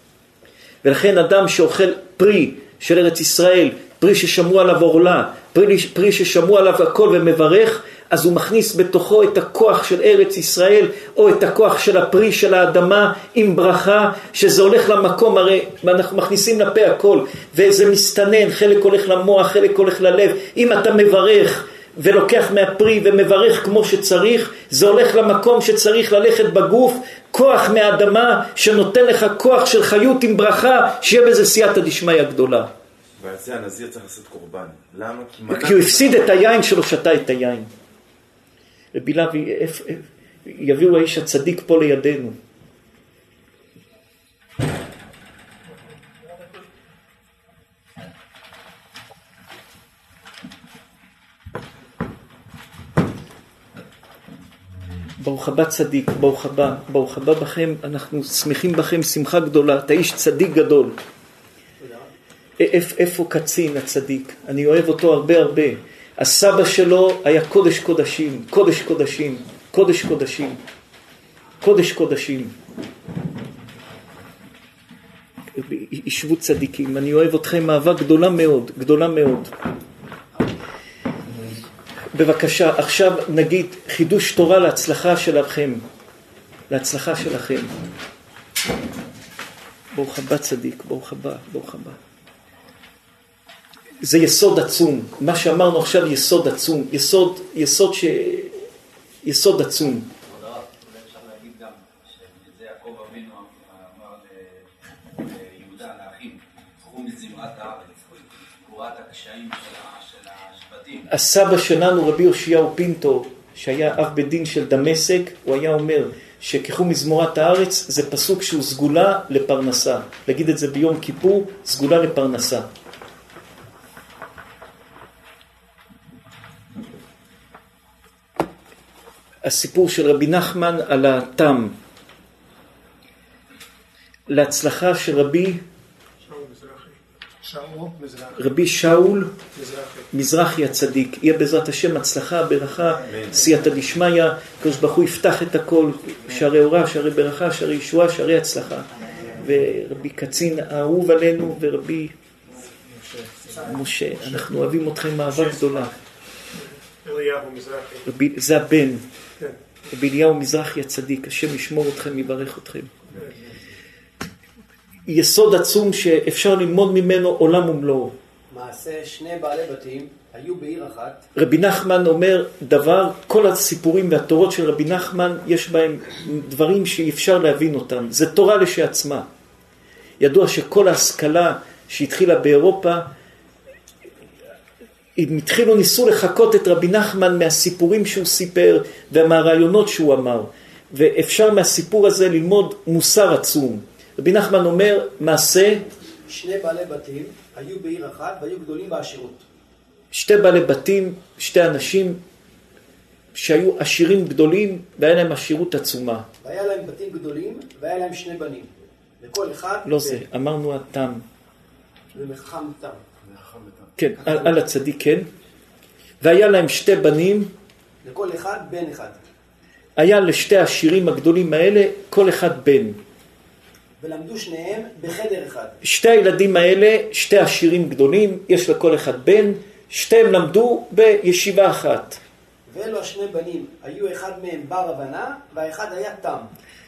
ולכן אדם שאוכל פרי של ארץ ישראל, פרי ששמעו עליו עורלה, פרי, פרי ששמעו עליו הכל ומברך, אז הוא מכניס בתוכו את הכוח של ארץ ישראל, או את הכוח של הפרי של האדמה עם ברכה, שזה הולך למקום, הרי אנחנו מכניסים לפה הכל, וזה מסתנן, חלק הולך למוח, חלק הולך ללב. אם אתה מברך ולוקח מהפרי ומברך כמו שצריך, זה הולך למקום שצריך ללכת בגוף, כוח מהאדמה שנותן לך כוח של חיות עם ברכה, שיהיה בזה סייעתא דשמיא גדולה. ועל זה הנזיר צריך לעשות קורבן. למה? כי הוא הפסיד את היין שלו, שתה את היין. ובלעב יביאו האיש הצדיק פה לידינו. ברוך הבא צדיק, ברוך הבא, ברוך הבא בכם, אנחנו שמחים בכם שמחה גדולה, אתה איש צדיק גדול. איפ, איפה קצין הצדיק? אני אוהב אותו הרבה הרבה. הסבא שלו היה קודש קודשים, קודש קודשים, קודש קודשים, קודש קודשים. ישבו צדיקים, אני אוהב אתכם אהבה גדולה מאוד, גדולה מאוד. בבקשה, עכשיו נגיד חידוש תורה להצלחה שלכם, להצלחה שלכם. ברוך הבא צדיק, ברוך הבא, ברוך הבא. זה יסוד עצום, מה שאמרנו עכשיו יסוד עצום, יסוד, יסוד ש... יסוד עצום. הסבא שלנו, רבי יאשיהו פינטו, שהיה אב בית דין של דמשק, הוא היה אומר שכחו מזמורת הארץ זה פסוק שהוא סגולה לפרנסה. להגיד את זה ביום כיפור, סגולה לפרנסה. הסיפור של רבי נחמן על התם. להצלחה של רבי רבי שאול מזרחי הצדיק, יהיה בעזרת השם הצלחה, ברכה, סייעתא דשמיא, הקדוש ברוך הוא יפתח את הכל, שערי אורה, שערי ברכה, שערי ישועה, שערי הצלחה. ורבי קצין האהוב עלינו, ורבי משה, אנחנו אוהבים אתכם אהבה גדולה. זה הבן, רבי אליהו מזרחי הצדיק, השם ישמור אתכם, יברך אתכם. יסוד עצום שאפשר ללמוד ממנו עולם ומלואו. מעשה שני בעלי בתים היו בעיר אחת. רבי נחמן אומר דבר, כל הסיפורים והתורות של רבי נחמן יש בהם דברים שאי אפשר להבין אותם. זה תורה לשעצמה. ידוע שכל ההשכלה שהתחילה באירופה, אם התחילו, ניסו לחקות את רבי נחמן מהסיפורים שהוא סיפר ומהרעיונות שהוא אמר. ואפשר מהסיפור הזה ללמוד מוסר עצום. רבי נחמן אומר, מעשה... שני בעלי בתים היו בעיר אחת והיו גדולים בעשירות. שתי בעלי בתים, שתי אנשים שהיו עשירים גדולים והיה להם עשירות עצומה. והיה להם בתים גדולים והיה להם שני בנים. לכל אחד... לא זה, אמרנו התם. ומחכם תם. כן, על, על הצדיק, כן. והיה להם שתי בנים. לכל אחד בן אחד. היה לשתי השירים הגדולים האלה כל אחד בן. ולמדו שניהם בחדר אחד. שתי הילדים האלה, שתי עשירים גדולים, יש לכל אחד בן, שתיהם למדו בישיבה אחת. ואלו השני בנים, היו אחד מהם בר הבנה, והאחד היה תם.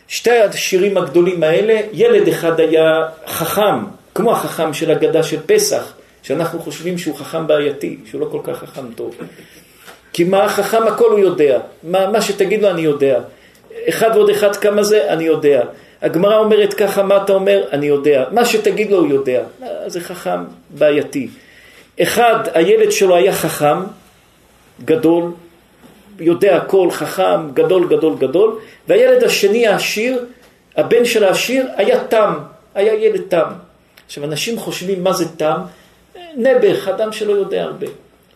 שתי השירים הגדולים האלה, ילד אחד היה חכם, כמו החכם של הגדה של פסח, שאנחנו חושבים שהוא חכם בעייתי, שהוא לא כל כך חכם טוב. כי מה החכם הכל הוא יודע, מה, מה שתגיד לו אני יודע. אחד ועוד אחד כמה זה, אני יודע. הגמרא אומרת ככה, מה אתה אומר? אני יודע. מה שתגיד לו הוא יודע. זה חכם בעייתי. אחד, הילד שלו היה חכם, גדול, יודע הכל, חכם, גדול, גדול, גדול, והילד השני העשיר, הבן של העשיר, היה תם, היה ילד תם. עכשיו, אנשים חושבים מה זה תם? נעבך, אדם שלא יודע הרבה.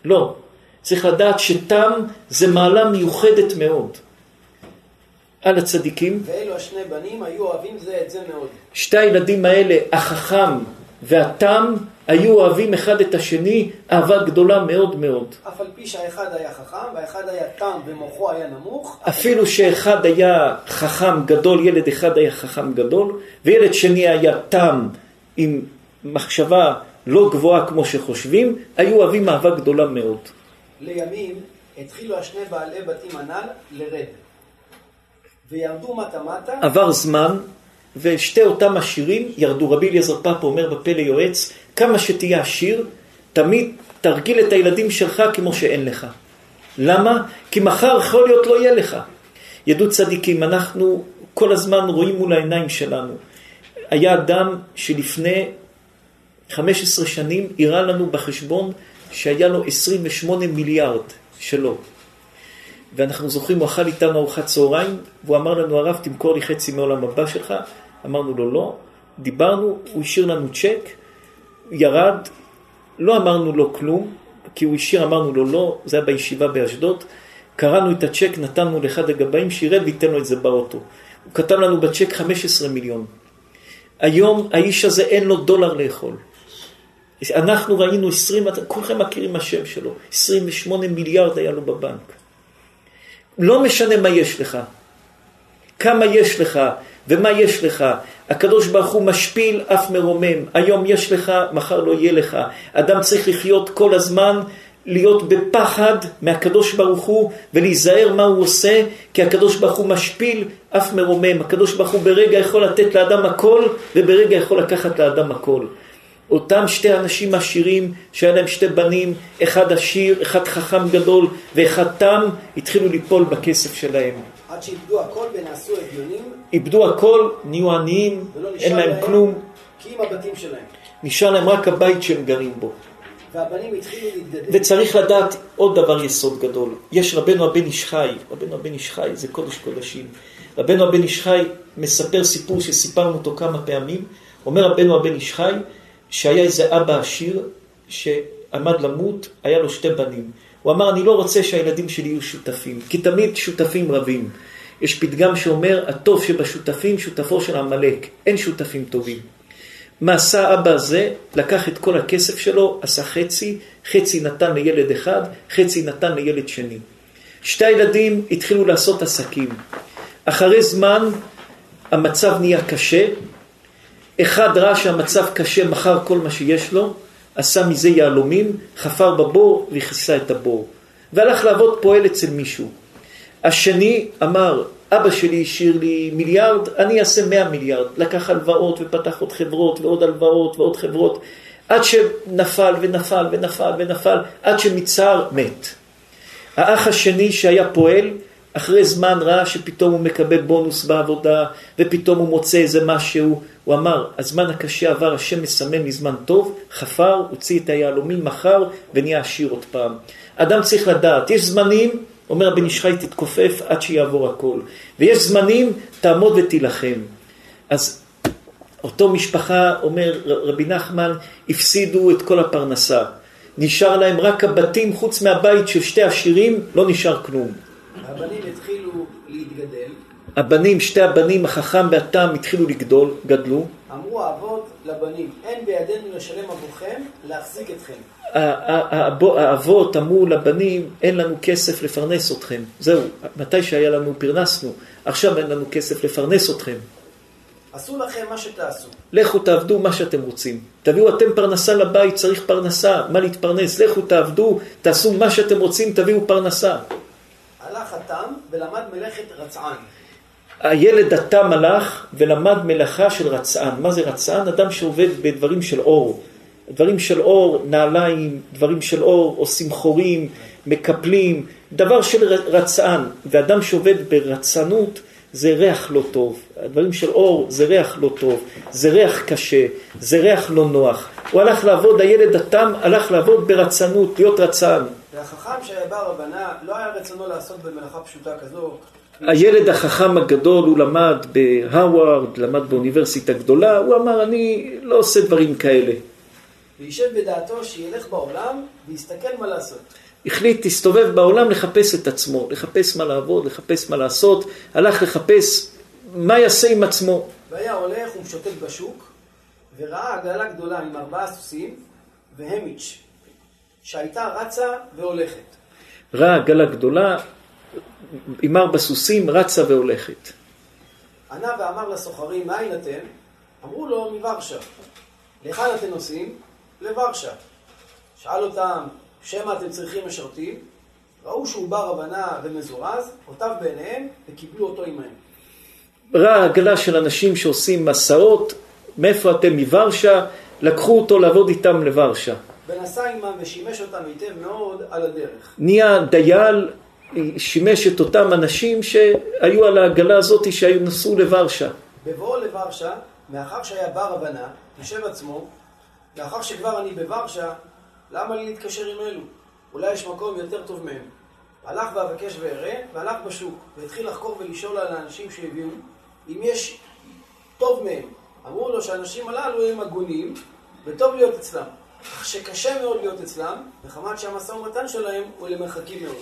לא. צריך לדעת שתם זה מעלה מיוחדת מאוד. על הצדיקים. ואלו השני בנים היו אוהבים זה את זה מאוד. שתי הילדים האלה, החכם והתם, היו אוהבים אחד את השני אהבה גדולה מאוד מאוד. אף על פי שהאחד היה חכם והאחד היה תם ומוחו היה נמוך. אפילו שאחד היה חכם גדול, ילד אחד היה חכם גדול, וילד שני היה תם עם מחשבה לא גבוהה כמו שחושבים, היו אוהבים אהבה גדולה מאוד. לימים התחילו השני בעלי בתים הנ"ל לרד. וירדו מטה מטה. עבר זמן, ושתי אותם עשירים ירדו. רבי אליעזר פאפה אומר בפה ליועץ, כמה שתהיה עשיר, תמיד תרגיל את הילדים שלך כמו שאין לך. למה? כי מחר יכול להיות לא יהיה לך. ידעו צדיקים, אנחנו כל הזמן רואים מול העיניים שלנו. היה אדם שלפני 15 שנים הראה לנו בחשבון שהיה לו 28 מיליארד שלו. ואנחנו זוכרים, הוא אכל איתנו ארוחת צהריים, והוא אמר לנו, הרב, תמכור לי חצי מעולם הבא שלך. אמרנו לו, לא. דיברנו, הוא השאיר לנו צ'ק, ירד, לא אמרנו לו כלום, כי הוא השאיר, אמרנו לו לא, זה היה בישיבה באשדוד. קראנו את הצ'ק, נתנו לאחד הגבאים שירד וייתן לו את זה באוטו. הוא כתב לנו בצ'ק 15 מיליון. היום האיש הזה אין לו דולר לאכול. אנחנו ראינו 20, כולכם מכירים השם שלו, 28 מיליארד היה לו בבנק. לא משנה מה יש לך, כמה יש לך ומה יש לך. הקדוש ברוך הוא משפיל אף מרומם. היום יש לך, מחר לא יהיה לך. אדם צריך לחיות כל הזמן, להיות בפחד מהקדוש ברוך הוא ולהיזהר מה הוא עושה, כי הקדוש ברוך הוא משפיל אף מרומם. הקדוש ברוך הוא ברגע יכול לתת לאדם הכל וברגע יכול לקחת לאדם הכל. אותם שתי אנשים עשירים שהיה להם שתי בנים, אחד עשיר, אחד חכם גדול ואחד תם, התחילו ליפול בכסף שלהם. עד שאיבדו הכל ונעשו אביונים. איבדו הכל, נהיו עניים, אין להם להם כלום. כי עם הבתים שלהם. נשאר להם רק הבית שהם גרים בו. והבנים התחילו להתגדל. וצריך לדעת עוד דבר יסוד גדול. יש רבנו הבן איש חי, רבנו הבן איש חי זה קודש קודשים. רבנו הבן איש חי מספר סיפור שסיפרנו אותו כמה פעמים. אומר רבנו הבן איש חי שהיה איזה אבא עשיר שעמד למות, היה לו שתי בנים. הוא אמר, אני לא רוצה שהילדים שלי יהיו שותפים, כי תמיד שותפים רבים. יש פתגם שאומר, הטוב שבשותפים שותפו של עמלק, אין שותפים טובים. מה עשה האבא הזה? לקח את כל הכסף שלו, עשה חצי, חצי נתן לילד אחד, חצי נתן לילד שני. שתי הילדים התחילו לעשות עסקים. אחרי זמן המצב נהיה קשה, אחד ראה שהמצב קשה, מכר כל מה שיש לו, עשה מזה יהלומים, חפר בבור וכיסה את הבור. והלך לעבוד פועל אצל מישהו. השני אמר, אבא שלי השאיר לי מיליארד, אני אעשה מאה מיליארד. לקח הלוואות ופתח עוד חברות ועוד הלוואות ועוד חברות, עד שנפל ונפל ונפל ונפל, עד שמצער מת. האח השני שהיה פועל, אחרי זמן ראה שפתאום הוא מקבל בונוס בעבודה, ופתאום הוא מוצא איזה משהו, הוא אמר, הזמן הקשה עבר, השם מסמן לי זמן טוב, חפר, הוציא את היהלומים, מכר, ונהיה עשיר עוד פעם. אדם צריך לדעת, יש זמנים, אומר הבן איש תתכופף עד שיעבור הכל. ויש זמנים, תעמוד ותילחם. אז אותו משפחה, אומר רבי נחמן, הפסידו את כל הפרנסה. נשאר להם רק הבתים, חוץ מהבית של שתי עשירים, לא נשאר כלום. הבנים התחילו להתגדל. הבנים, שתי הבנים, החכם והתם, התחילו לגדול, גדלו. אמרו האבות לבנים, אין בידינו לשלם עבורכם, להחזיק אתכם. האבות אמרו לבנים, אין לנו כסף לפרנס אתכם. זהו, מתי שהיה לנו פרנסנו, עכשיו אין לנו כסף לפרנס אתכם. עשו לכם מה שתעשו. לכו תעבדו מה שאתם רוצים. תביאו אתם פרנסה לבית, צריך פרנסה, מה להתפרנס. לכו תעבדו, תעשו מה שאתם רוצים, תביאו פרנסה. הלך התם ולמד מלאכת רצען. הילד התם הלך ולמד מלאכה של רצען. מה זה רצען? אדם שעובד בדברים של אור. דברים של אור, נעליים, דברים של אור, עושים חורים, מקפלים, דבר של רצען. ואדם שעובד ברצענות זה ריח לא טוב. הדברים של אור זה ריח לא טוב, זה ריח קשה, זה ריח לא נוח. הוא הלך לעבוד, הילד התם הלך לעבוד ברצענות, להיות רצען. והחכם שהיה בא רבנה, לא היה רצונו לעסוק במלאכה פשוטה כזו. הילד החכם הגדול, הוא למד בהרווארד, למד באוניברסיטה גדולה, הוא אמר, אני לא עושה דברים כאלה. וישב בדעתו שילך בעולם ויסתכל מה לעשות. החליט, תסתובב בעולם לחפש את עצמו, לחפש מה לעבוד, לחפש מה לעשות, הלך לחפש מה יעשה עם עצמו. והיה הולך ומשוטט בשוק, וראה עגלה גדולה עם ארבעה סוסים והמיץ', שהייתה רצה והולכת. ראה עגלה גדולה עם ארבע סוסים, רצה והולכת. ענה ואמר לסוחרים, מאין אתם? אמרו לו, מוורשה. להיכן אתם נוסעים? לוורשה. שאל אותם, שמא אתם צריכים משרתים? ראו שהוא בר הבנה ומזורז, אותיו בעיניהם, וקיבלו אותו עמהם. ראה עגלה של אנשים שעושים מסעות, מאיפה אתם מוורשה? לקחו אותו לעבוד איתם לוורשה. ונסע עמם ושימש אותם היטב מאוד על הדרך. נהיה דייל, שימש את אותם אנשים שהיו על העגלה הזאת שהיו נסעו לוורשה. בבואו לוורשה, מאחר שהיה בר הבנה, יושב עצמו, מאחר שכבר אני בוורשה, למה לי להתקשר עם אלו? אולי יש מקום יותר טוב מהם. הלך ואבקש ואראה, והלך בשוק, והתחיל לחקור ולשאול על האנשים שהביאו, אם יש טוב מהם. אמרו לו שהאנשים הללו הם הגונים, וטוב להיות אצלם. שקשה מאוד להיות אצלם, מחמת שהמשא ומתן שלהם הוא למרחקים מאוד.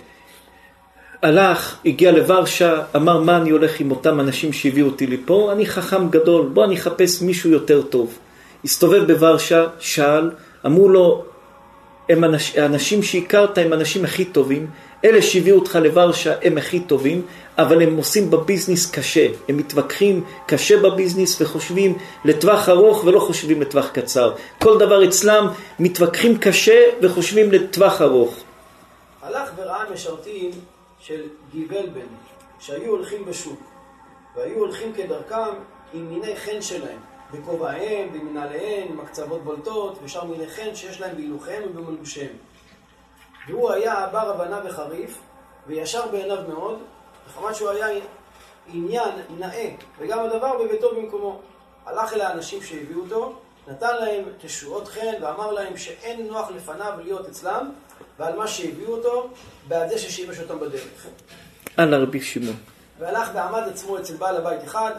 הלך, הגיע לוורשה, אמר מה אני הולך עם אותם אנשים שהביאו אותי לפה, אני חכם גדול, בוא אני אחפש מישהו יותר טוב. הסתובב בוורשה, שאל, אמרו לו, הם אנש, האנשים שהכרת הם האנשים הכי טובים, אלה שהביאו אותך לוורשה הם הכי טובים, אבל הם עושים בביזנס קשה, הם מתווכחים קשה בביזנס וחושבים לטווח ארוך ולא חושבים לטווח קצר. כל דבר אצלם מתווכחים קשה וחושבים לטווח ארוך. הלך וראה משרתים של גיבלבן, שהיו הולכים בשוק, והיו הולכים כדרכם עם מיני חן שלהם, בכובעיהם, במנהליהם, עם הקצוות בולטות, ושאר מיני חן שיש להם בהילוכיהם ובמלבושיהם. והוא היה בר הבנה וחריף, וישר בעיניו מאוד, וחמת שהוא היה עניין נאה, וגם הדבר בביתו במקומו. הלך אל האנשים שהביאו אותו, נתן להם תשועות חן, ואמר להם שאין נוח לפניו להיות אצלם, ועל מה שהביאו אותו, בעד זה ששימש אותם בדרך. אנא רבי שמעון. והלך ועמד עצמו אצל בעל הבית אחד,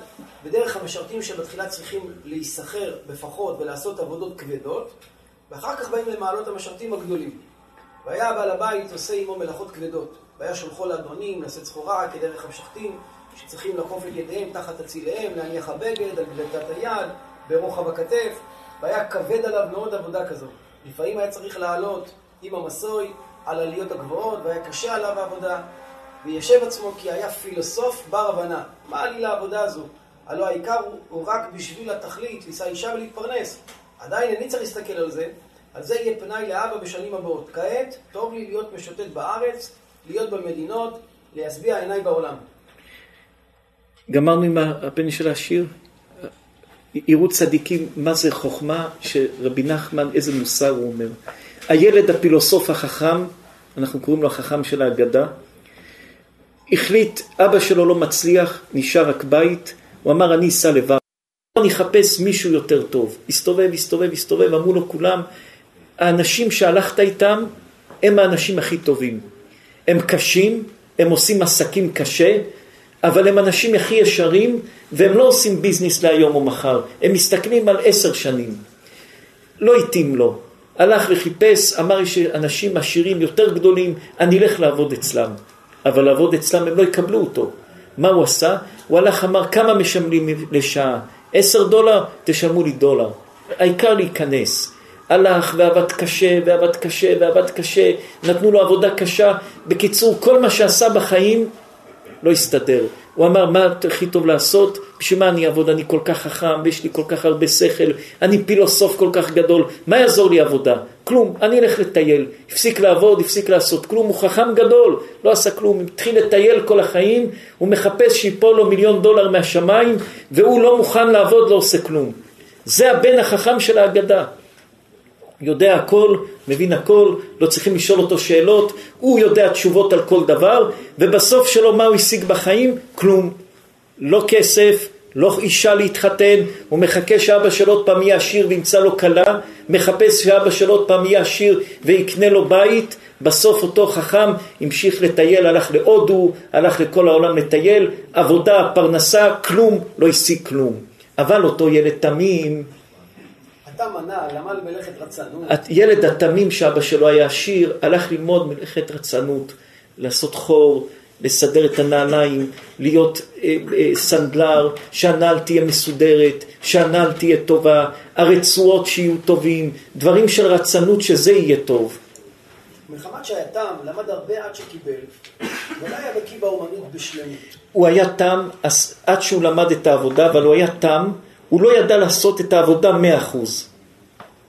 בדרך המשרתים שבתחילה צריכים להיסחר בפחות ולעשות עבודות כבדות, ואחר כך באים למעלות המשרתים הגדולים. והיה בעל הבית עושה עמו מלאכות כבדות. והיה שולחו לאדונים, לשאת סחורה כדרך המשחטים, שצריכים לעקוף את ידיהם תחת הציליהם, להניח הבגד, על גדלתת היד, ברוחב הכתף, והיה כבד עליו מאוד עבודה כזו. לפעמים היה צריך לעלות עם המסוי על עליות הגבוהות, והיה קשה עליו העבודה, וישב עצמו כי היה פילוסוף בר הבנה. מה עלי לעבודה הזו? הלא העיקר הוא, הוא רק בשביל התכלית, לישא אישה ולהתפרנס. עדיין איני צריך להסתכל על זה, על זה יהיה פנאי לאבא בשנים הבאות. כעת, טוב לי להיות משוטט בארץ, להיות במדינות, להשביע עיניי בעולם. גמרנו עם הבן של השיר? יראו צדיקים מה זה חוכמה, שרבי נחמן, איזה מוסר הוא אומר. הילד הפילוסוף החכם, אנחנו קוראים לו החכם של ההגדה, החליט, אבא שלו לא מצליח, נשאר רק בית, הוא אמר אני אסע לבד, אני אחפש מישהו יותר טוב. הסתובב, הסתובב, הסתובב, אמרו לו כולם, האנשים שהלכת איתם הם האנשים הכי טובים. הם קשים, הם עושים עסקים קשה, אבל הם אנשים הכי ישרים, והם לא עושים ביזנס להיום או מחר, הם מסתכלים על עשר שנים. לא התאים לו. הלך וחיפש, אמר שאנשים עשירים יותר גדולים, אני אלך לעבוד אצלם. אבל לעבוד אצלם הם לא יקבלו אותו. מה הוא עשה? הוא הלך, אמר, כמה משלמים לשעה? עשר דולר? תשלמו לי דולר. העיקר להיכנס. הלך ועבד קשה ועבד קשה ועבד קשה, נתנו לו עבודה קשה. בקיצור, כל מה שעשה בחיים לא הסתדר. הוא אמר, מה הכי טוב לעשות? בשביל מה אני אעבוד? אני כל כך חכם, ויש לי כל כך הרבה שכל, אני פילוסוף כל כך גדול, מה יעזור לי עבודה? כלום, אני אלך לטייל. הפסיק לעבוד, הפסיק לעשות כלום, הוא חכם גדול, לא עשה כלום, התחיל לטייל כל החיים, הוא מחפש שיפול לו מיליון דולר מהשמיים, והוא לא מוכן לעבוד, לא עושה כלום. זה הבן החכם של ההגדה. יודע הכל, מבין הכל, לא צריכים לשאול אותו שאלות, הוא יודע תשובות על כל דבר, ובסוף שלו מה הוא השיג בחיים? כלום. לא כסף, לא אישה להתחתן, הוא מחכה שאבא שלו עוד פעם יהיה עשיר וימצא לו כלה, מחפש שאבא שלו עוד פעם יהיה עשיר ויקנה לו בית, בסוף אותו חכם המשיך לטייל, הלך להודו, הלך לכל העולם לטייל, עבודה, פרנסה, כלום, לא השיג כלום. אבל אותו ילד תמים, אתה מנה, למד מלאכת רצנות. ילד התמים שאבא שלו היה עשיר, הלך ללמוד מלאכת רצנות, לעשות חור, לסדר את הנעליים, להיות אה, אה, סנדלר, שהנעל תהיה מסודרת, שהנעל תהיה טובה, הרצועות שיהיו טובים, דברים של רצנות שזה יהיה טוב. מחמת שהיה תם, למד הרבה עד שקיבל, ולא היה בקיא באומנות בשלמות. הוא היה תם עד שהוא למד את העבודה, אבל הוא היה תם, הוא לא ידע לעשות את העבודה מאה אחוז.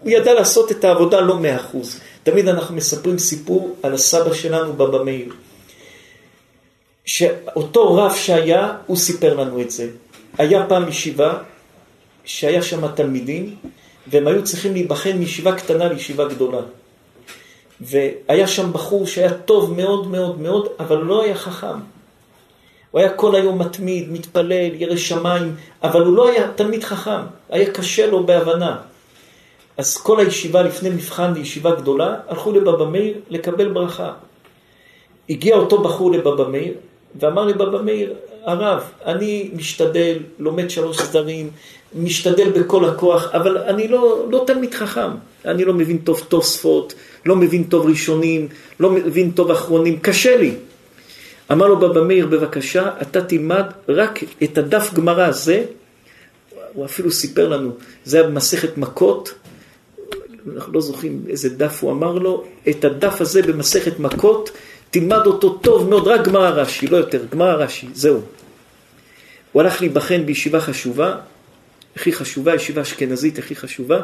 הוא ידע לעשות את העבודה לא מאה אחוז. תמיד אנחנו מספרים סיפור על הסבא שלנו בבא מאיר. שאותו רב שהיה, הוא סיפר לנו את זה. היה פעם ישיבה, שהיה שם תלמידים, והם היו צריכים להיבחן מישיבה קטנה לישיבה גדולה. והיה שם בחור שהיה טוב מאוד מאוד מאוד, אבל לא היה חכם. הוא היה כל היום מתמיד, מתפלל, ירא שמיים, אבל הוא לא היה תלמיד חכם, היה קשה לו בהבנה. אז כל הישיבה לפני מבחן לישיבה גדולה, הלכו לבבא מאיר לקבל ברכה. הגיע אותו בחור לבבא מאיר, ואמר לבבא מאיר, הרב, אני משתדל, לומד שלוש סדרים, משתדל בכל הכוח, אבל אני לא, לא תלמיד חכם. אני לא מבין טוב תוספות, לא מבין טוב ראשונים, לא מבין טוב אחרונים, קשה לי. אמר לו בבא מאיר, בבקשה, אתה תלמד רק את הדף גמרא הזה, הוא אפילו סיפר לנו, זה היה במסכת מכות, אנחנו לא זוכרים איזה דף הוא אמר לו, את הדף הזה במסכת מכות, תלמד אותו טוב מאוד, רק גמרא רש"י, לא יותר, גמרא רש"י, זהו. הוא הלך להיבחן בישיבה חשובה, הכי חשובה, ישיבה אשכנזית הכי חשובה.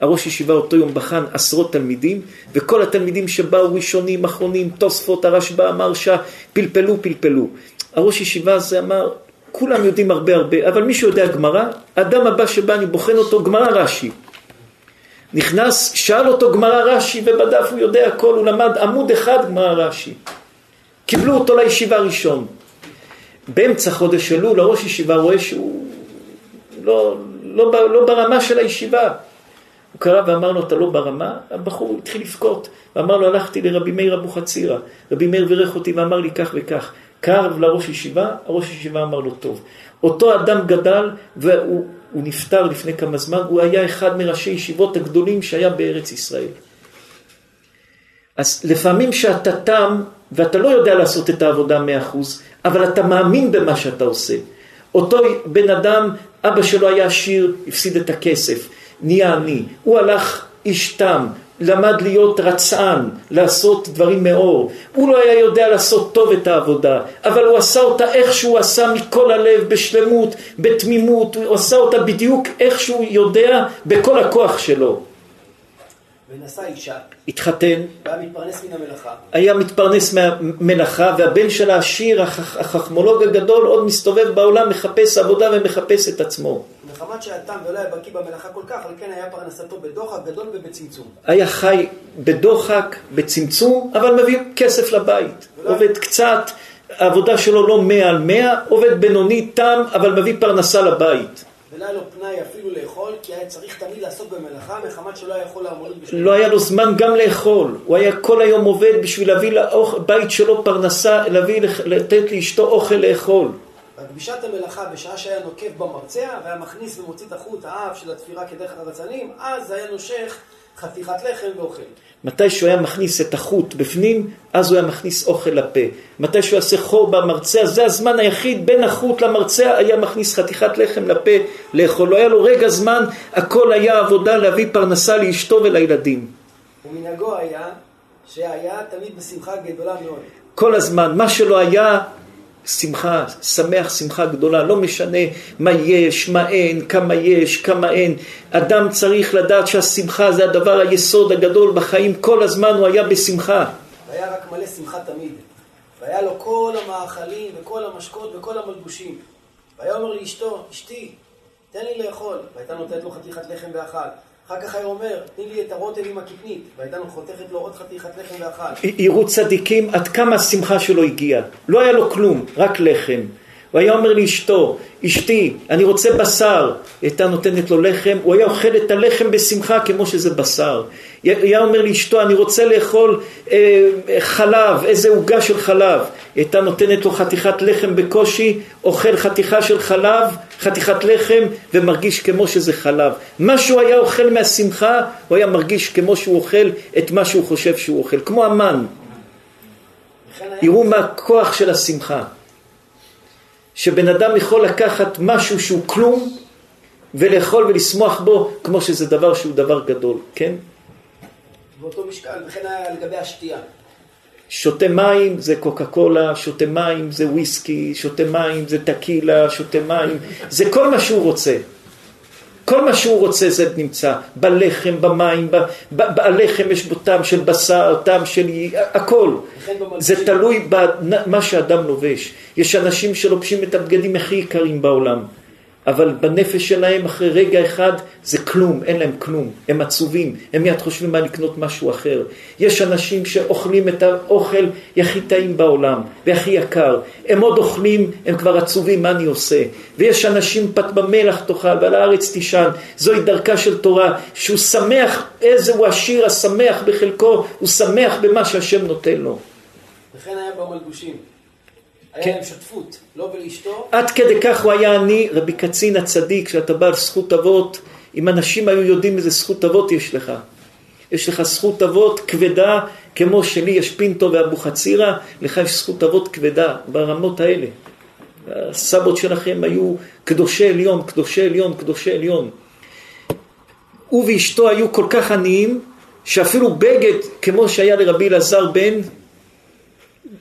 הראש ישיבה אותו יום בחן עשרות תלמידים, וכל התלמידים שבאו ראשונים, אחרונים, תוספות, הרשב"א, המרשה, פלפלו, פלפלו. הראש ישיבה הזה אמר, כולם יודעים הרבה הרבה, אבל מי שיודע גמרא, האדם הבא שבא, אני בוחן אותו, גמרא רש"י. נכנס, שאל אותו גמרא רש"י, ובדף הוא יודע הכל, הוא למד עמוד אחד גמרא רש"י. קיבלו אותו לישיבה ראשון. באמצע חודש אלול, הראש ישיבה רואה שהוא לא, לא, לא, ברמה של הישיבה. הוא קרא ואמר לו, אתה לא ברמה? הבחור התחיל לבכות. ואמר לו, הלכתי לרבי מאיר אבוחצירא. רבי מאיר בירך אותי ואמר לי כך וכך. קרב לראש ישיבה, הראש ישיבה אמר לו, טוב. אותו אדם גדל והוא נפטר לפני כמה זמן, הוא היה אחד מראשי ישיבות הגדולים שהיה בארץ ישראל. אז לפעמים שאתה תם ואתה לא יודע לעשות את העבודה מאה אחוז, אבל אתה מאמין במה שאתה עושה. אותו בן אדם, אבא שלו היה עשיר, הפסיד את הכסף, נהיה עני. הוא הלך איש תם, למד להיות רצען, לעשות דברים מאור. הוא לא היה יודע לעשות טוב את העבודה, אבל הוא עשה אותה איך שהוא עשה מכל הלב, בשלמות, בתמימות, הוא עשה אותה בדיוק איך שהוא יודע, בכל הכוח שלו. ונשא אישה. התחתן. והיה מתפרנס מן המלאכה. היה מתפרנס מהמלאכה, והבן של העשיר, החכמולוג הגדול, עוד מסתובב בעולם, מחפש עבודה ומחפש את עצמו. מחמת שהיה תם ולא היה בקיא במלאכה כל כך, על כן היה פרנסתו בדוחק גדול ובצמצום. היה חי בדוחק, בצמצום, אבל מביא כסף לבית. עובד קצת, העבודה שלו לא מאה על מאה, עובד בינוני, תם, אבל מביא פרנסה לבית. ולא היה לו פנאי אפילו לאכול, כי היה צריך תמיד לעסוק במלאכה, מחמת שלא היה יכול לעמוד בשביל... לא היה לו זמן גם לאכול, הוא היה כל היום עובד בשביל להביא לבית שלו פרנסה, להביא, לתת לאשתו אוכל לאכול. בפגישת המלאכה, בשעה שהיה נוקב במרצע, והיה מכניס ומוציא את החוט האף של התפירה כדרך הרצנים, אז היה נושך חתיכת לחם ואוכל. מתי שהוא היה מכניס את החוט בפנים, אז הוא היה מכניס אוכל לפה. מתי שהוא יעשה חור במרצע, זה הזמן היחיד בין החוט למרצע, היה מכניס חתיכת לחם לפה לאכול. לא היה לו רגע זמן, הכל היה עבודה להביא פרנסה לאשתו ולילדים. ומנהגו היה שהיה תמיד בשמחה גדולה מאוד. כל הזמן, מה שלא היה, שמחה, שמח שמחה גדולה, לא משנה מה יש, מה אין, כמה יש, כמה אין. אדם צריך לדעת שהשמחה זה הדבר היסוד הגדול בחיים, כל הזמן הוא היה בשמחה. והיה רק מלא שמחה תמיד. והיה לו כל המאכלים וכל המשקות וכל המלבושים. והיה אומר לאשתו, אשתי, תן לי לאכול. והייתה נותנת לו חתיכת לחם ואכל. אחר כך היה אומר, תני לי את הרוטב עם הקטנית, והייתה חותכת לו עוד חתיכת לחם ואכל. יראו צדיקים עד כמה השמחה שלו הגיעה. לא היה לו כלום, רק לחם. הוא היה אומר לאשתו, אשתי, אני רוצה בשר. היא הייתה נותנת לו לחם, הוא היה אוכל את הלחם בשמחה כמו שזה בשר. היה אומר לאשתו, אני רוצה לאכול אה, חלב, איזה עוגה של חלב. היא הייתה נותנת לו חתיכת לחם בקושי, אוכל חתיכה של חלב, חתיכת לחם, ומרגיש כמו שזה חלב. מה שהוא היה אוכל מהשמחה, הוא היה מרגיש כמו שהוא אוכל את מה שהוא חושב שהוא אוכל, כמו המן. יראו מה הכוח של השמחה. שבן אדם יכול לקחת משהו שהוא כלום ולאכול ולשמוח בו כמו שזה דבר שהוא דבר גדול, כן? באותו משקל, וכן היה לגבי השתייה. שותה מים זה קוקה קולה, שותה מים זה וויסקי, שותה מים זה טקילה, שותה מים, זה כל מה שהוא רוצה. כל מה שהוא רוצה זה נמצא, בלחם, במים, בלחם יש בו טעם של בשר, טעם של... הכל. זה תלוי במה שאדם לובש. יש אנשים שלובשים את הבגדים הכי יקרים בעולם. אבל בנפש שלהם אחרי רגע אחד זה כלום, אין להם כלום, הם עצובים, הם מיד חושבים מה לקנות משהו אחר. יש אנשים שאוכלים את האוכל הכי טעים בעולם והכי יקר, הם עוד אוכלים, הם כבר עצובים, מה אני עושה? ויש אנשים פת במלח תאכל ועל הארץ תישן, זוהי דרכה של תורה, שהוא שמח, איזה הוא עשיר השמח בחלקו, הוא שמח במה שהשם נותן לו. וכן היה במלבושים. היה להם שותפות, לא ולאשתו. עד כדי כך הוא היה עני, רבי קצין הצדיק, כשאתה בא על זכות אבות, אם אנשים היו יודעים איזה זכות אבות יש לך. יש לך זכות אבות כבדה, כמו שלי יש פינטו ואבוחצירא, לך יש זכות אבות כבדה ברמות האלה. הסבות שלכם היו קדושי עליון, קדושי עליון, קדושי עליון. הוא ואשתו היו כל כך עניים, שאפילו בגד, כמו שהיה לרבי אלעזר בן,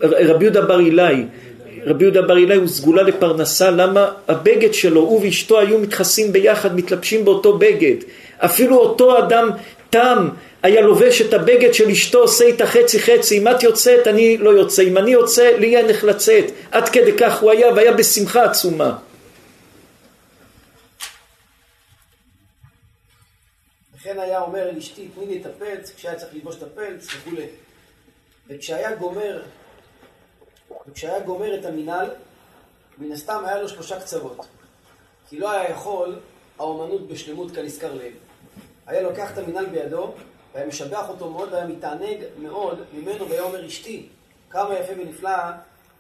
רבי יהודה בר אילאי, רבי יהודה בר אילאי הוא סגולה לפרנסה, למה הבגד שלו, הוא ואשתו היו מתכסים ביחד, מתלבשים באותו בגד. אפילו אותו אדם תם היה לובש את הבגד של אשתו, עושה איתה חצי חצי, אם את יוצאת אני לא יוצא, אם אני יוצא לי אין איך לצאת, עד כדי כך הוא היה והיה בשמחה עצומה. וכן היה אומר לאשתי, תני לי את הפלץ, כשהיה צריך ללבוש את הפלץ וכולי. וכשהיה גומר, וכשהיה גומר את המינהל, מן הסתם היה לו שלושה קצוות. כי לא היה יכול האומנות בשלמות כנזכר לב. היה לוקח את המינהל בידו, והיה משבח אותו מאוד, והיה מתענג מאוד ממנו, והיה אומר, אשתי, כמה יפה ונפלא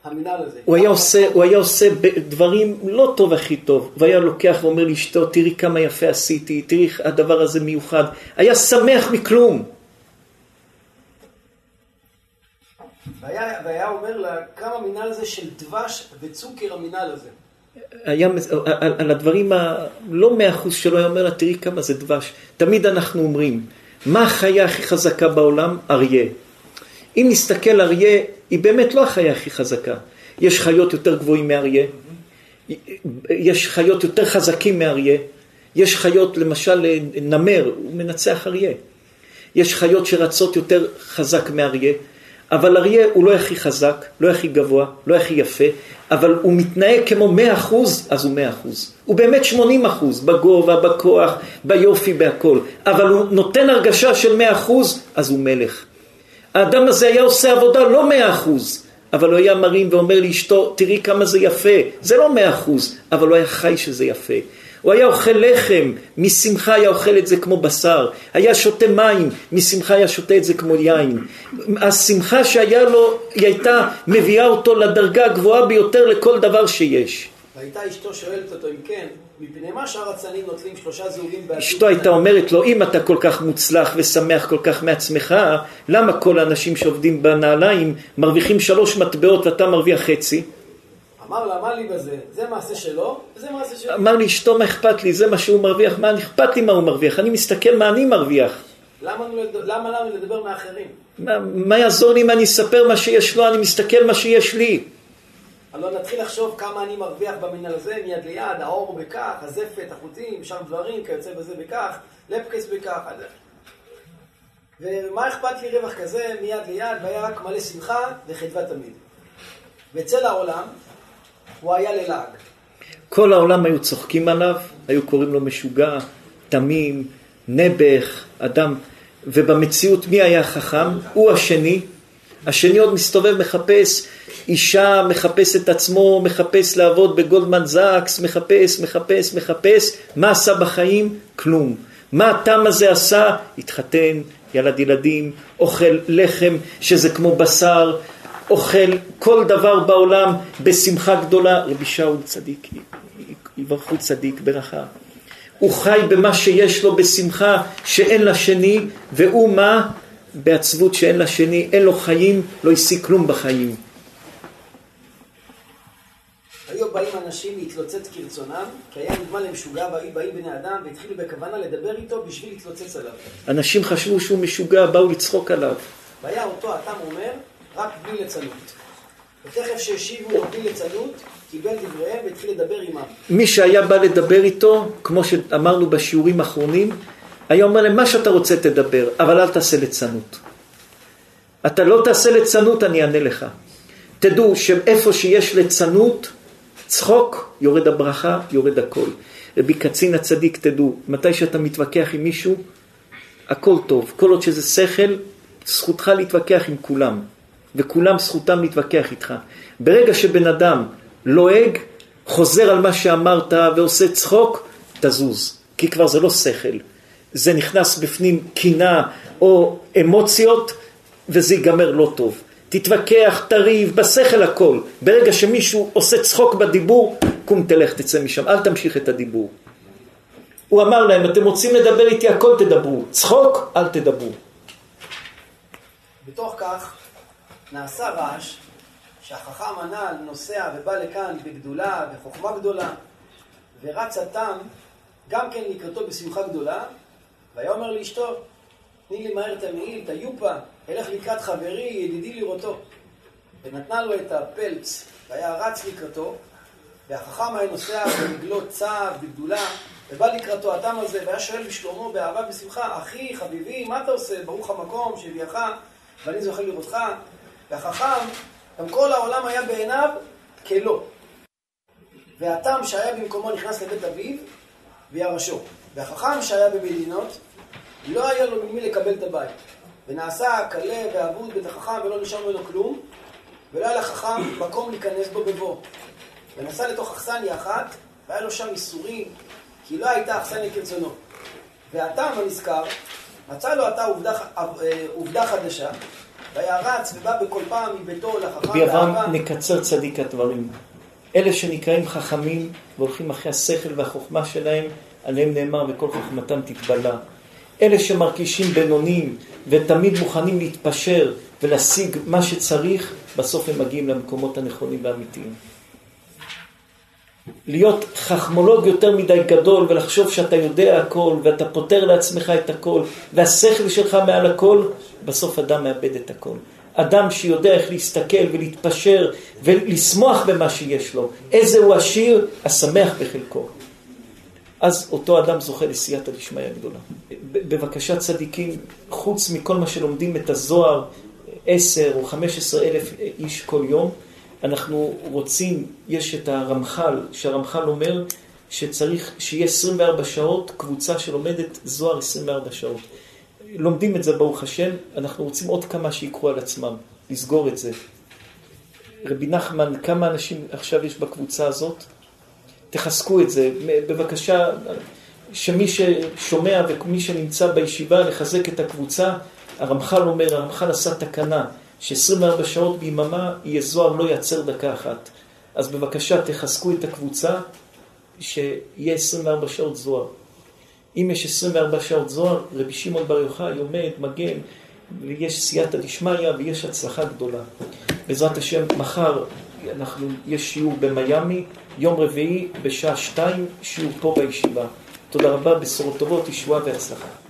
המינהל הזה. הוא היה עושה, הוא היה עושה דברים לא טוב הכי טוב, והיה לוקח ואומר לאשתו, תראי כמה יפה עשיתי, תראי הדבר הזה מיוחד. היה שמח מכלום. והיה, והיה אומר לה, כמה מינהל זה של דבש וצוקר המינהל הזה. היה, על, על הדברים הלא מאה אחוז שלו, היה אומר לה, תראי כמה זה דבש. תמיד אנחנו אומרים, מה החיה הכי חזקה בעולם? אריה. אם נסתכל אריה, היא באמת לא החיה הכי חזקה. יש חיות יותר גבוהים מאריה, יש חיות יותר חזקים מאריה, יש חיות, למשל נמר, הוא מנצח אריה. יש חיות שרצות יותר חזק מאריה, אבל אריה הוא לא הכי חזק, לא הכי גבוה, לא הכי יפה, אבל הוא מתנהג כמו מאה אחוז, אז הוא מאה אחוז. הוא באמת שמונים אחוז, בגובה, בכוח, ביופי, בהכל. אבל הוא נותן הרגשה של מאה אחוז, אז הוא מלך. האדם הזה היה עושה עבודה לא מאה אחוז, אבל הוא היה מרים ואומר לאשתו, תראי כמה זה יפה. זה לא מאה אחוז, אבל הוא היה חי שזה יפה. הוא היה אוכל לחם, משמחה היה אוכל את זה כמו בשר. היה שותה מים, משמחה היה שותה את זה כמו יין. השמחה שהיה לו, היא הייתה מביאה אותו לדרגה הגבוהה ביותר לכל דבר שיש. והייתה אשתו שואלת אותו אם כן, מפני מה שאר הצנים נוטלים שלושה זהובים בעתיד? אשתו הייתה אומרת לו, אם אתה כל כך מוצלח ושמח כל כך מעצמך, למה כל האנשים שעובדים בנעליים מרוויחים שלוש מטבעות ואתה מרוויח חצי? אמר לה, מה לי בזה? זה מעשה שלו, וזה מעשה שלו. אמר לי, אשתו, מה אכפת לי? זה מה שהוא מרוויח, מה אכפת לי מה הוא מרוויח? אני מסתכל מה אני מרוויח. למה, למה לנו לדבר מאחרים? מה, מה יעזור לי אם אני אספר מה שיש לו? אני מסתכל מה שיש לי. הלוא נתחיל לחשוב כמה אני מרוויח במנהל הזה, מיד ליד, האור בכך, הזפת, החוטים, שם דברים, כיוצא בזה בכך, לפקס בכך. ומה אכפת לי רווח כזה, מיד ליד, והיה רק מלא שמחה וחדווה תמיד. ואצל העולם, הוא היה ללעג. כל העולם היו צוחקים עליו, היו קוראים לו משוגע, תמים, נבך, אדם, ובמציאות מי היה חכם? הוא השני. השני עוד מסתובב, מחפש אישה, מחפש את עצמו, מחפש לעבוד בגולדמן זאקס, מחפש, מחפש, מחפש. מה עשה בחיים? כלום. מה התם הזה עשה? התחתן, ילד ילדים, אוכל לחם שזה כמו בשר, אוכל כל דבר בעולם בשמחה גדולה. רבי שאול צדיק, יברכו צדיק ברכה. הוא חי במה שיש לו בשמחה שאין לשני, והוא מה? בעצבות שאין לשני, אין לו חיים, לא השיג כלום בחיים. היו באים אנשים להתלוצץ כרצונם, כי היה נדמה להם משוגע, והיו באים בני אדם והתחילו בכוונה לדבר איתו בשביל להתלוצץ עליו. אנשים חשבו שהוא משוגע, באו לצחוק עליו. והיה אותו התם אומר, רק בלי ליצנות. ותכף שהשיבו לו בלי ליצנות, קיבל דבריהם והתחיל לדבר עמם. מי שהיה בא לדבר איתו, כמו שאמרנו בשיעורים האחרונים, היה אומר להם, מה שאתה רוצה תדבר, אבל אל תעשה ליצנות. אתה לא תעשה ליצנות, אני אענה לך. תדעו שאיפה שיש ליצנות, צחוק, יורד הברכה, יורד הכל. רבי קצין הצדיק, תדעו, מתי שאתה מתווכח עם מישהו, הכל טוב. כל עוד שזה שכל, זכותך להתווכח עם כולם. וכולם זכותם להתווכח איתך. ברגע שבן אדם לועג, חוזר על מה שאמרת ועושה צחוק, תזוז. כי כבר זה לא שכל. זה נכנס בפנים קינה או אמוציות, וזה ייגמר לא טוב. תתווכח, תריב, בשכל הכל. ברגע שמישהו עושה צחוק בדיבור, קום תלך, תצא משם, אל תמשיך את הדיבור. הוא אמר להם, אתם רוצים לדבר איתי, הכל תדברו. צחוק, אל תדברו. בתוך כך נעשה רעש שהחכם הנ"ל נוסע ובא לכאן בגדולה, בחוכמה גדולה, ורץ התם גם כן לקראתו בשמחה גדולה, והיה אומר לאשתו, תני לי מהר את המעיל, את היופה, אלך לקראת חברי, ידידי לראותו. ונתנה לו את הפלץ, והיה רץ לקראתו, והחכם היה נוסע ברגלות צב, בגדולה, ובא לקראתו התם הזה, והיה שואל בשלומו, באהבה ובשמחה, אחי, חביבי, מה אתה עושה? ברוך המקום שהביאך, ואני זוכה לראותך. והחכם, גם כל העולם היה בעיניו כלא. והתם שהיה במקומו נכנס לבית אביו וירשו. והחכם שהיה במדינות, לא היה לו ממי לקבל את הבית. ונעשה קלה ואבוד בית החכם ולא נשאר ממנו כלום, ולא היה לחכם מקום להיכנס בו בבוא. ונסע לתוך אכסניה אחת, והיה לו שם איסורים, כי לא הייתה אכסניה כרצונו. והטעם הנזכר, מצא לו עתה עובדה, אה, עובדה חדשה, והיה רץ ובא בכל פעם מביתו לחכם רבי אברהם נקצר צדיק הדברים. אלה שנקראים חכמים והולכים אחרי השכל והחוכמה שלהם, עליהם נאמר וכל חוכמתם תתבלע. אלה שמרגישים בינונים ותמיד מוכנים להתפשר ולהשיג מה שצריך, בסוף הם מגיעים למקומות הנכונים והאמיתיים. להיות חכמולוג יותר מדי גדול ולחשוב שאתה יודע הכל ואתה פותר לעצמך את הכל והשכל שלך מעל הכל, בסוף אדם מאבד את הכל. אדם שיודע איך להסתכל ולהתפשר ולשמוח במה שיש לו. איזה הוא עשיר, השמח בחלקו. אז אותו אדם זוכה לסייעתא דשמיא גדולה. בבקשה צדיקים, חוץ מכל מה שלומדים את הזוהר, עשר או חמש עשרה אלף איש כל יום, אנחנו רוצים, יש את הרמח"ל, שהרמח"ל אומר שצריך שיהיה 24 שעות קבוצה שלומדת זוהר 24 שעות. לומדים את זה ברוך השם, אנחנו רוצים עוד כמה שיקחו על עצמם, לסגור את זה. רבי נחמן, כמה אנשים עכשיו יש בקבוצה הזאת? תחזקו את זה. בבקשה, שמי ששומע ומי שנמצא בישיבה, לחזק את הקבוצה. הרמח"ל אומר, הרמח"ל עשה תקנה, ש-24 שעות ביממה יהיה זוהר לא ייעצר דקה אחת. אז בבקשה, תחזקו את הקבוצה, שיהיה 24 שעות זוהר. אם יש 24 שעות זוהר, רבי שמעון בר יוחאי עומד, מגן, ויש סייעתא דשמיא ויש הצלחה גדולה. בעזרת השם, מחר אנחנו, יש שיעור במיאמי, יום רביעי בשעה שתיים, שיעור פה בישיבה. תודה רבה, בשורות טובות, ישועה והצלחה.